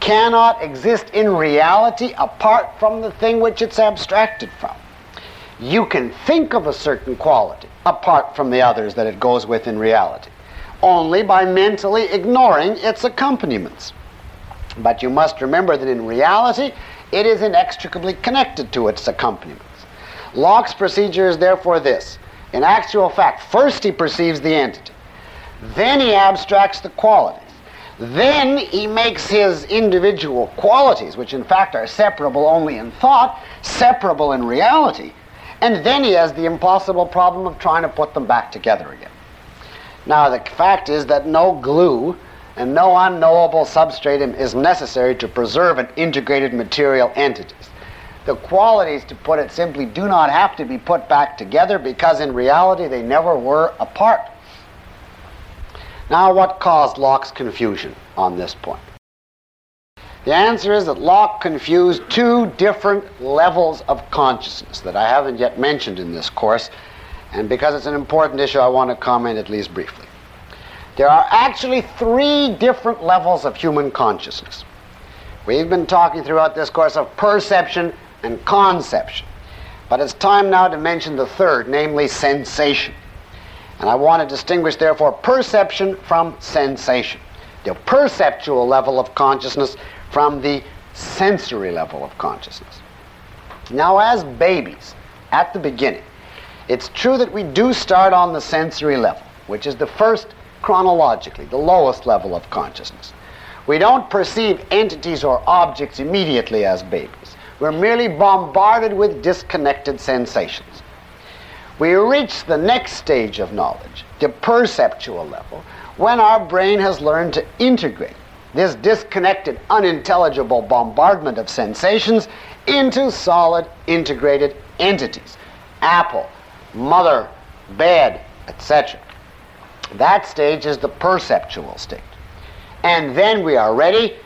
cannot exist in reality apart from the thing which it's abstracted from. You can think of a certain quality apart from the others that it goes with in reality, only by mentally ignoring its accompaniments. But you must remember that in reality, it is inextricably connected to its accompaniments. Locke's procedure is therefore this. In actual fact, first he perceives the entity, then he abstracts the qualities. Then he makes his individual qualities, which in fact are separable only in thought, separable in reality. And then he has the impossible problem of trying to put them back together again. Now, the fact is that no glue and no unknowable substratum is necessary to preserve an integrated material entity. The qualities, to put it simply, do not have to be put back together because in reality they never were apart. Now, what caused Locke's confusion on this point? The answer is that Locke confused two different levels of consciousness that I haven't yet mentioned in this course, and because it's an important issue, I want to comment at least briefly. There are actually three different levels of human consciousness. We've been talking throughout this course of perception and conception, but it's time now to mention the third, namely sensation. And I want to distinguish, therefore, perception from sensation. The perceptual level of consciousness from the sensory level of consciousness. Now, as babies, at the beginning, it's true that we do start on the sensory level, which is the first chronologically, the lowest level of consciousness. We don't perceive entities or objects immediately as babies. We're merely bombarded with disconnected sensations. We reach the next stage of knowledge, the perceptual level, when our brain has learned to integrate this disconnected, unintelligible bombardment of sensations into solid, integrated entities apple, mother, bed, etc. That stage is the perceptual state. And then we are ready,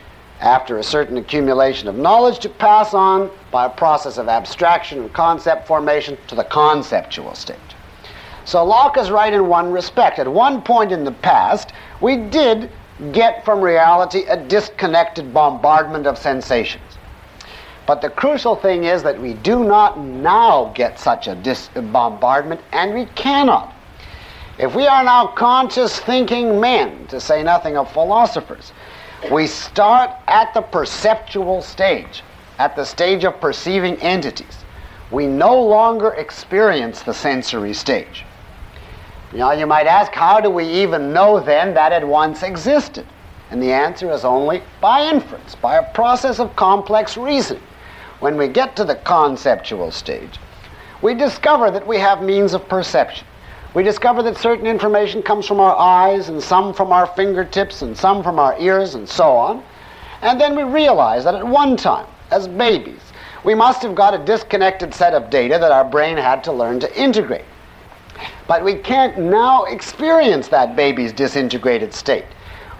after a certain accumulation of knowledge, to pass on by a process of abstraction and concept formation to the conceptual stage. So Locke is right in one respect. At one point in the past, we did get from reality a disconnected bombardment of sensations. But the crucial thing is that we do not now get such a dis- bombardment, and we cannot. If we are now conscious thinking men, to say nothing of philosophers, we start at the perceptual stage, at the stage of perceiving entities. We no longer experience the sensory stage. Know, you might ask, how do we even know then that it once existed? And the answer is only by inference, by a process of complex reasoning. When we get to the conceptual stage, we discover that we have means of perception. We discover that certain information comes from our eyes, and some from our fingertips, and some from our ears, and so on. And then we realize that at one time, as babies, we must have got a disconnected set of data that our brain had to learn to integrate. But we can't now experience that baby's disintegrated state.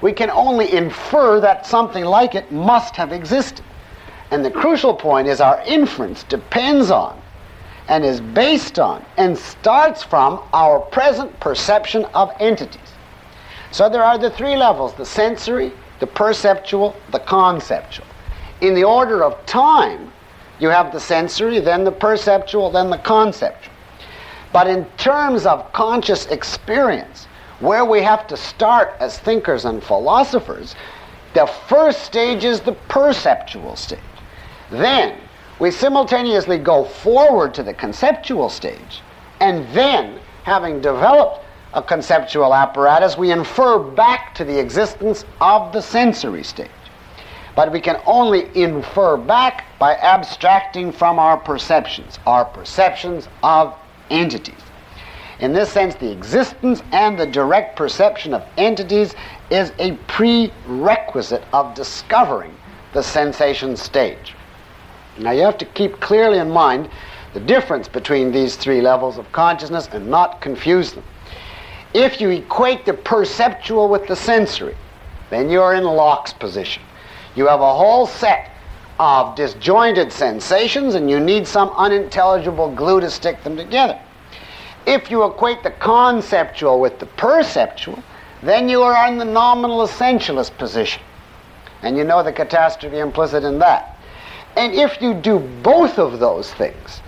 We can only infer that something like it must have existed. And the crucial point is our inference depends on and is based on and starts from our present perception of entities. So there are the three levels the sensory, the perceptual, the conceptual. In the order of time, you have the sensory, then the perceptual, then the conceptual. But in terms of conscious experience, where we have to start as thinkers and philosophers, the first stage is the perceptual stage. Then we simultaneously go forward to the conceptual stage, and then, having developed a conceptual apparatus, we infer back to the existence of the sensory stage. but we can only infer back by abstracting from our perceptions, our perceptions of entities. In this sense, the existence and the direct perception of entities is a prerequisite of discovering the sensation stage. Now, you have to keep clearly in mind the difference between these three levels of consciousness and not confuse them. If you equate the perceptual with the sensory, then you're in Locke's position. You have a whole set of disjointed sensations and you need some unintelligible glue to stick them together. If you equate the conceptual with the perceptual, then you are in the nominal essentialist position. And you know the catastrophe implicit in that. And if you do both of those things,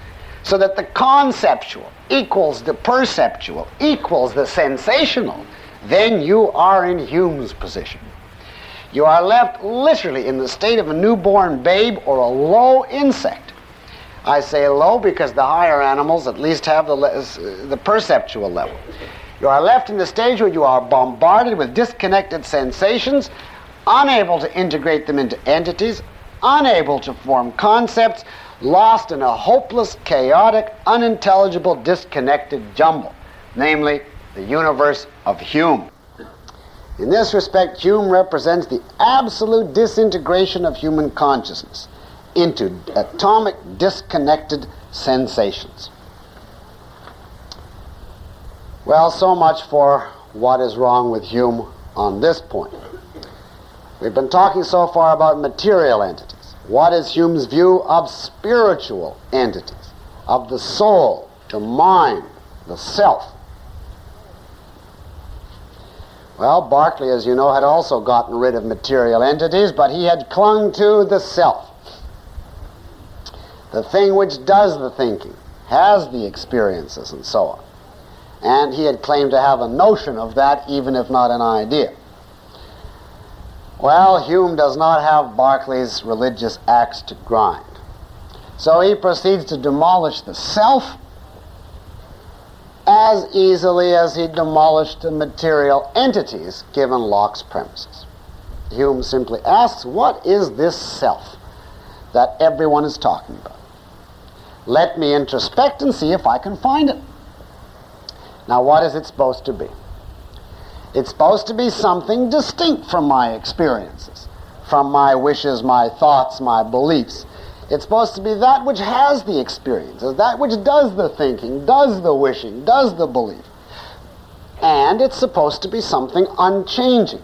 so that the conceptual equals the perceptual equals the sensational, then you are in Hume's position. You are left literally in the state of a newborn babe or a low insect. I say low because the higher animals at least have the, the perceptual level. You are left in the stage where you are bombarded with disconnected sensations, unable to integrate them into entities, unable to form concepts, lost in a hopeless, chaotic, unintelligible, disconnected jumble, namely the universe of Hume. In this respect, Hume represents the absolute disintegration of human consciousness into atomic, disconnected sensations. Well, so much for what is wrong with Hume on this point. We've been talking so far about material entities. What is Hume's view of spiritual entities, of the soul, the mind, the self? Well, Berkeley, as you know, had also gotten rid of material entities, but he had clung to the self. The thing which does the thinking, has the experiences, and so on. And he had claimed to have a notion of that, even if not an idea. Well, Hume does not have Berkeley's religious axe to grind. So he proceeds to demolish the self as easily as he demolished the material entities given Locke's premises. Hume simply asks, What is this self that everyone is talking about? Let me introspect and see if I can find it. Now, what is it supposed to be? It's supposed to be something distinct from my experiences, from my wishes, my thoughts, my beliefs. It's supposed to be that which has the experiences, that which does the thinking, does the wishing, does the belief. And it's supposed to be something unchanging,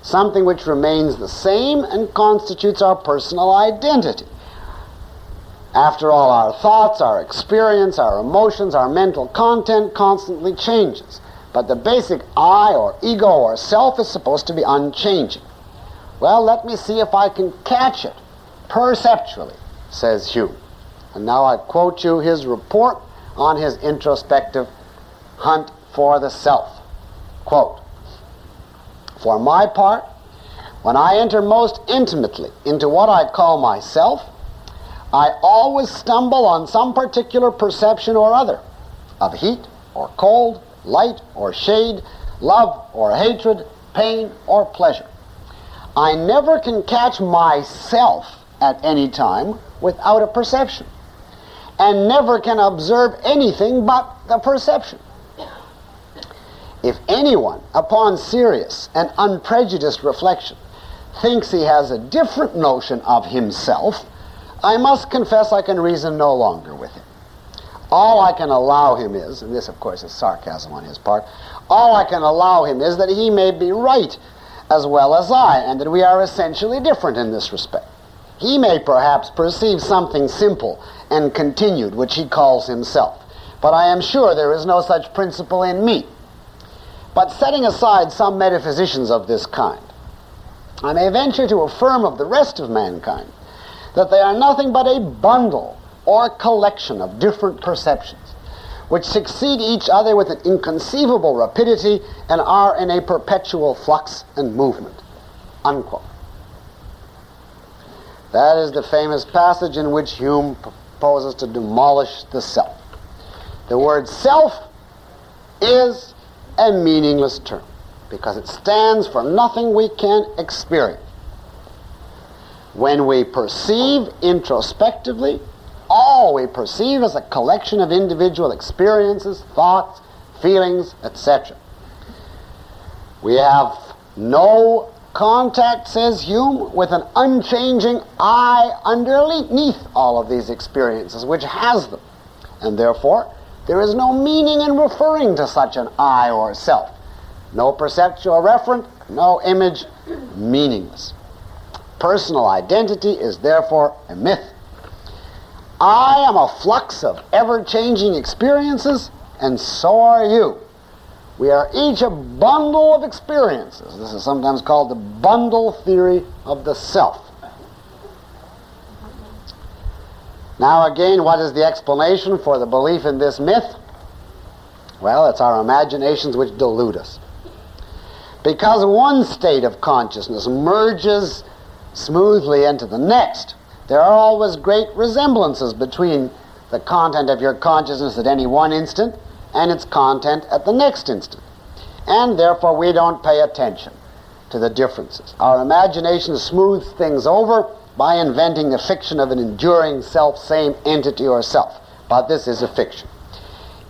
something which remains the same and constitutes our personal identity. After all, our thoughts, our experience, our emotions, our mental content constantly changes. But the basic I or ego or self is supposed to be unchanging. Well, let me see if I can catch it perceptually, says Hume. And now I quote you his report on his introspective hunt for the self. Quote, For my part, when I enter most intimately into what I call myself, I always stumble on some particular perception or other of heat or cold, light or shade, love or hatred, pain or pleasure. I never can catch myself at any time without a perception, and never can observe anything but the perception. If anyone, upon serious and unprejudiced reflection, thinks he has a different notion of himself, I must confess I can reason no longer with him. All I can allow him is, and this of course is sarcasm on his part, all I can allow him is that he may be right as well as I, and that we are essentially different in this respect. He may perhaps perceive something simple and continued, which he calls himself, but I am sure there is no such principle in me. But setting aside some metaphysicians of this kind, I may venture to affirm of the rest of mankind that they are nothing but a bundle or collection of different perceptions, which succeed each other with an inconceivable rapidity and are in a perpetual flux and movement. Unquote. That is the famous passage in which Hume proposes to demolish the self. The word self is a meaningless term because it stands for nothing we can experience. When we perceive introspectively, all we perceive is a collection of individual experiences, thoughts, feelings, etc. We have no contact, says Hume, with an unchanging I underneath all of these experiences, which has them. And therefore, there is no meaning in referring to such an I or self. No perceptual referent, no image, meaningless. Personal identity is therefore a myth. I am a flux of ever changing experiences, and so are you. We are each a bundle of experiences. This is sometimes called the bundle theory of the self. Now, again, what is the explanation for the belief in this myth? Well, it's our imaginations which delude us. Because one state of consciousness merges smoothly into the next, there are always great resemblances between the content of your consciousness at any one instant and its content at the next instant. And therefore, we don't pay attention to the differences. Our imagination smooths things over by inventing the fiction of an enduring self same entity or self. But this is a fiction.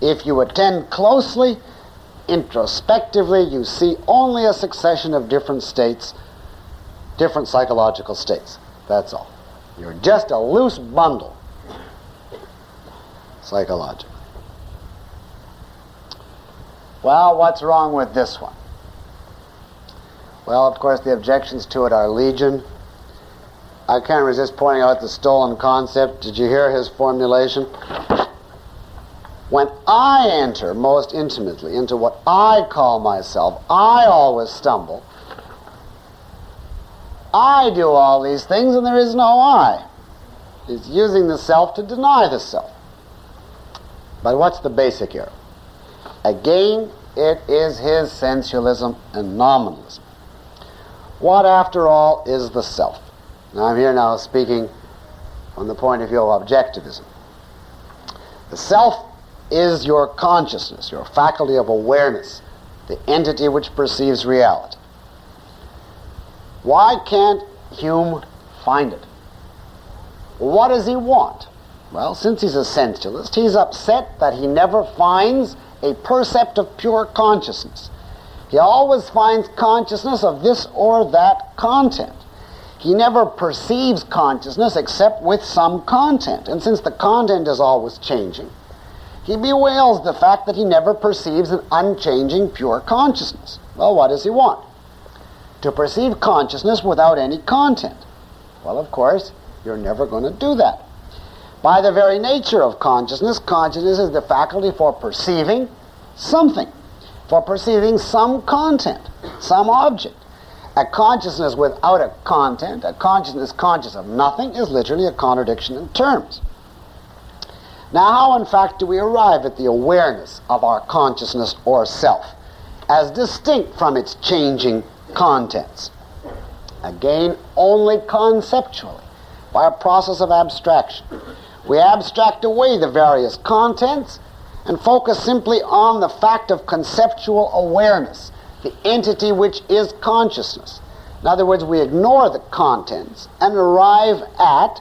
If you attend closely, introspectively, you see only a succession of different states, different psychological states. That's all. You're just a loose bundle, psychologically. Well, what's wrong with this one? Well, of course, the objections to it are legion. I can't resist pointing out the stolen concept. Did you hear his formulation? When I enter most intimately into what I call myself, I always stumble. I do all these things and there is no I. He's using the self to deny the self. But what's the basic error? Again, it is his sensualism and nominalism. What, after all, is the self? Now, I'm here now speaking from the point of view of objectivism. The self is your consciousness, your faculty of awareness, the entity which perceives reality. Why can't Hume find it? What does he want? Well, since he's a sensualist, he's upset that he never finds a percept of pure consciousness. He always finds consciousness of this or that content. He never perceives consciousness except with some content. And since the content is always changing, he bewails the fact that he never perceives an unchanging pure consciousness. Well, what does he want? To perceive consciousness without any content. Well, of course, you're never going to do that. By the very nature of consciousness, consciousness is the faculty for perceiving something, for perceiving some content, some object. A consciousness without a content, a consciousness conscious of nothing, is literally a contradiction in terms. Now, how in fact do we arrive at the awareness of our consciousness or self as distinct from its changing contents? Again, only conceptually, by a process of abstraction. We abstract away the various contents and focus simply on the fact of conceptual awareness, the entity which is consciousness. In other words, we ignore the contents and arrive at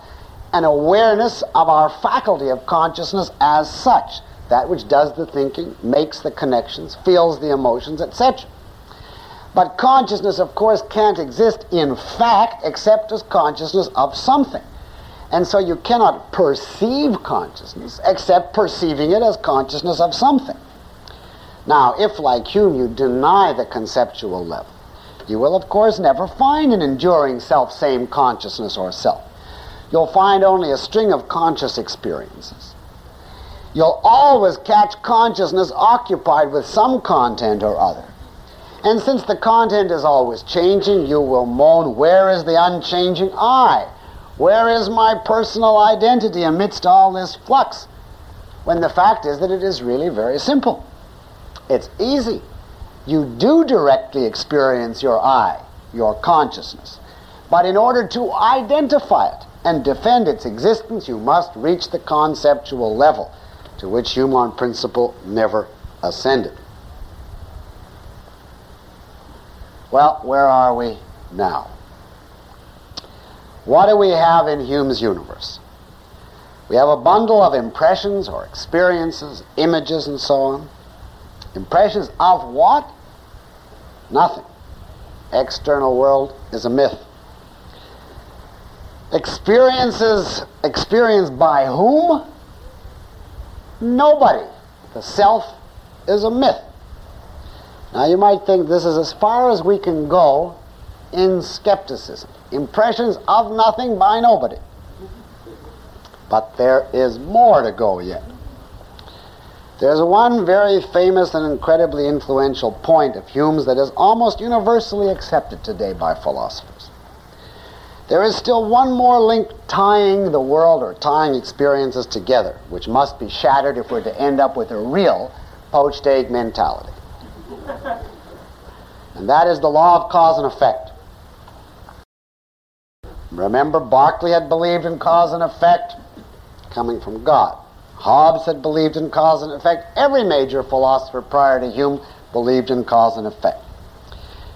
an awareness of our faculty of consciousness as such, that which does the thinking, makes the connections, feels the emotions, etc. But consciousness, of course, can't exist in fact except as consciousness of something. And so you cannot perceive consciousness except perceiving it as consciousness of something. Now, if, like Hume, you deny the conceptual level, you will, of course, never find an enduring self same consciousness or self. You'll find only a string of conscious experiences. You'll always catch consciousness occupied with some content or other. And since the content is always changing, you will moan, Where is the unchanging I? Where is my personal identity amidst all this flux? When the fact is that it is really very simple. It's easy. You do directly experience your I, your consciousness. But in order to identify it and defend its existence, you must reach the conceptual level to which human principle never ascended. Well, where are we now? What do we have in Hume's universe? We have a bundle of impressions or experiences, images, and so on. Impressions of what? Nothing. External world is a myth. Experiences experienced by whom? Nobody. The self is a myth. Now you might think this is as far as we can go in skepticism. Impressions of nothing by nobody. But there is more to go yet. There's one very famous and incredibly influential point of Hume's that is almost universally accepted today by philosophers. There is still one more link tying the world or tying experiences together, which must be shattered if we're to end up with a real poached egg mentality. And that is the law of cause and effect. Remember, Berkeley had believed in cause and effect coming from God. Hobbes had believed in cause and effect. Every major philosopher prior to Hume believed in cause and effect.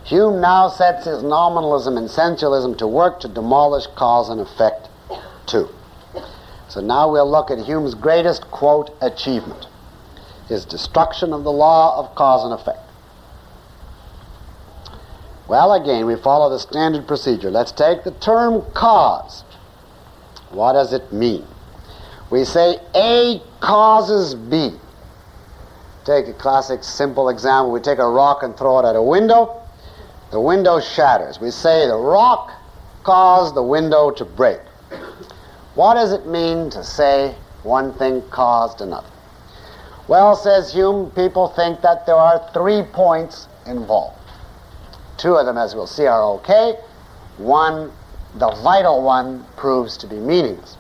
Hume now sets his nominalism and sensualism to work to demolish cause and effect too. So now we'll look at Hume's greatest, quote, achievement his destruction of the law of cause and effect. Well, again, we follow the standard procedure. Let's take the term cause. What does it mean? We say A causes B. Take a classic simple example. We take a rock and throw it at a window. The window shatters. We say the rock caused the window to break. What does it mean to say one thing caused another? Well, says Hume, people think that there are three points involved. Two of them, as we'll see, are okay. One, the vital one, proves to be meaningless.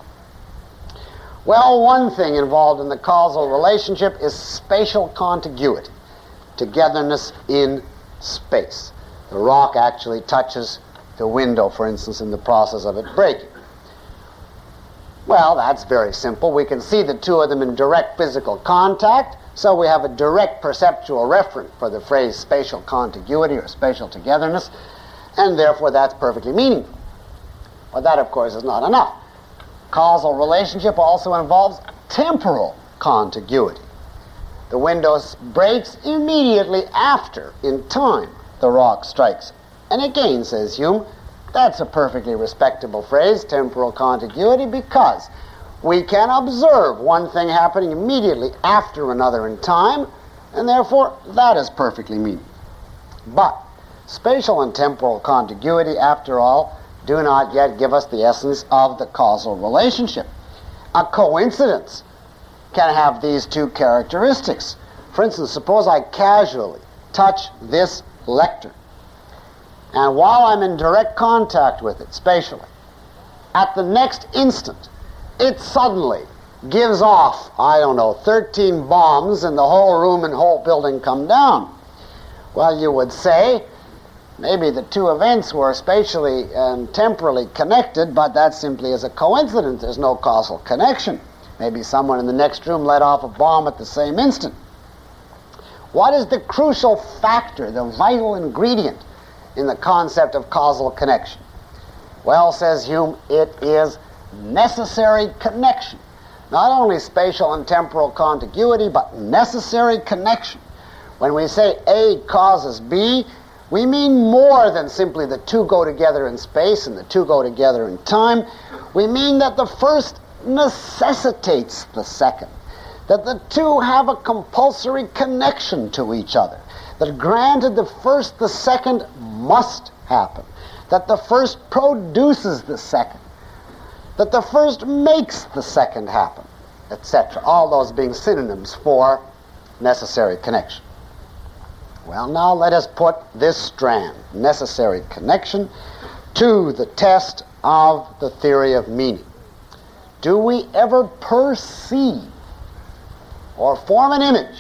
Well, one thing involved in the causal relationship is spatial contiguity, togetherness in space. The rock actually touches the window, for instance, in the process of it breaking. Well, that's very simple. We can see the two of them in direct physical contact, so we have a direct perceptual referent for the phrase spatial contiguity or spatial togetherness, and therefore that's perfectly meaningful. But that, of course, is not enough. Causal relationship also involves temporal contiguity. The window breaks immediately after, in time, the rock strikes. And again, says Hume, that's a perfectly respectable phrase, temporal contiguity, because we can observe one thing happening immediately after another in time, and therefore that is perfectly meaningful. But spatial and temporal contiguity, after all, do not yet give us the essence of the causal relationship. A coincidence can have these two characteristics. For instance, suppose I casually touch this lectern, and while I'm in direct contact with it spatially, at the next instant, it suddenly gives off, I don't know, 13 bombs and the whole room and whole building come down. Well, you would say maybe the two events were spatially and temporally connected, but that simply is a coincidence. There's no causal connection. Maybe someone in the next room let off a bomb at the same instant. What is the crucial factor, the vital ingredient in the concept of causal connection? Well, says Hume, it is necessary connection. Not only spatial and temporal contiguity, but necessary connection. When we say A causes B, we mean more than simply the two go together in space and the two go together in time. We mean that the first necessitates the second, that the two have a compulsory connection to each other, that granted the first, the second must happen, that the first produces the second that the first makes the second happen, etc. All those being synonyms for necessary connection. Well, now let us put this strand, necessary connection, to the test of the theory of meaning. Do we ever perceive or form an image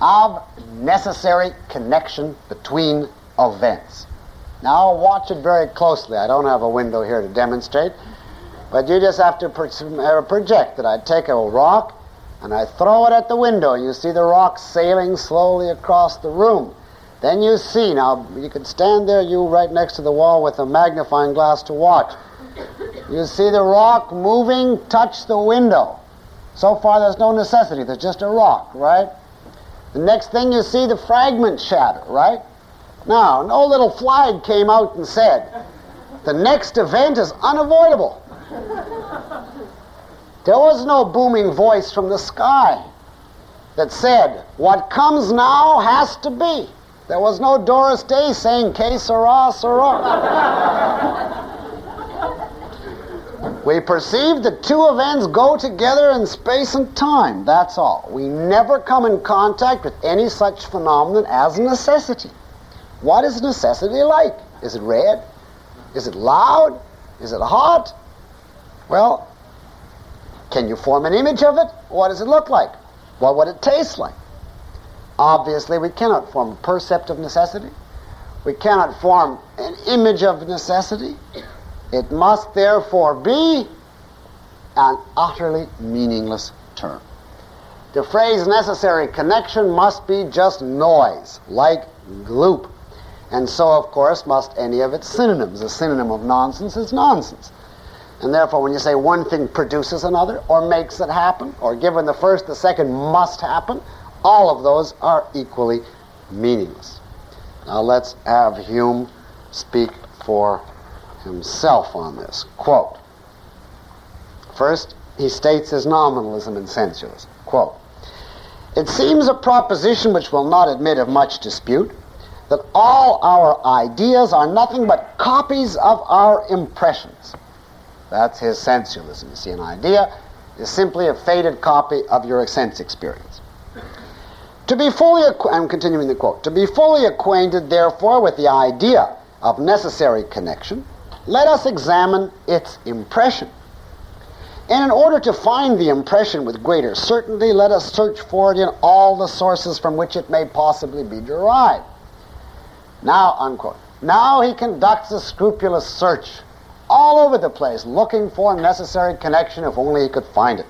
of necessary connection between events? Now, watch it very closely. I don't have a window here to demonstrate. But you just have to uh, project that. I take a rock and I throw it at the window. You see the rock sailing slowly across the room. Then you see, now you can stand there, you right next to the wall with a magnifying glass to watch. You see the rock moving touch the window. So far, there's no necessity. There's just a rock, right? The next thing you see the fragment shatter, right? Now, no little flag came out and said, the next event is unavoidable. There was no booming voice from the sky that said, what comes now has to be. There was no Doris Day saying, que sera, sera. We perceive the two events go together in space and time. That's all. We never come in contact with any such phenomenon as necessity. What is necessity like? Is it red? Is it loud? Is it hot? Well, can you form an image of it? What does it look like? What would it taste like? Obviously, we cannot form a percept of necessity. We cannot form an image of necessity. It must therefore be an utterly meaningless term. The phrase necessary connection must be just noise, like gloop. And so, of course, must any of its synonyms. A synonym of nonsense is nonsense. And therefore, when you say one thing produces another, or makes it happen, or given the first, the second must happen, all of those are equally meaningless. Now let's have Hume speak for himself on this. Quote, First, he states his nominalism and sensualism. Quote, It seems a proposition which will not admit of much dispute that all our ideas are nothing but copies of our impressions. That's his sensualism. You see, an idea is simply a faded copy of your sense experience. To be fully, acqu- I'm continuing the quote, to be fully acquainted, therefore, with the idea of necessary connection, let us examine its impression. And in order to find the impression with greater certainty, let us search for it in all the sources from which it may possibly be derived. Now, unquote. Now he conducts a scrupulous search all over the place, looking for necessary connection if only he could find it.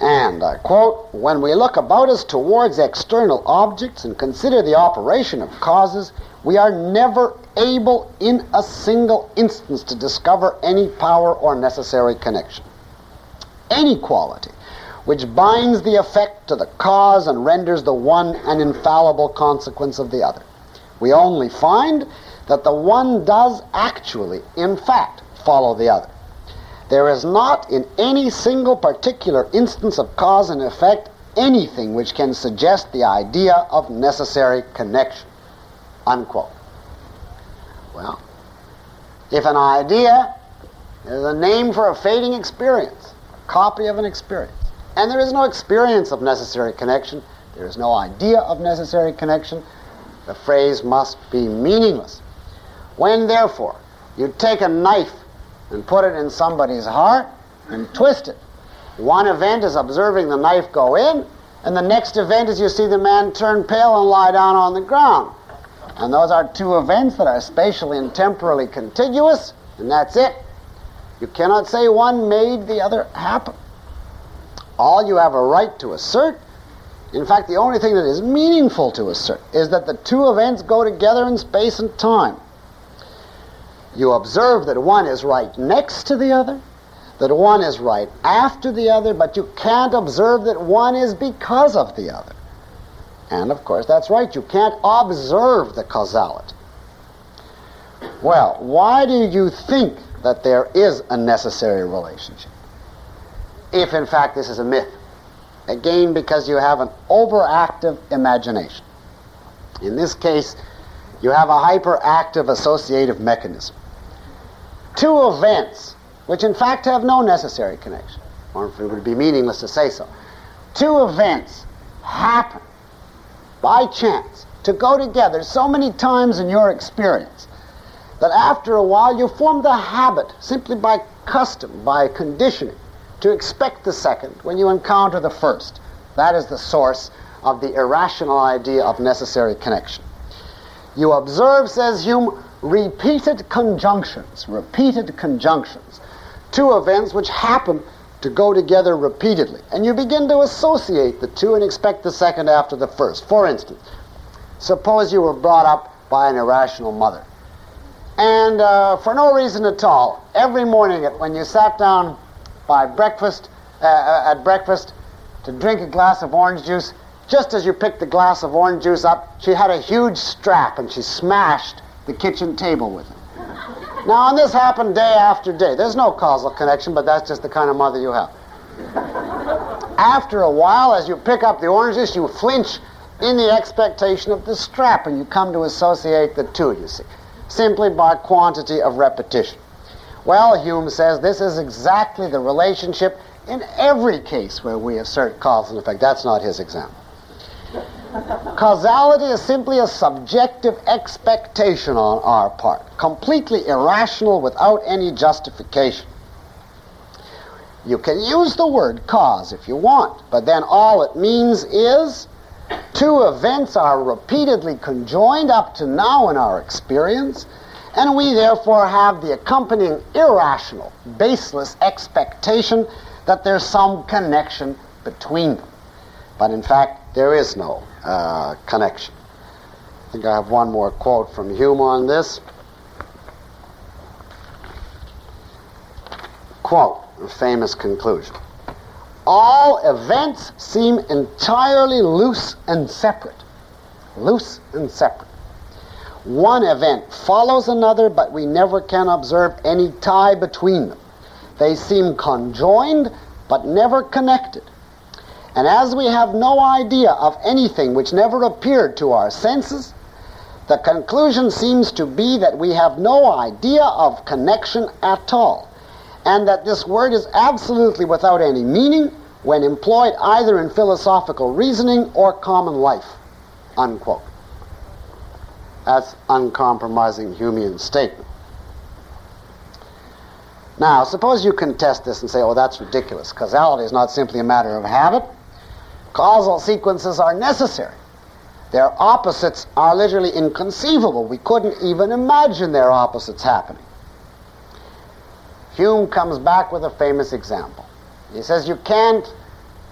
And I quote, when we look about us towards external objects and consider the operation of causes, we are never able in a single instance to discover any power or necessary connection. Any quality which binds the effect to the cause and renders the one an infallible consequence of the other. We only find that the one does actually, in fact, follow the other. There is not in any single particular instance of cause and effect anything which can suggest the idea of necessary connection. Unquote. Well, if an idea is a name for a fading experience, a copy of an experience, and there is no experience of necessary connection, there is no idea of necessary connection, the phrase must be meaningless. When, therefore, you take a knife and put it in somebody's heart and twist it, one event is observing the knife go in, and the next event is you see the man turn pale and lie down on the ground. And those are two events that are spatially and temporally contiguous, and that's it. You cannot say one made the other happen. All you have a right to assert, in fact, the only thing that is meaningful to assert, is that the two events go together in space and time. You observe that one is right next to the other, that one is right after the other, but you can't observe that one is because of the other. And of course, that's right, you can't observe the causality. Well, why do you think that there is a necessary relationship? If in fact this is a myth. Again, because you have an overactive imagination. In this case, you have a hyperactive associative mechanism. Two events, which in fact have no necessary connection, or it would be meaningless to say so. Two events happen by chance to go together so many times in your experience that after a while you form the habit, simply by custom, by conditioning, to expect the second when you encounter the first. That is the source of the irrational idea of necessary connection. You observe, says Hume, repeated conjunctions, repeated conjunctions, two events which happen to go together repeatedly. And you begin to associate the two and expect the second after the first. For instance, suppose you were brought up by an irrational mother. And uh, for no reason at all, every morning when you sat down by breakfast, uh, uh, at breakfast, to drink a glass of orange juice, just as you picked the glass of orange juice up, she had a huge strap and she smashed the kitchen table with him. Now, and this happened day after day. There's no causal connection, but that's just the kind of mother you have. After a while, as you pick up the oranges, you flinch in the expectation of the strap, and you come to associate the two, you see, simply by quantity of repetition. Well, Hume says this is exactly the relationship in every case where we assert cause and effect. That's not his example. Causality is simply a subjective expectation on our part, completely irrational without any justification. You can use the word cause if you want, but then all it means is two events are repeatedly conjoined up to now in our experience, and we therefore have the accompanying irrational, baseless expectation that there's some connection between them. But in fact, there is no uh, connection. I think I have one more quote from Hume on this. Quote, a famous conclusion. All events seem entirely loose and separate. Loose and separate. One event follows another, but we never can observe any tie between them. They seem conjoined, but never connected. And as we have no idea of anything which never appeared to our senses, the conclusion seems to be that we have no idea of connection at all, and that this word is absolutely without any meaning when employed either in philosophical reasoning or common life. Unquote. That's uncompromising Humean statement. Now, suppose you contest this and say, oh, that's ridiculous. Causality is not simply a matter of habit. Causal sequences are necessary. Their opposites are literally inconceivable. We couldn't even imagine their opposites happening. Hume comes back with a famous example. He says you can't,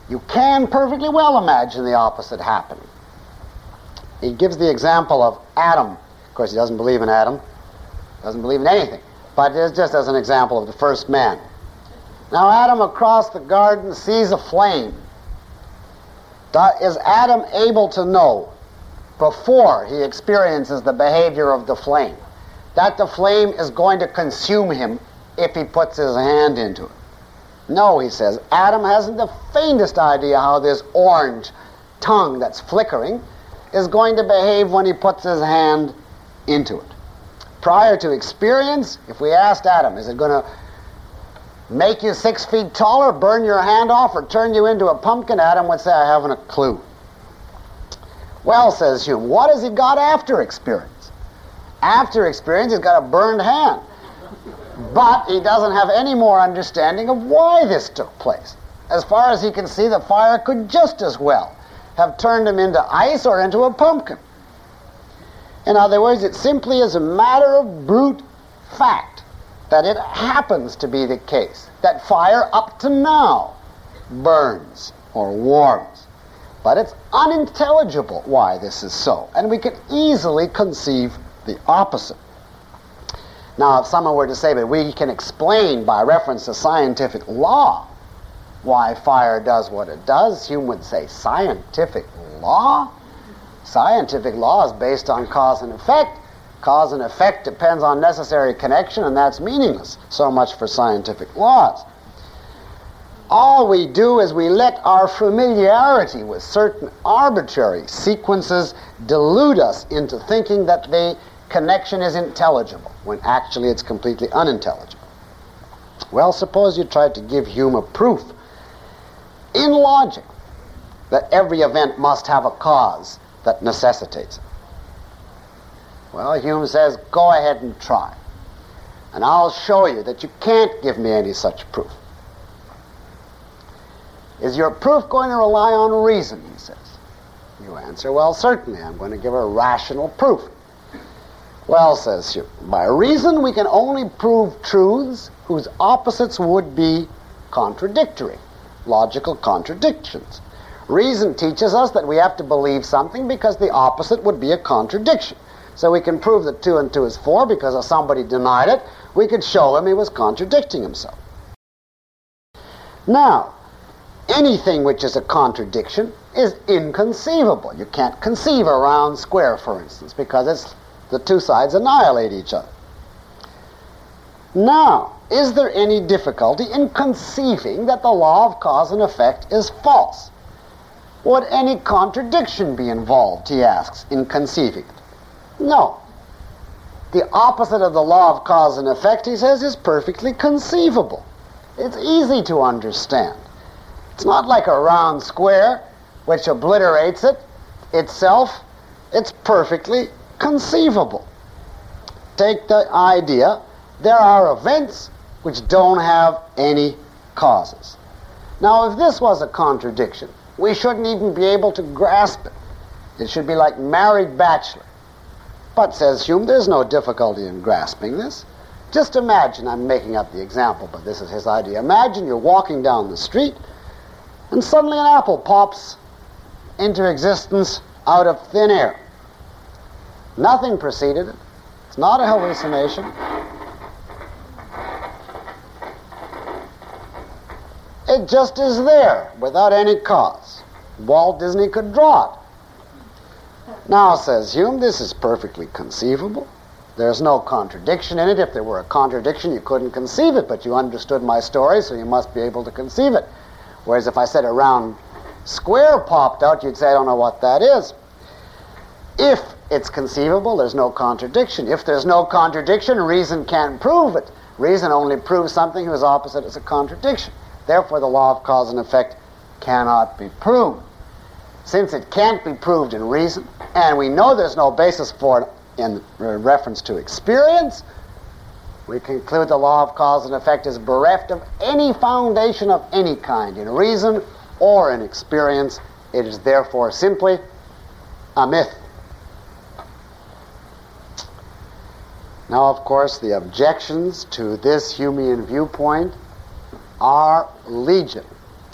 you can perfectly well imagine the opposite happening. He gives the example of Adam. Of course, he doesn't believe in Adam, doesn't believe in anything, but it's just as an example of the first man. Now, Adam across the garden sees a flame is Adam able to know before he experiences the behavior of the flame that the flame is going to consume him if he puts his hand into it? No, he says. Adam hasn't the faintest idea how this orange tongue that's flickering is going to behave when he puts his hand into it. Prior to experience, if we asked Adam, is it going to make you six feet taller, burn your hand off, or turn you into a pumpkin, Adam would say, I haven't a clue. Well, says Hume, what has he got after experience? After experience, he's got a burned hand. But he doesn't have any more understanding of why this took place. As far as he can see, the fire could just as well have turned him into ice or into a pumpkin. In other words, it simply is a matter of brute fact that it happens to be the case that fire up to now burns or warms. But it's unintelligible why this is so, and we can easily conceive the opposite. Now, if someone were to say that we can explain by reference to scientific law why fire does what it does, Hume would say, scientific law? Scientific law is based on cause and effect Cause and effect depends on necessary connection, and that's meaningless. So much for scientific laws. All we do is we let our familiarity with certain arbitrary sequences delude us into thinking that the connection is intelligible, when actually it's completely unintelligible. Well, suppose you tried to give Hume a proof in logic that every event must have a cause that necessitates it. Well, Hume says, go ahead and try. And I'll show you that you can't give me any such proof. Is your proof going to rely on reason? He says. You answer, well, certainly. I'm going to give a rational proof. Well, says Hume, by reason we can only prove truths whose opposites would be contradictory, logical contradictions. Reason teaches us that we have to believe something because the opposite would be a contradiction. So we can prove that 2 and 2 is 4 because if somebody denied it, we could show him he was contradicting himself. Now, anything which is a contradiction is inconceivable. You can't conceive a round square, for instance, because it's, the two sides annihilate each other. Now, is there any difficulty in conceiving that the law of cause and effect is false? Would any contradiction be involved, he asks, in conceiving? No. The opposite of the law of cause and effect, he says, is perfectly conceivable. It's easy to understand. It's not like a round square which obliterates it itself. It's perfectly conceivable. Take the idea there are events which don't have any causes. Now, if this was a contradiction, we shouldn't even be able to grasp it. It should be like married bachelor. But, says Hume, there's no difficulty in grasping this. Just imagine, I'm making up the example, but this is his idea. Imagine you're walking down the street and suddenly an apple pops into existence out of thin air. Nothing preceded it. It's not a hallucination. It just is there without any cause. Walt Disney could draw it. Now, says Hume, this is perfectly conceivable. There's no contradiction in it. If there were a contradiction, you couldn't conceive it, but you understood my story, so you must be able to conceive it. Whereas if I said a round square popped out, you'd say, I don't know what that is. If it's conceivable, there's no contradiction. If there's no contradiction, reason can't prove it. Reason only proves something whose opposite is a contradiction. Therefore, the law of cause and effect cannot be proved. Since it can't be proved in reason, and we know there's no basis for it in reference to experience, we conclude the law of cause and effect is bereft of any foundation of any kind in reason or in experience. It is therefore simply a myth. Now, of course, the objections to this Humean viewpoint are legion.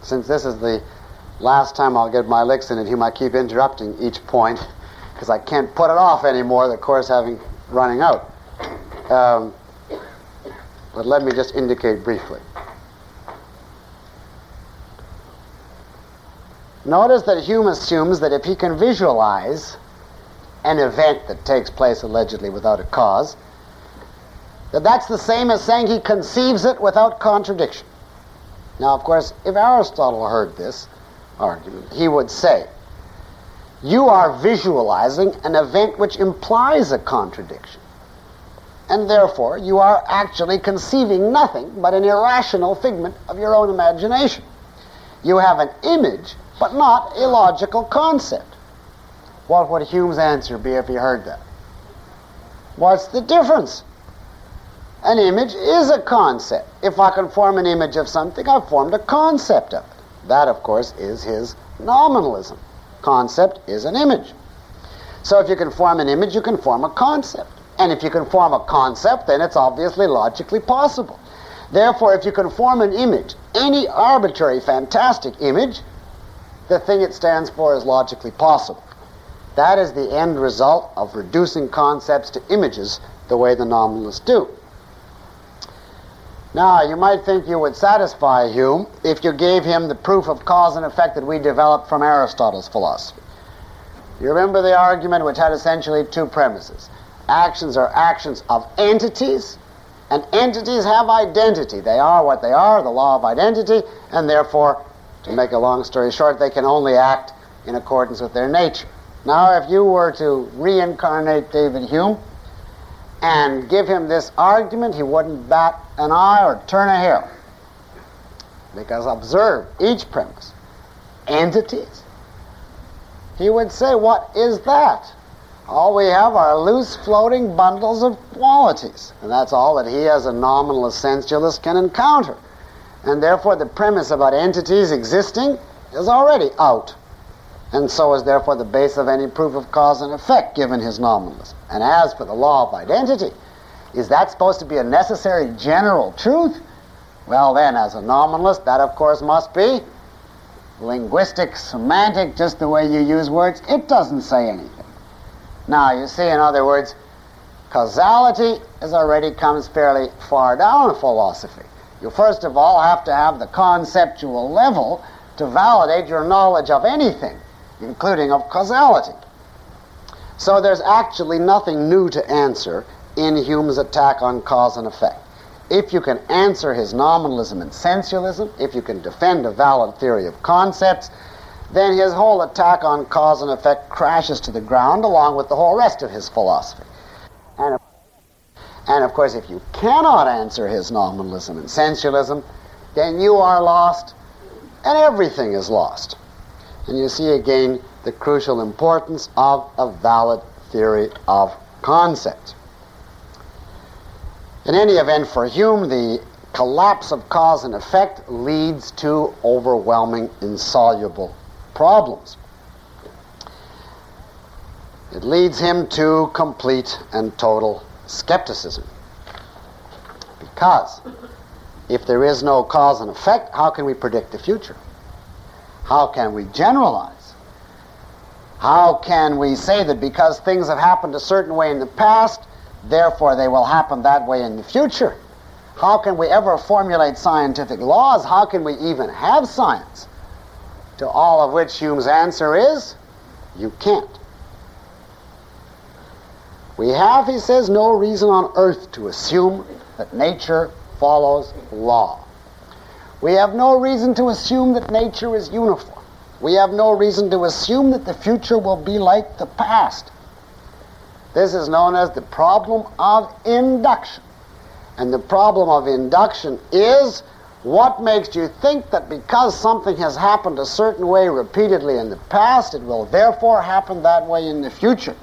Since this is the last time I'll get my licks in it, he might keep interrupting each point because I can't put it off anymore, the course having running out. Um, but let me just indicate briefly. Notice that Hume assumes that if he can visualize an event that takes place allegedly without a cause, that that's the same as saying he conceives it without contradiction. Now, of course, if Aristotle heard this argument, he would say, You are visualizing an event which implies a contradiction. And therefore, you are actually conceiving nothing but an irrational figment of your own imagination. You have an image, but not a logical concept. What would Hume's answer be if he heard that? What's the difference? An image is a concept. If I can form an image of something, I've formed a concept of it. That, of course, is his nominalism. Concept is an image. So if you can form an image, you can form a concept. And if you can form a concept, then it's obviously logically possible. Therefore, if you can form an image, any arbitrary, fantastic image, the thing it stands for is logically possible. That is the end result of reducing concepts to images the way the nominalists do. Now, you might think you would satisfy Hume if you gave him the proof of cause and effect that we developed from Aristotle's philosophy. You remember the argument which had essentially two premises. Actions are actions of entities, and entities have identity. They are what they are, the law of identity, and therefore, to make a long story short, they can only act in accordance with their nature. Now, if you were to reincarnate David Hume, and give him this argument, he wouldn't bat an eye or turn a hair. Because observe each premise. Entities. He would say, What is that? All we have are loose floating bundles of qualities. And that's all that he, as a nominal essentialist, can encounter. And therefore, the premise about entities existing is already out and so is therefore the base of any proof of cause and effect given his nominalism. And as for the law of identity, is that supposed to be a necessary general truth? Well, then, as a nominalist, that of course must be linguistic, semantic, just the way you use words. It doesn't say anything. Now, you see, in other words, causality is already comes fairly far down in philosophy. You first of all have to have the conceptual level to validate your knowledge of anything, including of causality. So there's actually nothing new to answer in Hume's attack on cause and effect. If you can answer his nominalism and sensualism, if you can defend a valid theory of concepts, then his whole attack on cause and effect crashes to the ground along with the whole rest of his philosophy. And, and of course, if you cannot answer his nominalism and sensualism, then you are lost and everything is lost. And you see again the crucial importance of a valid theory of concept. In any event, for Hume, the collapse of cause and effect leads to overwhelming, insoluble problems. It leads him to complete and total skepticism. Because if there is no cause and effect, how can we predict the future? How can we generalize? How can we say that because things have happened a certain way in the past, therefore they will happen that way in the future? How can we ever formulate scientific laws? How can we even have science? To all of which Hume's answer is, you can't. We have, he says, no reason on earth to assume that nature follows law. We have no reason to assume that nature is uniform. We have no reason to assume that the future will be like the past. This is known as the problem of induction. And the problem of induction is what makes you think that because something has happened a certain way repeatedly in the past, it will therefore happen that way in the future?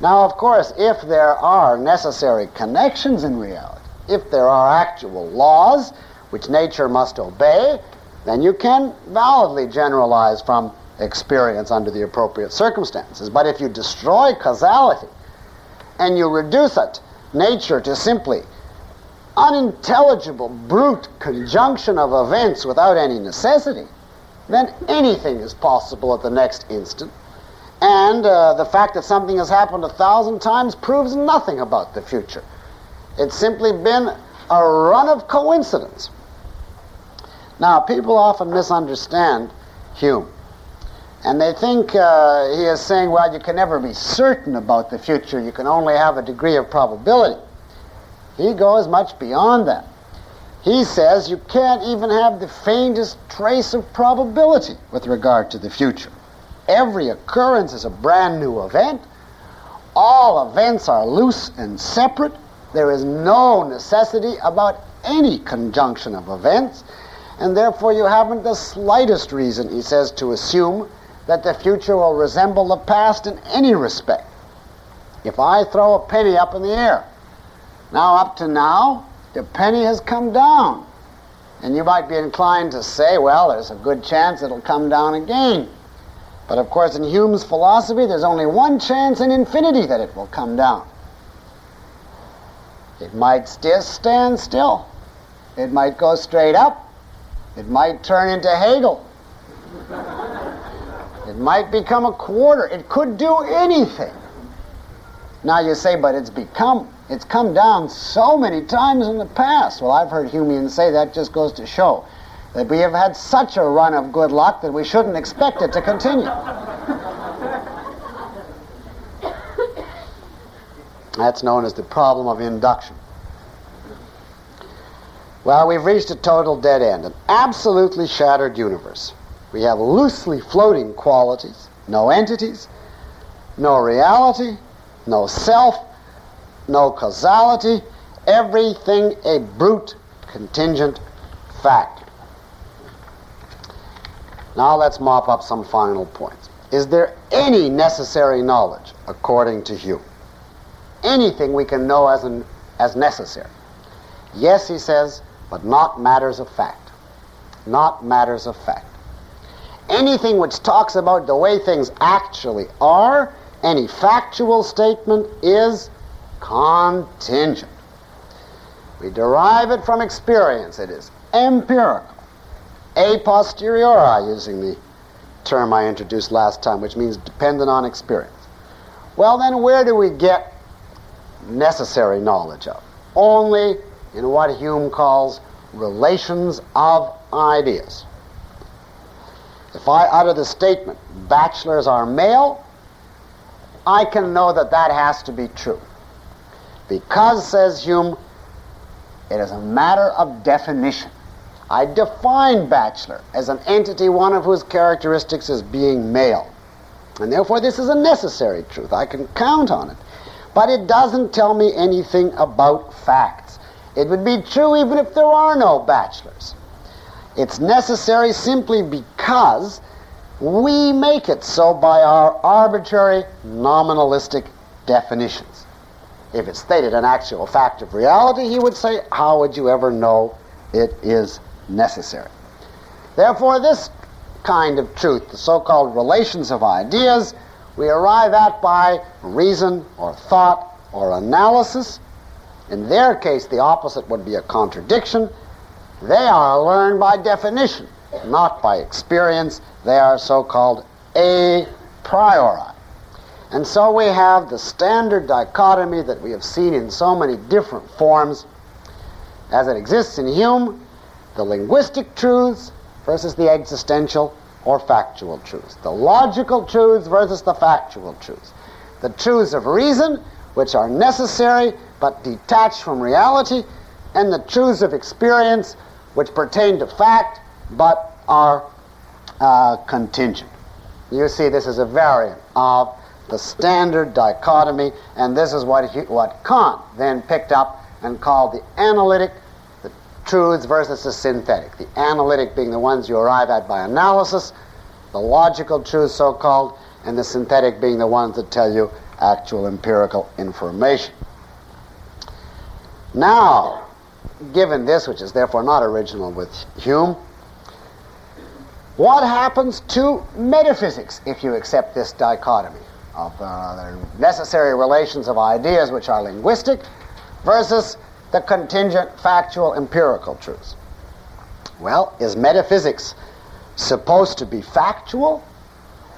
Now, of course, if there are necessary connections in reality, if there are actual laws which nature must obey, then you can validly generalize from experience under the appropriate circumstances. But if you destroy causality and you reduce it, nature, to simply unintelligible, brute conjunction of events without any necessity, then anything is possible at the next instant. And uh, the fact that something has happened a thousand times proves nothing about the future. It's simply been a run of coincidence. Now, people often misunderstand Hume. And they think uh, he is saying, well, you can never be certain about the future. You can only have a degree of probability. He goes much beyond that. He says you can't even have the faintest trace of probability with regard to the future. Every occurrence is a brand new event. All events are loose and separate. There is no necessity about any conjunction of events, and therefore you haven't the slightest reason, he says, to assume that the future will resemble the past in any respect. If I throw a penny up in the air, now, up to now, the penny has come down. And you might be inclined to say, well, there's a good chance it'll come down again. But of course, in Hume's philosophy, there's only one chance in infinity that it will come down. It might just stand still. It might go straight up. It might turn into Hegel. it might become a quarter. It could do anything. Now you say, but it's become it's come down so many times in the past. Well, I've heard Humeans say that just goes to show that we have had such a run of good luck that we shouldn't expect it to continue. That's known as the problem of induction. Well, we've reached a total dead end, an absolutely shattered universe. We have loosely floating qualities, no entities, no reality, no self, no causality, everything a brute contingent fact. Now let's mop up some final points. Is there any necessary knowledge according to Hume? Anything we can know as, an, as necessary? Yes, he says, but not matters of fact. Not matters of fact. Anything which talks about the way things actually are, any factual statement is contingent. We derive it from experience. It is empirical. A posteriori, using the term I introduced last time, which means dependent on experience. Well, then, where do we get necessary knowledge of? Only in what Hume calls relations of ideas. If I utter the statement, bachelors are male, I can know that that has to be true. Because, says Hume, it is a matter of definition. I define bachelor as an entity, one of whose characteristics is being male. And therefore, this is a necessary truth. I can count on it. But it doesn't tell me anything about facts. It would be true even if there are no bachelors. It's necessary simply because we make it so by our arbitrary nominalistic definitions. If it stated an actual fact of reality, he would say, How would you ever know it is necessary? Therefore, this kind of truth, the so called relations of ideas, we arrive at by reason or thought or analysis. In their case, the opposite would be a contradiction. They are learned by definition, not by experience. They are so called a priori. And so we have the standard dichotomy that we have seen in so many different forms as it exists in Hume the linguistic truths versus the existential or factual truths, the logical truths versus the factual truths, the truths of reason, which are necessary but detached from reality, and the truths of experience, which pertain to fact but are uh, contingent. You see, this is a variant of the standard dichotomy, and this is what, he, what Kant then picked up and called the analytic, truths versus the synthetic. The analytic being the ones you arrive at by analysis, the logical truths, so called, and the synthetic being the ones that tell you actual empirical information. Now, given this, which is therefore not original with Hume, what happens to metaphysics if you accept this dichotomy? of uh, the necessary relations of ideas which are linguistic versus the contingent factual empirical truths. Well, is metaphysics supposed to be factual?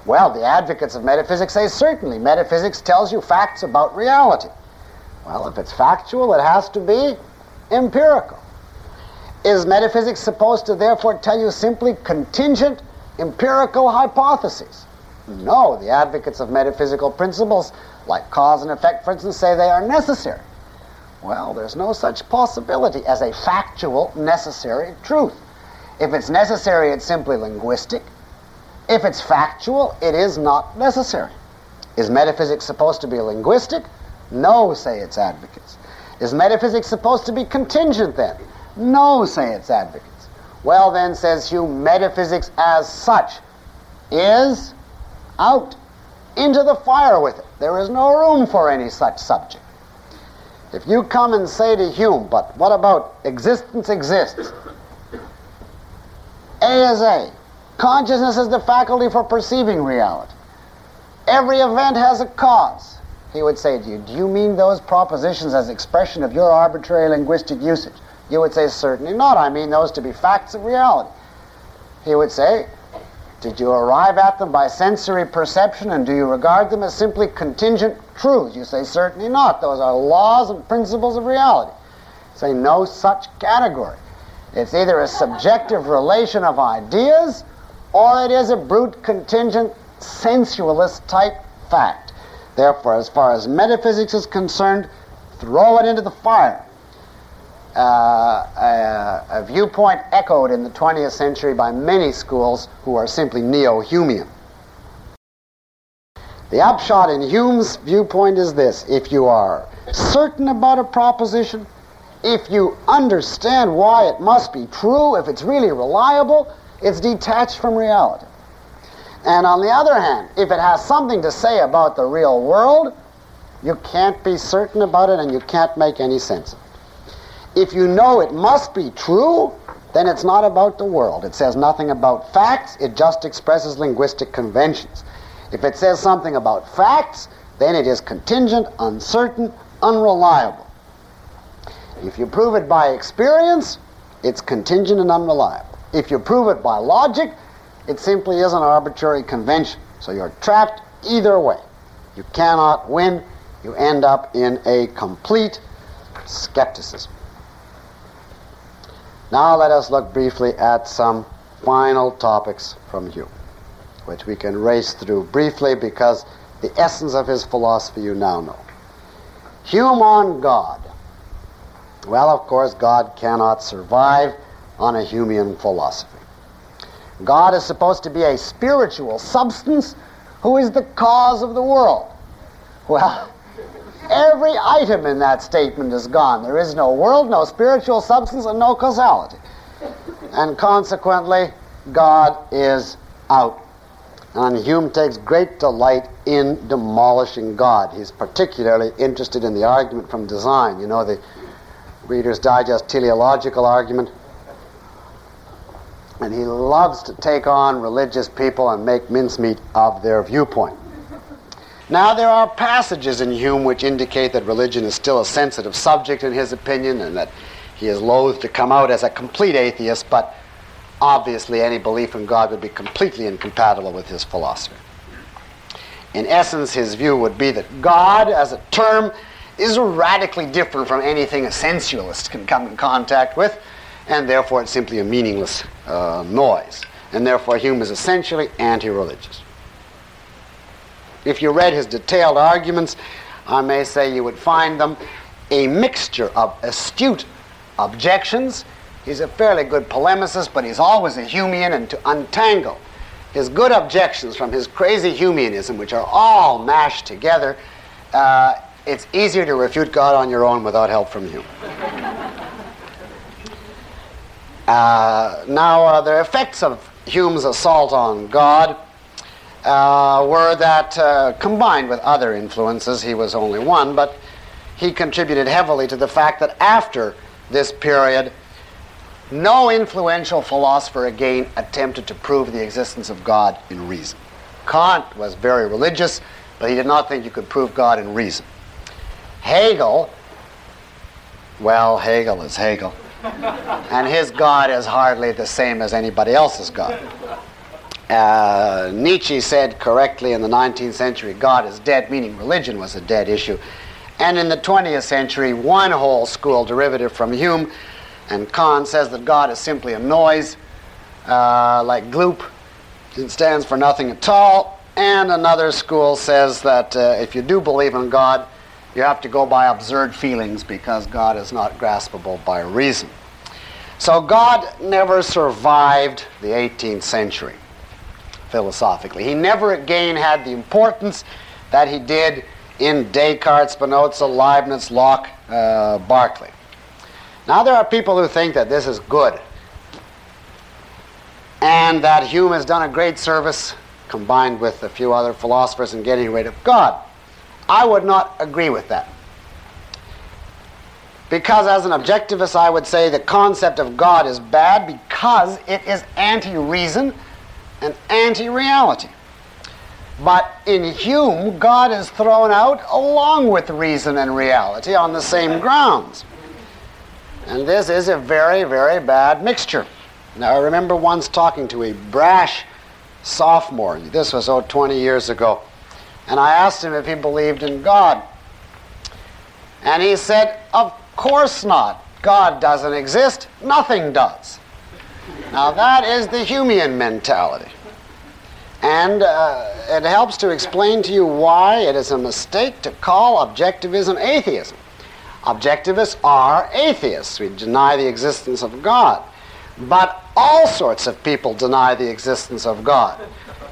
Well, the advocates of metaphysics say certainly. Metaphysics tells you facts about reality. Well, if it's factual, it has to be empirical. Is metaphysics supposed to therefore tell you simply contingent empirical hypotheses? No, the advocates of metaphysical principles, like cause and effect, for instance, say they are necessary. Well, there's no such possibility as a factual, necessary truth. If it's necessary, it's simply linguistic. If it's factual, it is not necessary. Is metaphysics supposed to be linguistic? No, say its advocates. Is metaphysics supposed to be contingent then? No, say its advocates. Well, then, says Hume, metaphysics as such is out into the fire with it. There is no room for any such subject. If you come and say to Hume, but what about existence exists? A is A. Consciousness is the faculty for perceiving reality. Every event has a cause. He would say to you, Do you mean those propositions as expression of your arbitrary linguistic usage? You would say, Certainly not. I mean those to be facts of reality. He would say, did you arrive at them by sensory perception and do you regard them as simply contingent truths? You say, certainly not. Those are laws and principles of reality. Say, no such category. It's either a subjective relation of ideas or it is a brute contingent sensualist type fact. Therefore, as far as metaphysics is concerned, throw it into the fire uh, a, viewpoint echoed in the 20th century by many schools who are simply neo Humean. The upshot in Hume's viewpoint is this if you are certain about a proposition, if you understand why it must be true, if it's really reliable, it's detached from reality. And on the other hand, if it has something to say about the real world, you can't be certain about it and you can't make any sense of it. If you know it must be true, then it's not about the world. It says nothing about facts, it just expresses linguistic conventions. If it says something about facts, then it is contingent, uncertain, unreliable. If you prove it by experience, it's contingent and unreliable. If you prove it by logic, it simply is an arbitrary convention. So you're trapped either way. you cannot win. You end up in a complete skepticism. Now let us look briefly at some final topics from Hume, which we can race through briefly because the essence of his philosophy you now know. Hume on God. Well, of course, God cannot survive on a Humean philosophy. God is supposed to be a spiritual substance who is the cause of the world. Well, every item in that statement is gone. There is no world, no spiritual substance, and no causality. And consequently, God is out. And Hume takes great delight in demolishing God. He's particularly interested in the argument from design. You know, the Reader's Digest teleological argument. And he loves to take on religious people and make mincemeat of their viewpoint. Now, there are passages in Hume which indicate that religion is still a sensitive subject in his opinion and that he is loath to come out as a complete atheist, but obviously any belief in God would be completely incompatible with his philosophy. In essence, his view would be that God, as a term, is radically different from anything a sensualist can come in contact with, and therefore it's simply a meaningless uh, noise. And therefore, Hume is essentially anti religious. If you read his detailed arguments, I may say you would find them a mixture of astute objections. He's a fairly good polemicist, but he's always a Humean, and to untangle his good objections from his crazy Humeanism, which are all mashed together, uh, it's easier to refute God on your own without help from Hume. Uh, now, uh, the effects of Hume's assault on God uh, were that, uh, combined with other influences, he was only one, but he contributed heavily to the fact that after this period, no influential philosopher again attempted to prove the existence of God in reason. Kant was very religious, but he did not think you could prove God in reason. Hegel, well, Hegel is Hegel, and his God is hardly the same as anybody else's God. Uh, Nietzsche said correctly in the 19th century, God is dead, meaning religion was a dead issue. And in the 20th century, one whole school derivative from Hume and Kant says that God is simply a noise, uh, like gloop. It stands for nothing at all. And another school says that uh, if you do believe in God, you have to go by absurd feelings because God is not graspable by reason. So God never survived the 18th century philosophically. He never again had the importance that he did in Descartes, Spinoza, Leibniz, Locke, uh, Berkeley. Now, there are people who think that this is good and that Hume has done a great service, combined with a few other philosophers, in getting rid of God. I would not agree with that. Because, as an objectivist, I would say the concept of God is bad because it is anti reason and anti reality. But in Hume, God is thrown out along with reason and reality on the same grounds. And this is a very, very bad mixture. Now, I remember once talking to a brash sophomore. This was, oh, 20 years ago. And I asked him if he believed in God. And he said, Of course not. God doesn't exist, nothing does. Now, that is the Humean mentality. And uh, it helps to explain to you why it is a mistake to call objectivism atheism. Objectivists are atheists. We deny the existence of God. But all sorts of people deny the existence of God,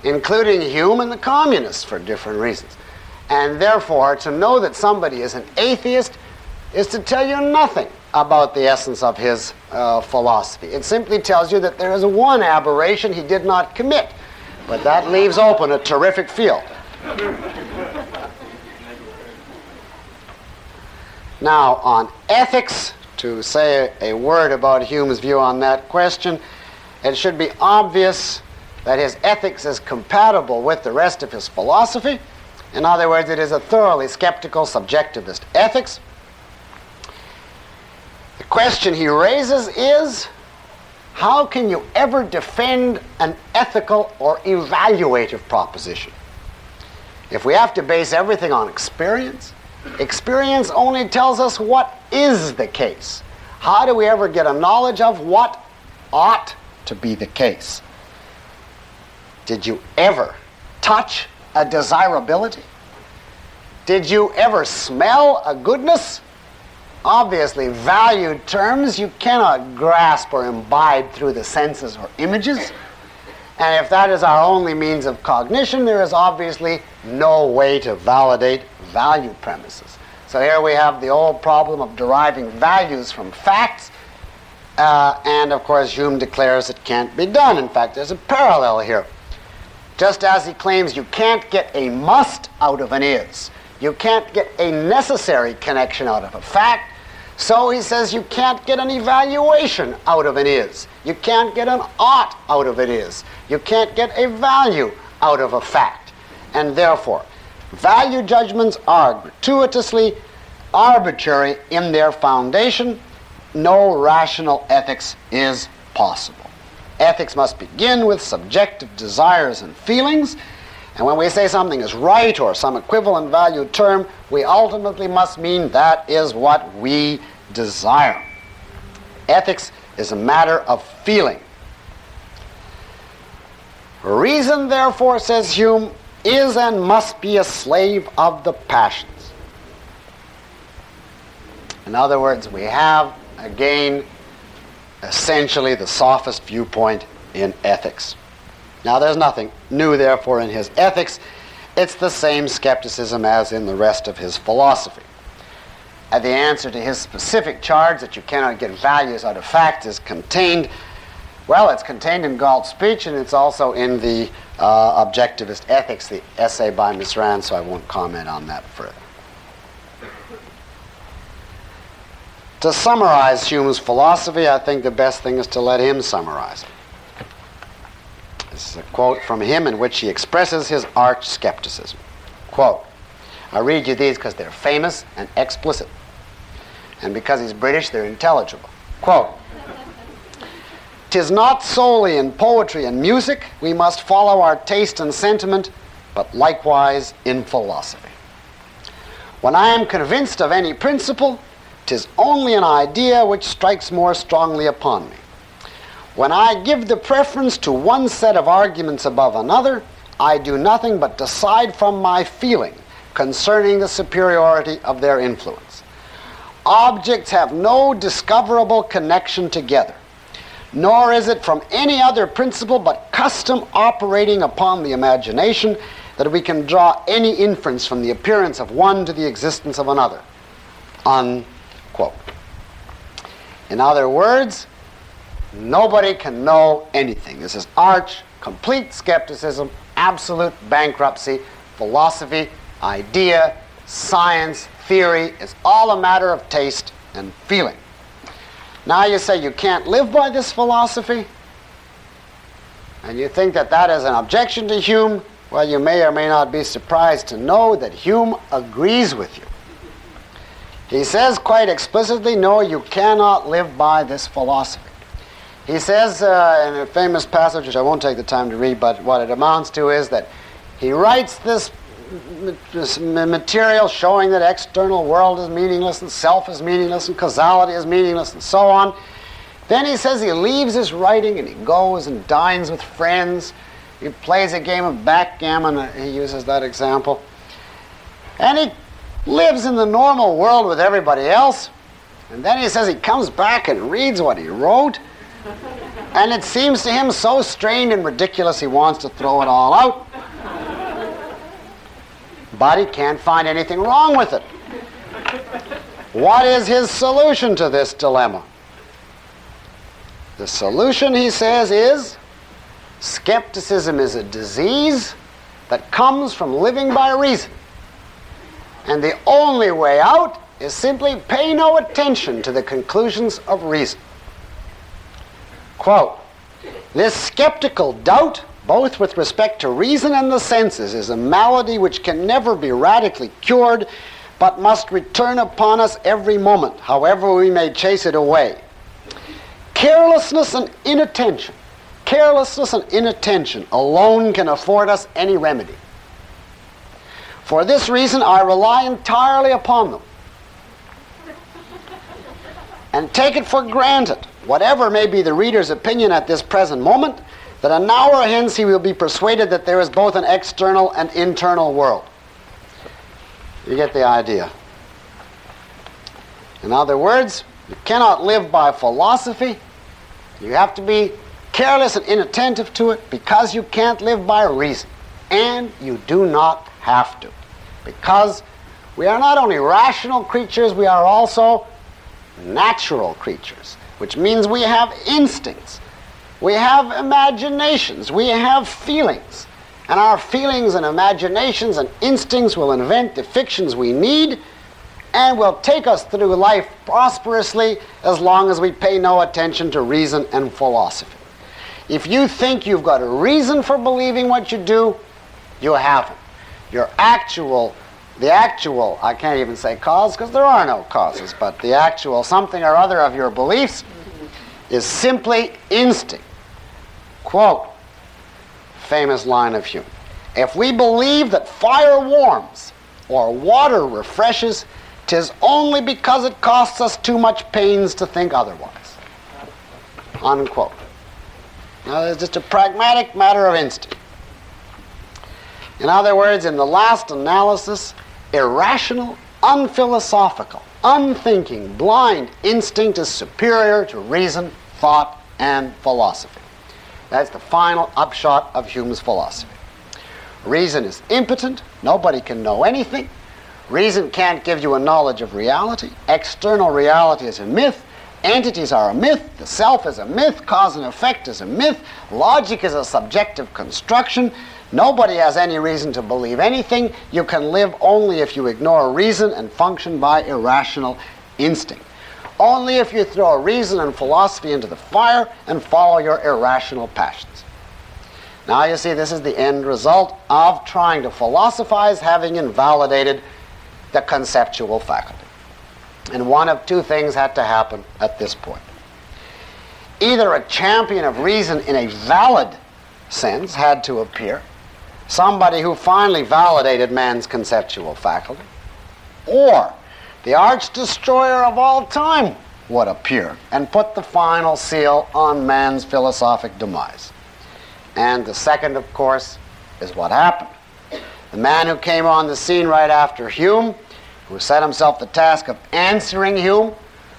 including Hume and the communists for different reasons. And therefore, to know that somebody is an atheist is to tell you nothing about the essence of his uh, philosophy. It simply tells you that there is one aberration he did not commit but that leaves open a terrific field. Now, on ethics, to say a word about Hume's view on that question, it should be obvious that his ethics is compatible with the rest of his philosophy. In other words, it is a thoroughly skeptical subjectivist ethics. Question he raises is how can you ever defend an ethical or evaluative proposition? If we have to base everything on experience, experience only tells us what is the case. How do we ever get a knowledge of what ought to be the case? Did you ever touch a desirability? Did you ever smell a goodness? Obviously, valued terms you cannot grasp or imbibe through the senses or images. And if that is our only means of cognition, there is obviously no way to validate value premises. So here we have the old problem of deriving values from facts. Uh, and of course, Hume declares it can't be done. In fact, there's a parallel here. Just as he claims you can't get a must out of an is, you can't get a necessary connection out of a fact, so he says you can't get an evaluation out of an is. You can't get an ought out of it is. You can't get a value out of a fact. And therefore, value judgments are gratuitously arbitrary in their foundation. No rational ethics is possible. Ethics must begin with subjective desires and feelings. And when we say something is right or some equivalent value term, we ultimately must mean that is what we desire. Ethics is a matter of feeling. Reason, therefore, says Hume, is and must be a slave of the passions. In other words, we have, again, essentially the sophist viewpoint in ethics. Now, there's nothing new, therefore, in his ethics. It's the same skepticism as in the rest of his philosophy. And the answer to his specific charge that you cannot get values out of fact is contained, well, it's contained in Galt's speech and it's also in the uh, Objectivist Ethics, the essay by Miss Rand, so I won't comment on that further. To summarize Hume's philosophy, I think the best thing is to let him summarize it. This is a quote from him in which he expresses his arch skepticism. Quote, I read you these because they're famous and explicit. And because he's British, they're intelligible. Quote, Tis not solely in poetry and music we must follow our taste and sentiment, but likewise in philosophy. When I am convinced of any principle, tis only an idea which strikes more strongly upon me. When I give the preference to one set of arguments above another, I do nothing but decide from my feeling concerning the superiority of their influence. Objects have no discoverable connection together, nor is it from any other principle but custom operating upon the imagination that we can draw any inference from the appearance of one to the existence of another. Unquote. In other words, nobody can know anything. This is arch, complete skepticism, absolute bankruptcy, philosophy, idea, science, theory is all a matter of taste and feeling. Now you say you can't live by this philosophy, and you think that that is an objection to Hume, well, you may or may not be surprised to know that Hume agrees with you. He says quite explicitly, no, you cannot live by this philosophy. He says uh, in a famous passage, which I won't take the time to read, but what it amounts to is that he writes this material showing that external world is meaningless and self is meaningless and causality is meaningless and so on. Then he says he leaves his writing and he goes and dines with friends. He plays a game of backgammon, uh, he uses that example. And he lives in the normal world with everybody else. And then he says he comes back and reads what he wrote. And it seems to him so strained and ridiculous he wants to throw it all out but he can't find anything wrong with it. What is his solution to this dilemma? The solution, he says, is skepticism is a disease that comes from living by reason. And the only way out is simply pay no attention to the conclusions of reason. Quote, this skeptical doubt both with respect to reason and the senses, is a malady which can never be radically cured, but must return upon us every moment, however we may chase it away. Carelessness and inattention, carelessness and inattention alone can afford us any remedy. For this reason, I rely entirely upon them and take it for granted, whatever may be the reader's opinion at this present moment, that an hour hence he will be persuaded that there is both an external and internal world. You get the idea. In other words, you cannot live by philosophy. You have to be careless and inattentive to it because you can't live by reason. And you do not have to. Because we are not only rational creatures, we are also natural creatures, which means we have instincts, we have imaginations, we have feelings. And our feelings and imaginations and instincts will invent the fictions we need and will take us through life prosperously as long as we pay no attention to reason and philosophy. If you think you've got a reason for believing what you do, you haven't. Your actual the actual, I can't even say cause because there are no causes, but the actual something or other of your beliefs is simply instinct. Quote, famous line of Hume. If we believe that fire warms or water refreshes, tis only because it costs us too much pains to think otherwise. Unquote. Now, it's just a pragmatic matter of instinct. In other words, in the last analysis, irrational, unphilosophical, unthinking, blind instinct is superior to reason, thought, and philosophy. That's the final upshot of Hume's philosophy. Reason is impotent, nobody can know anything. Reason can't give you a knowledge of reality. External reality is a myth. Entities are a myth. The self is a myth. Cause and effect is a myth. Logic is a subjective construction. Nobody has any reason to believe anything. You can live only if you ignore reason and function by irrational instinct. Only if you throw reason and philosophy into the fire and follow your irrational passions. Now you see, this is the end result of trying to philosophize, having invalidated the conceptual faculty. And one of two things had to happen at this point. Either a champion of reason in a valid sense had to appear, somebody who finally validated man's conceptual faculty, or the arch destroyer of all time would appear and put the final seal on man's philosophic demise. And the second, of course, is what happened. The man who came on the scene right after Hume, who set himself the task of answering Hume,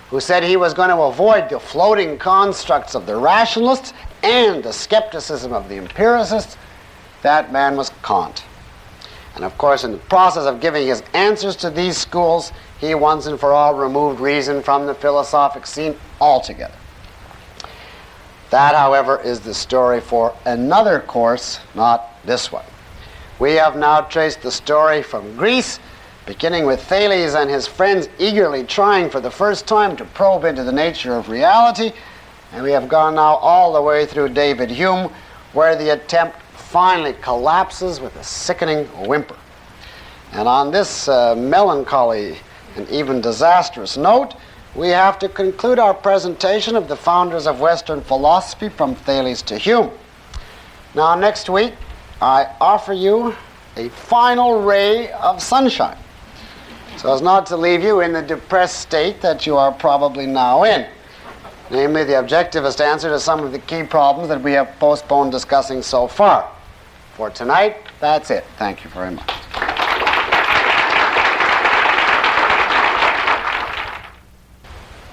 who said he was going to avoid the floating constructs of the rationalists and the skepticism of the empiricists, that man was Kant. And of course, in the process of giving his answers to these schools, he once and for all removed reason from the philosophic scene altogether. That, however, is the story for another course, not this one. We have now traced the story from Greece, beginning with Thales and his friends eagerly trying for the first time to probe into the nature of reality, and we have gone now all the way through David Hume, where the attempt finally collapses with a sickening whimper. And on this uh, melancholy and even disastrous note, we have to conclude our presentation of the founders of Western philosophy from Thales to Hume. Now, next week, I offer you a final ray of sunshine, so as not to leave you in the depressed state that you are probably now in namely the objectivist answer to some of the key problems that we have postponed discussing so far. For tonight, that's it. Thank you very much.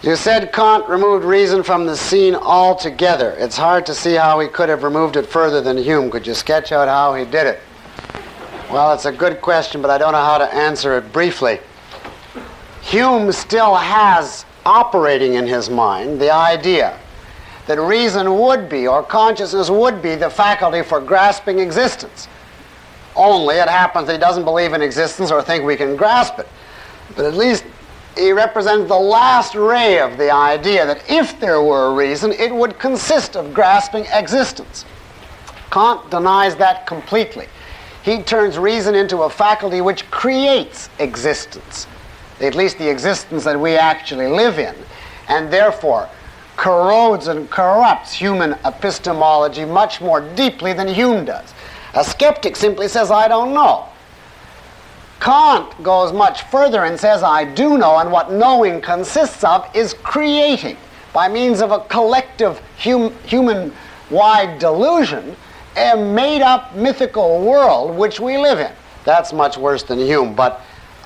You said Kant removed reason from the scene altogether. It's hard to see how he could have removed it further than Hume. Could you sketch out how he did it? Well, it's a good question, but I don't know how to answer it briefly. Hume still has operating in his mind the idea that reason would be, or consciousness would be, the faculty for grasping existence. Only it happens that he doesn't believe in existence or think we can grasp it. But at least he represents the last ray of the idea that if there were a reason, it would consist of grasping existence. Kant denies that completely. He turns reason into a faculty which creates existence, at least the existence that we actually live in, and therefore corrodes and corrupts human epistemology much more deeply than Hume does. A skeptic simply says, I don't know. Kant goes much further and says, I do know, and what knowing consists of is creating, by means of a collective hum- human wide delusion, a made up mythical world which we live in. That's much worse than Hume, but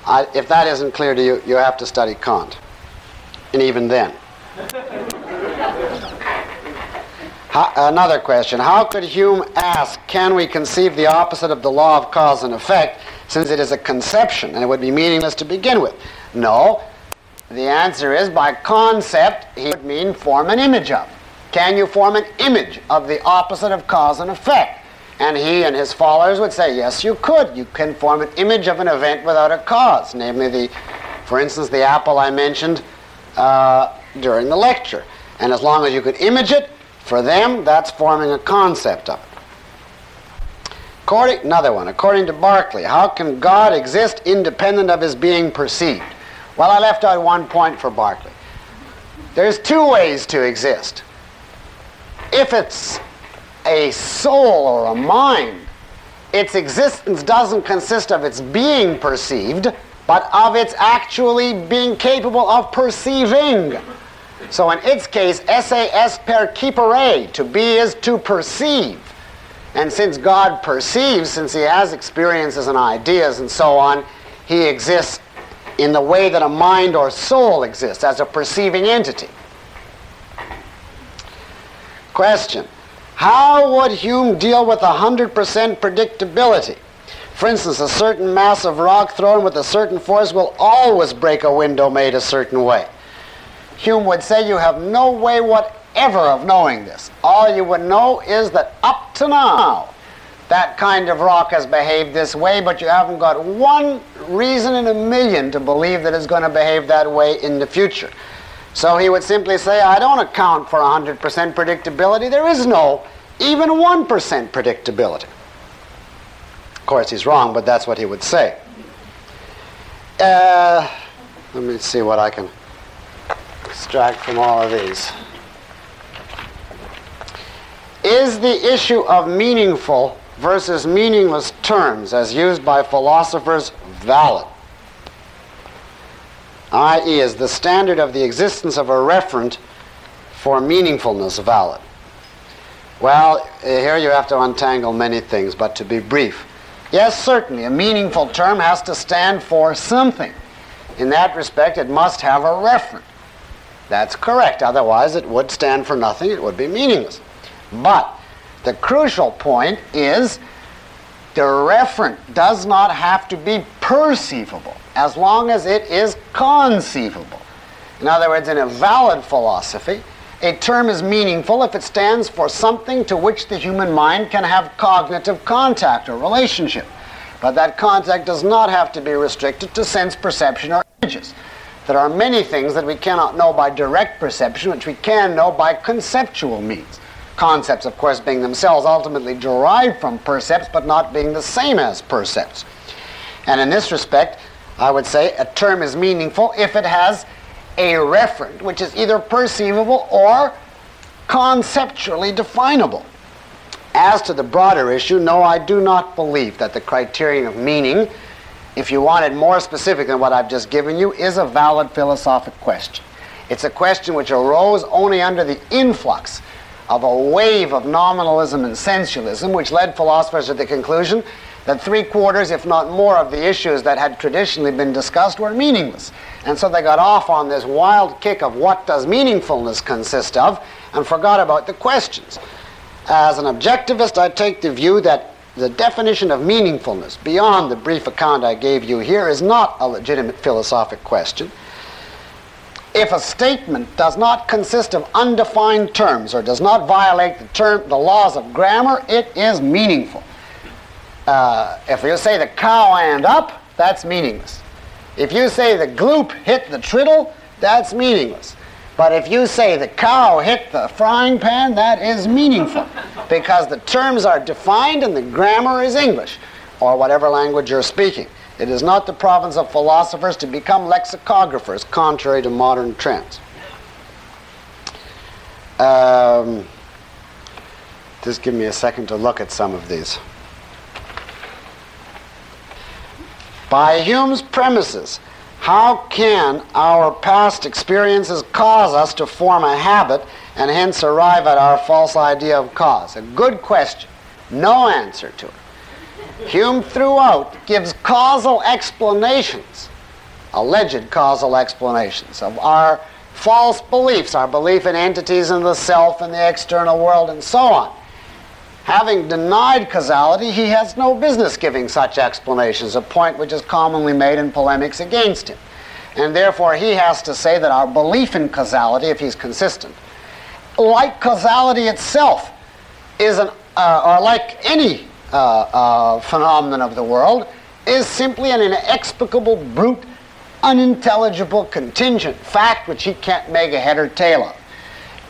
I, if that isn't clear to you, you have to study Kant. And even then. Another question. How could Hume ask, can we conceive the opposite of the law of cause and effect? since it is a conception and it would be meaningless to begin with? No. The answer is by concept, he would mean form an image of. Can you form an image of the opposite of cause and effect? And he and his followers would say, yes, you could. You can form an image of an event without a cause, namely the, for instance, the apple I mentioned uh, during the lecture. And as long as you could image it, for them, that's forming a concept of it. According, another one. According to Berkeley, how can God exist independent of his being perceived? Well, I left out one point for Berkeley. There's two ways to exist. If it's a soul or a mind, its existence doesn't consist of its being perceived, but of its actually being capable of perceiving. So in its case, esse est percipere, to be is to perceive. And since God perceives, since he has experiences and ideas and so on, he exists in the way that a mind or soul exists, as a perceiving entity. Question. How would Hume deal with 100% predictability? For instance, a certain mass of rock thrown with a certain force will always break a window made a certain way. Hume would say you have no way whatever of knowing this. All you would know is that up to now, that kind of rock has behaved this way, but you haven't got one reason in a million to believe that it's going to behave that way in the future. So he would simply say, I don't account for 100% predictability. There is no even 1% predictability. Of course, he's wrong, but that's what he would say. Uh, let me see what I can extract from all of these. Is the issue of meaningful versus meaningless terms as used by philosophers valid? i.e., is the standard of the existence of a referent for meaningfulness valid? Well, here you have to untangle many things, but to be brief. Yes, certainly, a meaningful term has to stand for something. In that respect, it must have a referent. That's correct. Otherwise, it would stand for nothing, it would be meaningless. But the crucial point is the referent does not have to be perceivable as long as it is conceivable. In other words, in a valid philosophy, a term is meaningful if it stands for something to which the human mind can have cognitive contact or relationship. But that contact does not have to be restricted to sense perception or images. There are many things that we cannot know by direct perception, which we can know by conceptual means concepts, of course, being themselves ultimately derived from percepts, but not being the same as percepts. And in this respect, I would say a term is meaningful if it has a referent, which is either perceivable or conceptually definable. As to the broader issue, no, I do not believe that the criterion of meaning, if you want it more specific than what I've just given you, is a valid philosophic question. It's a question which arose only under the influx of a wave of nominalism and sensualism, which led philosophers to the conclusion that three quarters, if not more, of the issues that had traditionally been discussed were meaningless. And so they got off on this wild kick of what does meaningfulness consist of and forgot about the questions. As an objectivist, I take the view that the definition of meaningfulness, beyond the brief account I gave you here, is not a legitimate philosophic question if a statement does not consist of undefined terms or does not violate the, term, the laws of grammar, it is meaningful. Uh, if you say the cow and up, that's meaningless. If you say the gloop hit the triddle, that's meaningless. But if you say the cow hit the frying pan, that is meaningful because the terms are defined and the grammar is English or whatever language you're speaking. It is not the province of philosophers to become lexicographers, contrary to modern trends. Um, just give me a second to look at some of these. By Hume's premises, how can our past experiences cause us to form a habit and hence arrive at our false idea of cause? A good question. No answer to it. Hume throughout gives causal explanations, alleged causal explanations of our false beliefs, our belief in entities and the self and the external world and so on. Having denied causality, he has no business giving such explanations, a point which is commonly made in polemics against him. And therefore, he has to say that our belief in causality, if he's consistent, like causality itself, is an, uh, or like any uh, uh, phenomenon of the world, is simply an inexplicable, brute, unintelligible, contingent fact which he can't make a head or tail of.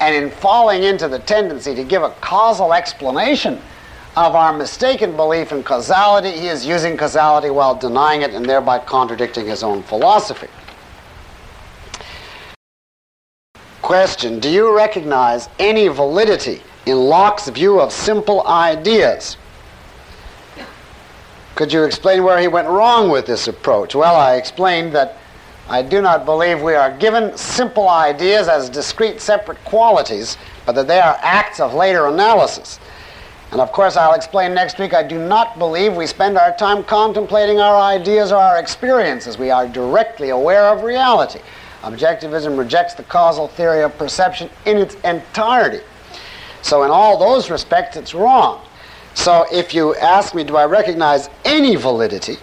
And in falling into the tendency to give a causal explanation of our mistaken belief in causality, he is using causality while denying it and thereby contradicting his own philosophy. Question Do you recognize any validity in Locke's view of simple ideas? Could you explain where he went wrong with this approach? Well, I explained that I do not believe we are given simple ideas as discrete separate qualities, but that they are acts of later analysis. And of course, I'll explain next week, I do not believe we spend our time contemplating our ideas or our experiences. We are directly aware of reality. Objectivism rejects the causal theory of perception in its entirety. So, in all those respects, it's wrong. So, if you ask me, do I recognize any validity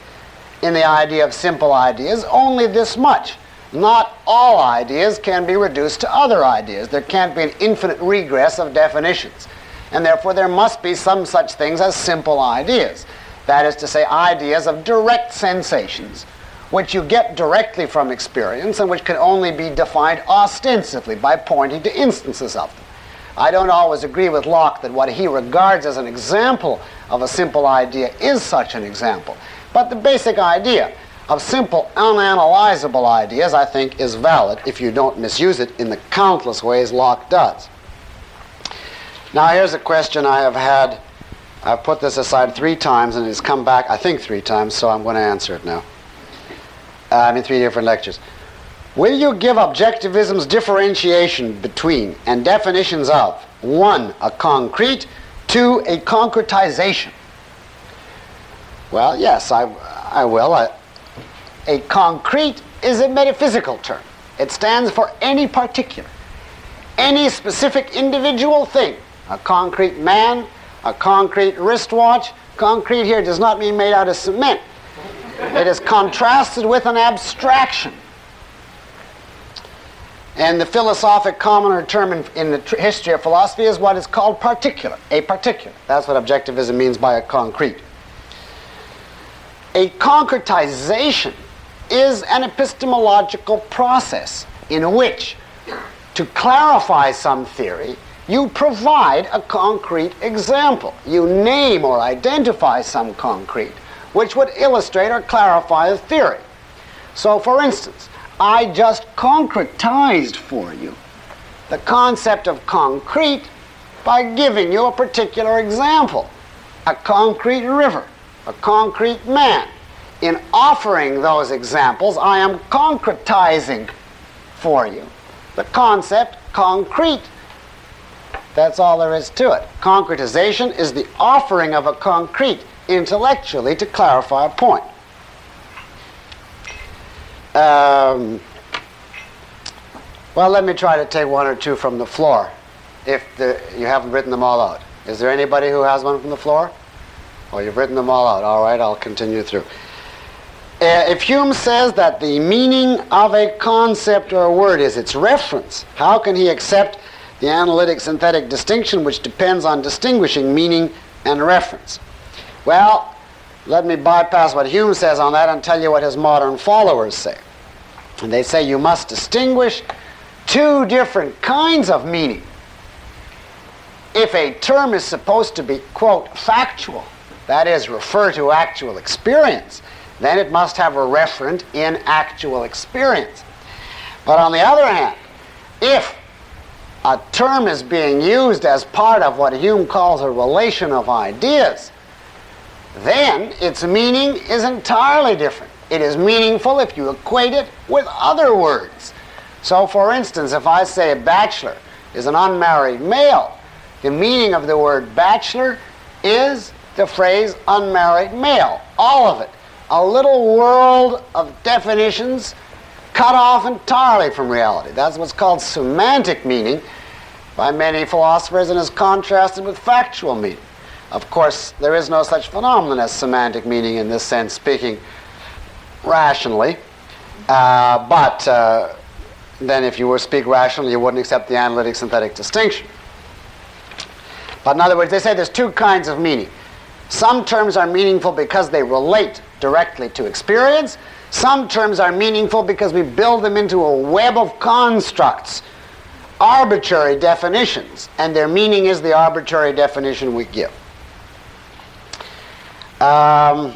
in the idea of simple ideas only this much. Not all ideas can be reduced to other ideas. There can't be an infinite regress of definitions. And therefore, there must be some such things as simple ideas. That is to say, ideas of direct sensations, which you get directly from experience and which can only be defined ostensively by pointing to instances of them. I don't always agree with Locke that what he regards as an example of a simple idea is such an example. But the basic idea of simple, unanalyzable ideas, I think, is valid if you don't misuse it in the countless ways Locke does. Now, here's a question I have had. I've put this aside three times and it's come back, I think, three times, so I'm going to answer it now. Uh, I mean, three different lectures. Will you give objectivism's differentiation between and definitions of one, a concrete, two, a concretization? Well, yes, I, I will. I, a concrete is a metaphysical term. It stands for any particular, any specific individual thing. A concrete man, a concrete wristwatch. Concrete here does not mean made out of cement. It is contrasted with an abstraction. And the philosophic commoner term in, in the tr- history of philosophy is what is called particular, a particular. That's what objectivism means by a concrete. A concretization is an epistemological process in which, to clarify some theory, you provide a concrete example. You name or identify some concrete which would illustrate or clarify a theory. So, for instance, I just concretized for you the concept of concrete by giving you a particular example a concrete river a concrete man. In offering those examples, I am concretizing for you the concept concrete. That's all there is to it. Concretization is the offering of a concrete intellectually to clarify a point. Um, well, let me try to take one or two from the floor if the, you haven't written them all out. Is there anybody who has one from the floor? Oh, you've written them all out. All right, I'll continue through. Uh, if Hume says that the meaning of a concept or a word is its reference, how can he accept the analytic synthetic distinction which depends on distinguishing meaning and reference? Well, let me bypass what Hume says on that and tell you what his modern followers say. And they say you must distinguish two different kinds of meaning. If a term is supposed to be, quote, factual, that is, refer to actual experience, then it must have a referent in actual experience. But on the other hand, if a term is being used as part of what Hume calls a relation of ideas, then its meaning is entirely different. It is meaningful if you equate it with other words. So, for instance, if I say a bachelor is an unmarried male, the meaning of the word bachelor is the phrase unmarried male. All of it. A little world of definitions cut off entirely from reality. That's what's called semantic meaning by many philosophers and is contrasted with factual meaning. Of course, there is no such phenomenon as semantic meaning in this sense, speaking rationally. Uh, but uh, then if you were to speak rationally, you wouldn't accept the analytic synthetic distinction. But in other words, they say there's two kinds of meaning. Some terms are meaningful because they relate directly to experience. Some terms are meaningful because we build them into a web of constructs, arbitrary definitions, and their meaning is the arbitrary definition we give. Um,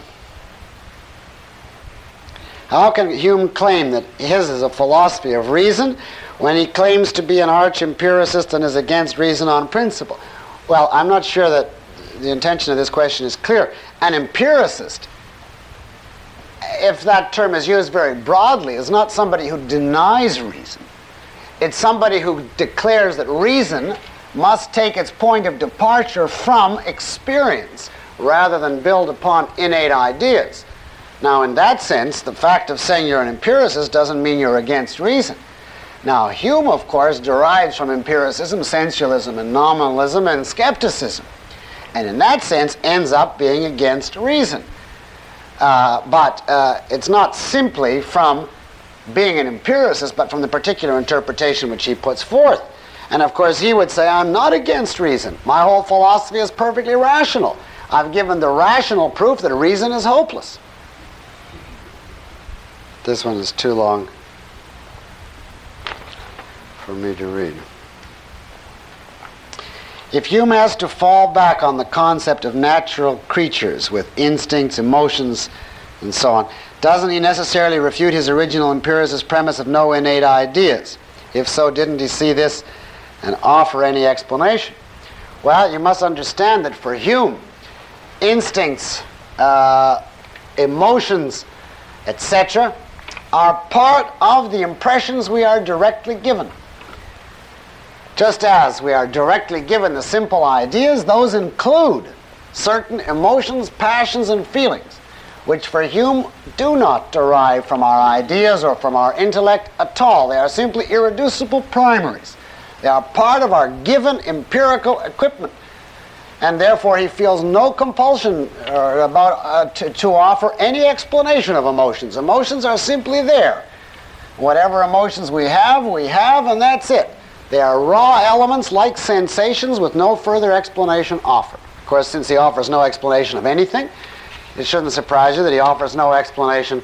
how can Hume claim that his is a philosophy of reason when he claims to be an arch empiricist and is against reason on principle? Well, I'm not sure that the intention of this question is clear. An empiricist, if that term is used very broadly, is not somebody who denies reason. It's somebody who declares that reason must take its point of departure from experience rather than build upon innate ideas. Now, in that sense, the fact of saying you're an empiricist doesn't mean you're against reason. Now, Hume, of course, derives from empiricism, sensualism, and nominalism, and skepticism. And in that sense, ends up being against reason. Uh, but uh, it's not simply from being an empiricist, but from the particular interpretation which he puts forth. And of course, he would say, I'm not against reason. My whole philosophy is perfectly rational. I've given the rational proof that reason is hopeless. This one is too long for me to read. If Hume has to fall back on the concept of natural creatures with instincts, emotions, and so on, doesn't he necessarily refute his original empiricist premise of no innate ideas? If so, didn't he see this and offer any explanation? Well, you must understand that for Hume, instincts, uh, emotions, etc., are part of the impressions we are directly given. Just as we are directly given the simple ideas, those include certain emotions, passions, and feelings, which for Hume do not derive from our ideas or from our intellect at all. They are simply irreducible primaries. They are part of our given empirical equipment and therefore he feels no compulsion uh, about uh, to, to offer any explanation of emotions. Emotions are simply there. Whatever emotions we have, we have, and that's it. They are raw elements like sensations with no further explanation offered. Of course, since he offers no explanation of anything, it shouldn't surprise you that he offers no explanation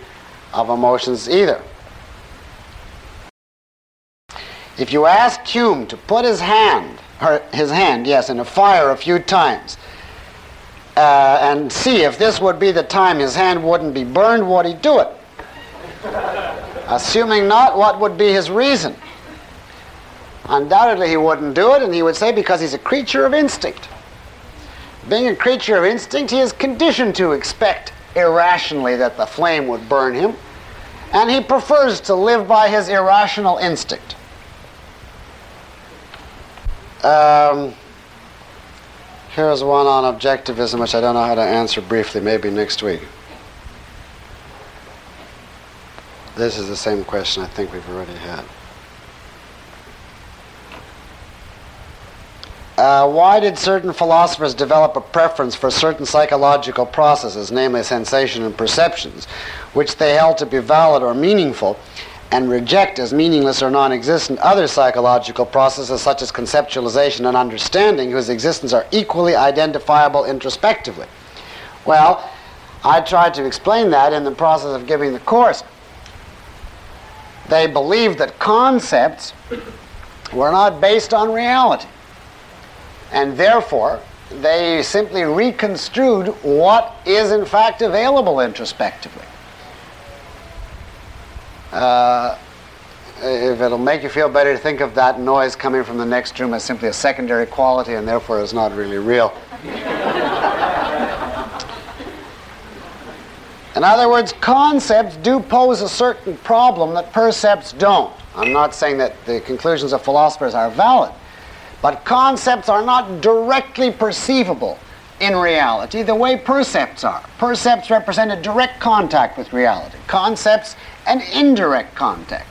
of emotions either. If you ask Hume to put his hand her, his hand, yes, in a fire a few times. Uh, and see if this would be the time his hand wouldn't be burned, would he do it? Assuming not, what would be his reason? Undoubtedly, he wouldn't do it, and he would say because he's a creature of instinct. Being a creature of instinct, he is conditioned to expect irrationally that the flame would burn him, and he prefers to live by his irrational instinct. Um, here's one on objectivism, which I don't know how to answer briefly, maybe next week. This is the same question I think we've already had. Uh, why did certain philosophers develop a preference for certain psychological processes, namely sensation and perceptions, which they held to be valid or meaningful, and reject as meaningless or non existent other psychological processes such as conceptualization and understanding, whose existence are equally identifiable introspectively. Well, I tried to explain that in the process of giving the course. They believed that concepts were not based on reality. And therefore, they simply reconstrued what is in fact available introspectively. Uh, if it'll make you feel better to think of that noise coming from the next room as simply a secondary quality and therefore is not really real. In other words, concepts do pose a certain problem that percepts don't. I'm not saying that the conclusions of philosophers are valid, but concepts are not directly perceivable in reality the way percepts are. Percepts represent a direct contact with reality, concepts, an indirect contact.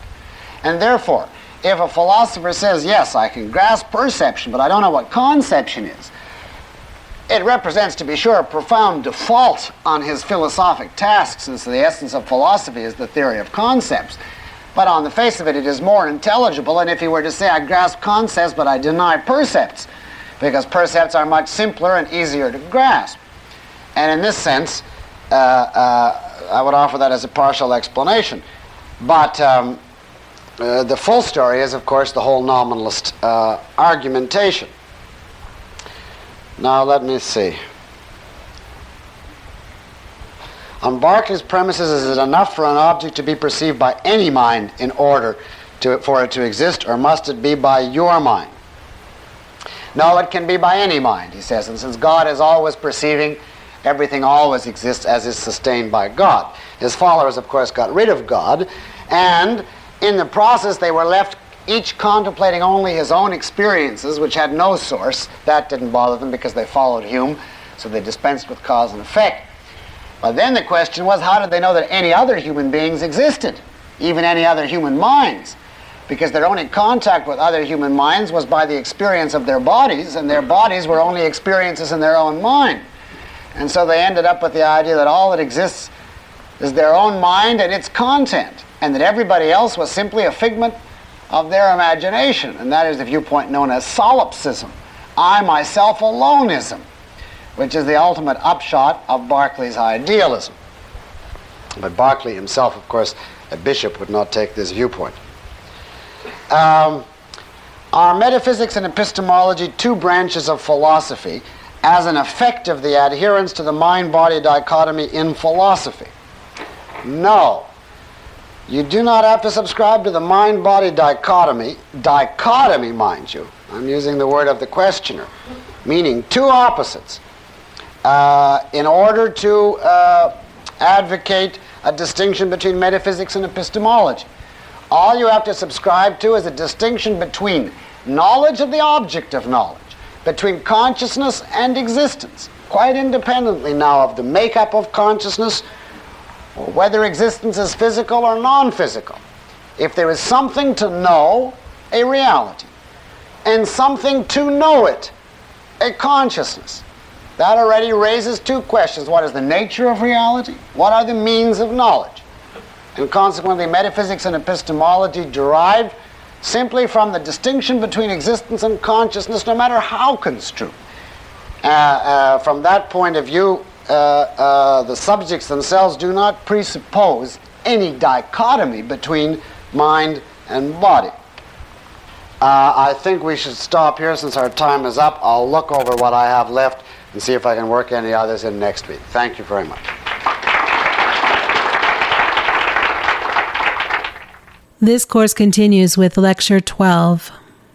And therefore, if a philosopher says, Yes, I can grasp perception, but I don't know what conception is, it represents, to be sure, a profound default on his philosophic task, since the essence of philosophy is the theory of concepts. But on the face of it, it is more intelligible than if he were to say, I grasp concepts, but I deny percepts, because percepts are much simpler and easier to grasp. And in this sense, uh, uh, I would offer that as a partial explanation. But um, uh, the full story is, of course, the whole nominalist uh, argumentation. Now, let me see. On Berkeley's premises, is it enough for an object to be perceived by any mind in order to, for it to exist, or must it be by your mind? No, it can be by any mind, he says, and since God is always perceiving, everything always exists as is sustained by God. His followers, of course, got rid of God, and in the process, they were left each contemplating only his own experiences, which had no source. That didn't bother them because they followed Hume, so they dispensed with cause and effect. But then the question was how did they know that any other human beings existed, even any other human minds? Because their only contact with other human minds was by the experience of their bodies, and their bodies were only experiences in their own mind. And so they ended up with the idea that all that exists is their own mind and its content, and that everybody else was simply a figment of their imagination, and that is the viewpoint known as solipsism, I myself aloneism, which is the ultimate upshot of Berkeley's idealism. But Berkeley himself, of course, a bishop, would not take this viewpoint. Um, are metaphysics and epistemology two branches of philosophy as an effect of the adherence to the mind body dichotomy in philosophy? No. You do not have to subscribe to the mind body dichotomy, dichotomy, mind you. I'm using the word of the questioner, meaning two opposites, uh, in order to uh, advocate a distinction between metaphysics and epistemology. All you have to subscribe to is a distinction between knowledge of the object of knowledge, between consciousness and existence, quite independently now of the makeup of consciousness or whether existence is physical or non physical. If there is something to know, a reality, and something to know it, a consciousness, that already raises two questions. What is the nature of reality? What are the means of knowledge? And consequently, metaphysics and epistemology derive simply from the distinction between existence and consciousness, no matter how construed. Uh, uh, from that point of view, uh, uh, the subjects themselves do not presuppose any dichotomy between mind and body. Uh, I think we should stop here since our time is up. I'll look over what I have left and see if I can work any others in next week. Thank you very much. This course continues with Lecture 12.